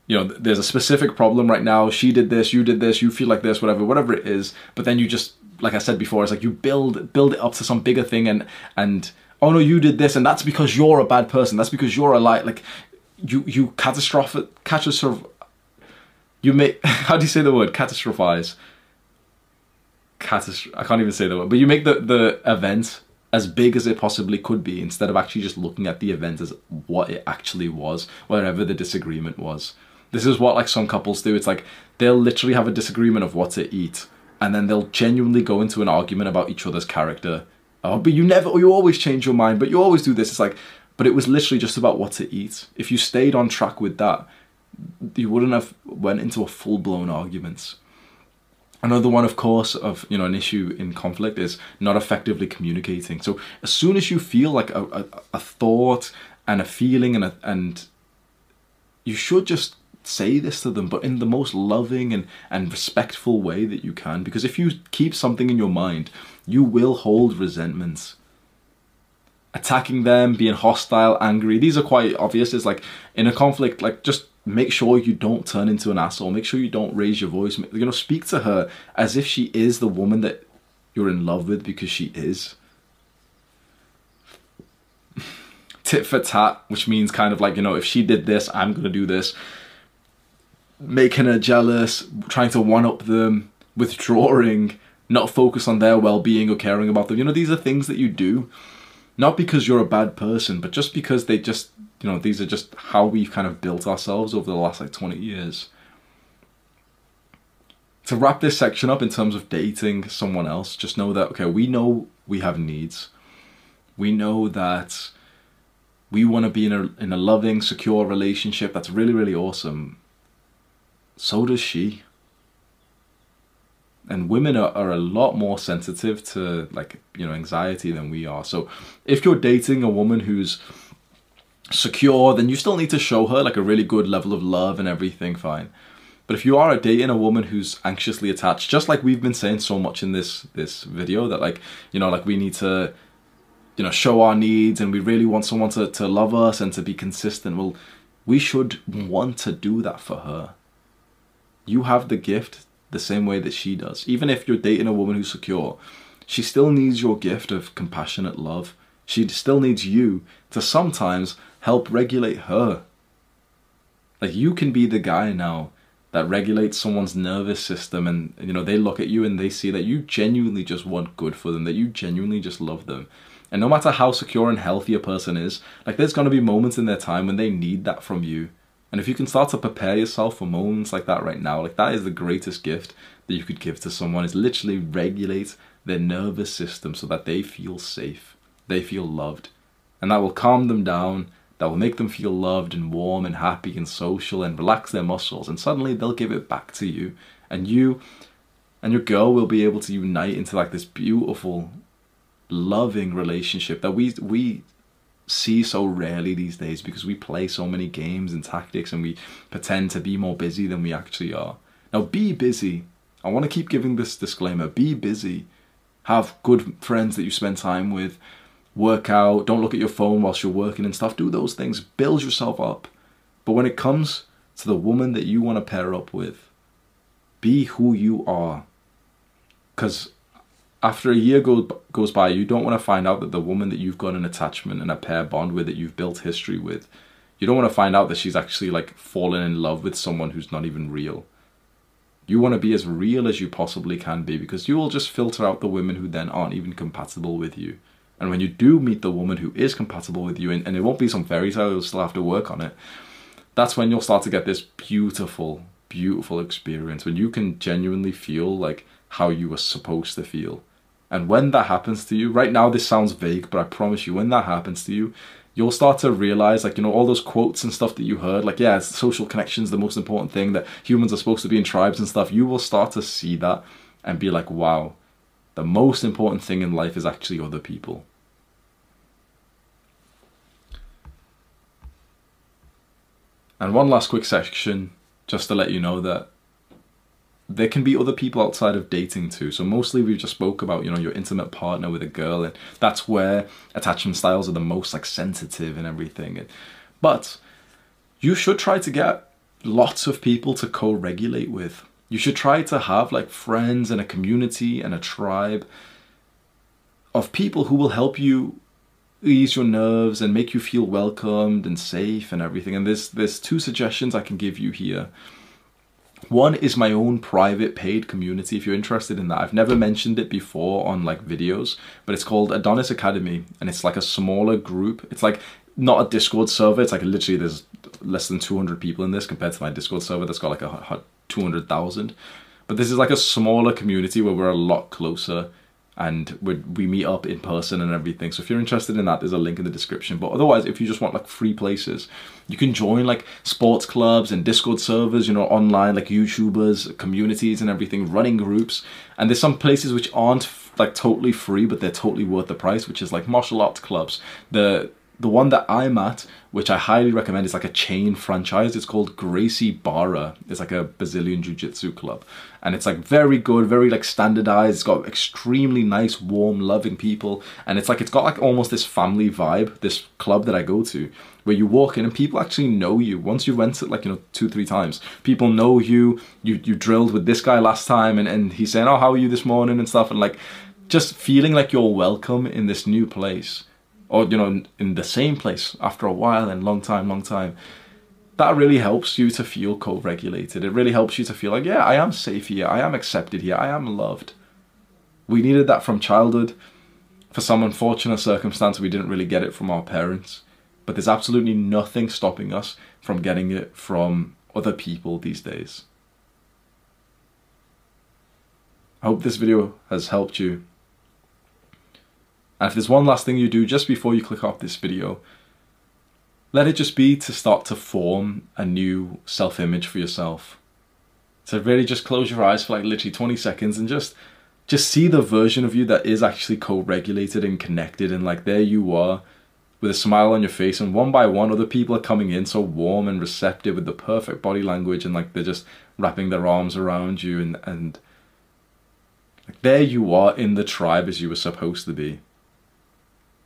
you know, there's a specific problem right now. She did this, you did this, you feel like this, whatever, whatever it is. But then you just, like I said before, it's like you build, build it up to some bigger thing and, and, oh no, you did this, and that's because you're a bad person. That's because you're a light. Like, you, you catastrophic, catastrophic, you make *laughs* how do you say the word? Catastrophize. Catastro- i can't even say the word but you make the the event as big as it possibly could be instead of actually just looking at the event as what it actually was wherever the disagreement was. This is what like some couples do. It's like they'll literally have a disagreement of what to eat and then they'll genuinely go into an argument about each other's character. Oh but you never you always change your mind but you always do this. It's like but it was literally just about what to eat. If you stayed on track with that you wouldn't have went into a full blown arguments. Another one, of course, of you know an issue in conflict is not effectively communicating. So as soon as you feel like a, a, a thought and a feeling and a, and you should just say this to them, but in the most loving and, and respectful way that you can. Because if you keep something in your mind, you will hold resentments. Attacking them, being hostile, angry, these are quite obvious. It's like in a conflict, like just make sure you don't turn into an asshole. Make sure you don't raise your voice. You know, speak to her as if she is the woman that you're in love with because she is. *laughs* Tit for tat, which means kind of like, you know, if she did this, I'm going to do this. Making her jealous, trying to one up them, withdrawing, not focus on their well-being or caring about them. You know, these are things that you do not because you're a bad person, but just because they just, you know, these are just how we've kind of built ourselves over the last like 20 years. To wrap this section up in terms of dating someone else, just know that, okay, we know we have needs. We know that we want to be in a, in a loving, secure relationship that's really, really awesome. So does she and women are, are a lot more sensitive to like you know anxiety than we are so if you're dating a woman who's secure then you still need to show her like a really good level of love and everything fine but if you are dating a woman who's anxiously attached just like we've been saying so much in this this video that like you know like we need to you know show our needs and we really want someone to, to love us and to be consistent well we should want to do that for her you have the gift the same way that she does. Even if you're dating a woman who's secure, she still needs your gift of compassionate love. She still needs you to sometimes help regulate her. Like you can be the guy now that regulates someone's nervous system and you know they look at you and they see that you genuinely just want good for them, that you genuinely just love them. And no matter how secure and healthy a person is, like there's going to be moments in their time when they need that from you. And if you can start to prepare yourself for moments like that right now, like that is the greatest gift that you could give to someone is literally regulate their nervous system so that they feel safe, they feel loved. And that will calm them down, that will make them feel loved and warm and happy and social and relax their muscles. And suddenly they'll give it back to you. And you and your girl will be able to unite into like this beautiful, loving relationship that we we see so rarely these days because we play so many games and tactics and we pretend to be more busy than we actually are. Now, be busy. I want to keep giving this disclaimer be busy. Have good friends that you spend time with. Work out. Don't look at your phone whilst you're working and stuff. Do those things. Build yourself up. But when it comes to the woman that you want to pair up with, be who you are. Because after a year goes goes by, you don't want to find out that the woman that you've got an attachment and a pair bond with, that you've built history with, you don't want to find out that she's actually like fallen in love with someone who's not even real. You want to be as real as you possibly can be because you will just filter out the women who then aren't even compatible with you. And when you do meet the woman who is compatible with you, and, and it won't be some fairy tale, you'll still have to work on it, that's when you'll start to get this beautiful, beautiful experience when you can genuinely feel like how you were supposed to feel and when that happens to you, right now this sounds vague, but I promise you, when that happens to you, you'll start to realize, like, you know, all those quotes and stuff that you heard, like, yeah, social connections the most important thing, that humans are supposed to be in tribes and stuff. You will start to see that and be like, wow, the most important thing in life is actually other people. And one last quick section, just to let you know that there can be other people outside of dating too. So mostly we just spoke about, you know, your intimate partner with a girl and that's where attachment styles are the most like sensitive and everything. But you should try to get lots of people to co-regulate with. You should try to have like friends and a community and a tribe of people who will help you ease your nerves and make you feel welcomed and safe and everything. And there's there's two suggestions I can give you here. One is my own private paid community if you're interested in that. I've never mentioned it before on like videos, but it's called Adonis Academy and it's like a smaller group. It's like not a Discord server. It's like literally there's less than 200 people in this compared to my Discord server that's got like a 200,000. But this is like a smaller community where we're a lot closer and we meet up in person and everything. So if you're interested in that, there's a link in the description. But otherwise, if you just want like free places, you can join like sports clubs and Discord servers, you know, online like YouTubers, communities and everything, running groups. And there's some places which aren't like totally free, but they're totally worth the price, which is like martial arts clubs. The the one that I'm at, which I highly recommend, is like a chain franchise. It's called Gracie Barra. It's like a Brazilian Jiu-Jitsu club. And it's like very good, very like standardized. It's got extremely nice, warm, loving people. And it's like, it's got like almost this family vibe, this club that I go to, where you walk in and people actually know you. Once you went it like, you know, two, three times, people know you. You, you drilled with this guy last time and, and he's saying, oh, how are you this morning and stuff. And like, just feeling like you're welcome in this new place or you know in the same place after a while and long time long time that really helps you to feel co-regulated it really helps you to feel like yeah i am safe here i am accepted here i am loved We needed that from childhood. For some unfortunate circumstance, we didn't really get it from our parents. But there's absolutely nothing stopping us from getting it from other people these days. I hope this video has helped you. And if there's one last thing you do just before you click off this video, let it just be to start to form a new self image for yourself. So really just close your eyes for like literally 20 seconds and just just see the version of you that is actually co-regulated and connected and like there you are with a smile on your face and one by one other people are coming in so warm and receptive with the perfect body language and like they're just wrapping their arms around you and and like there you are in the tribe as you were supposed to be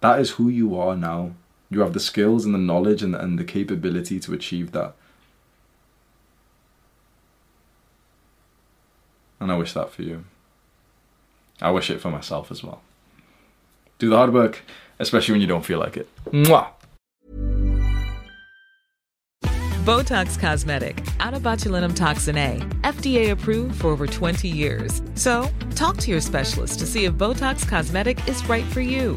that is who you are now you have the skills and the knowledge and, and the capability to achieve that and i wish that for you i wish it for myself as well do the hard work especially when you don't feel like it. Mwah! Botox Cosmetic, onabotulinumtoxinA, FDA approved for over 20 years. So, talk to your specialist to see if Botox Cosmetic is right for you.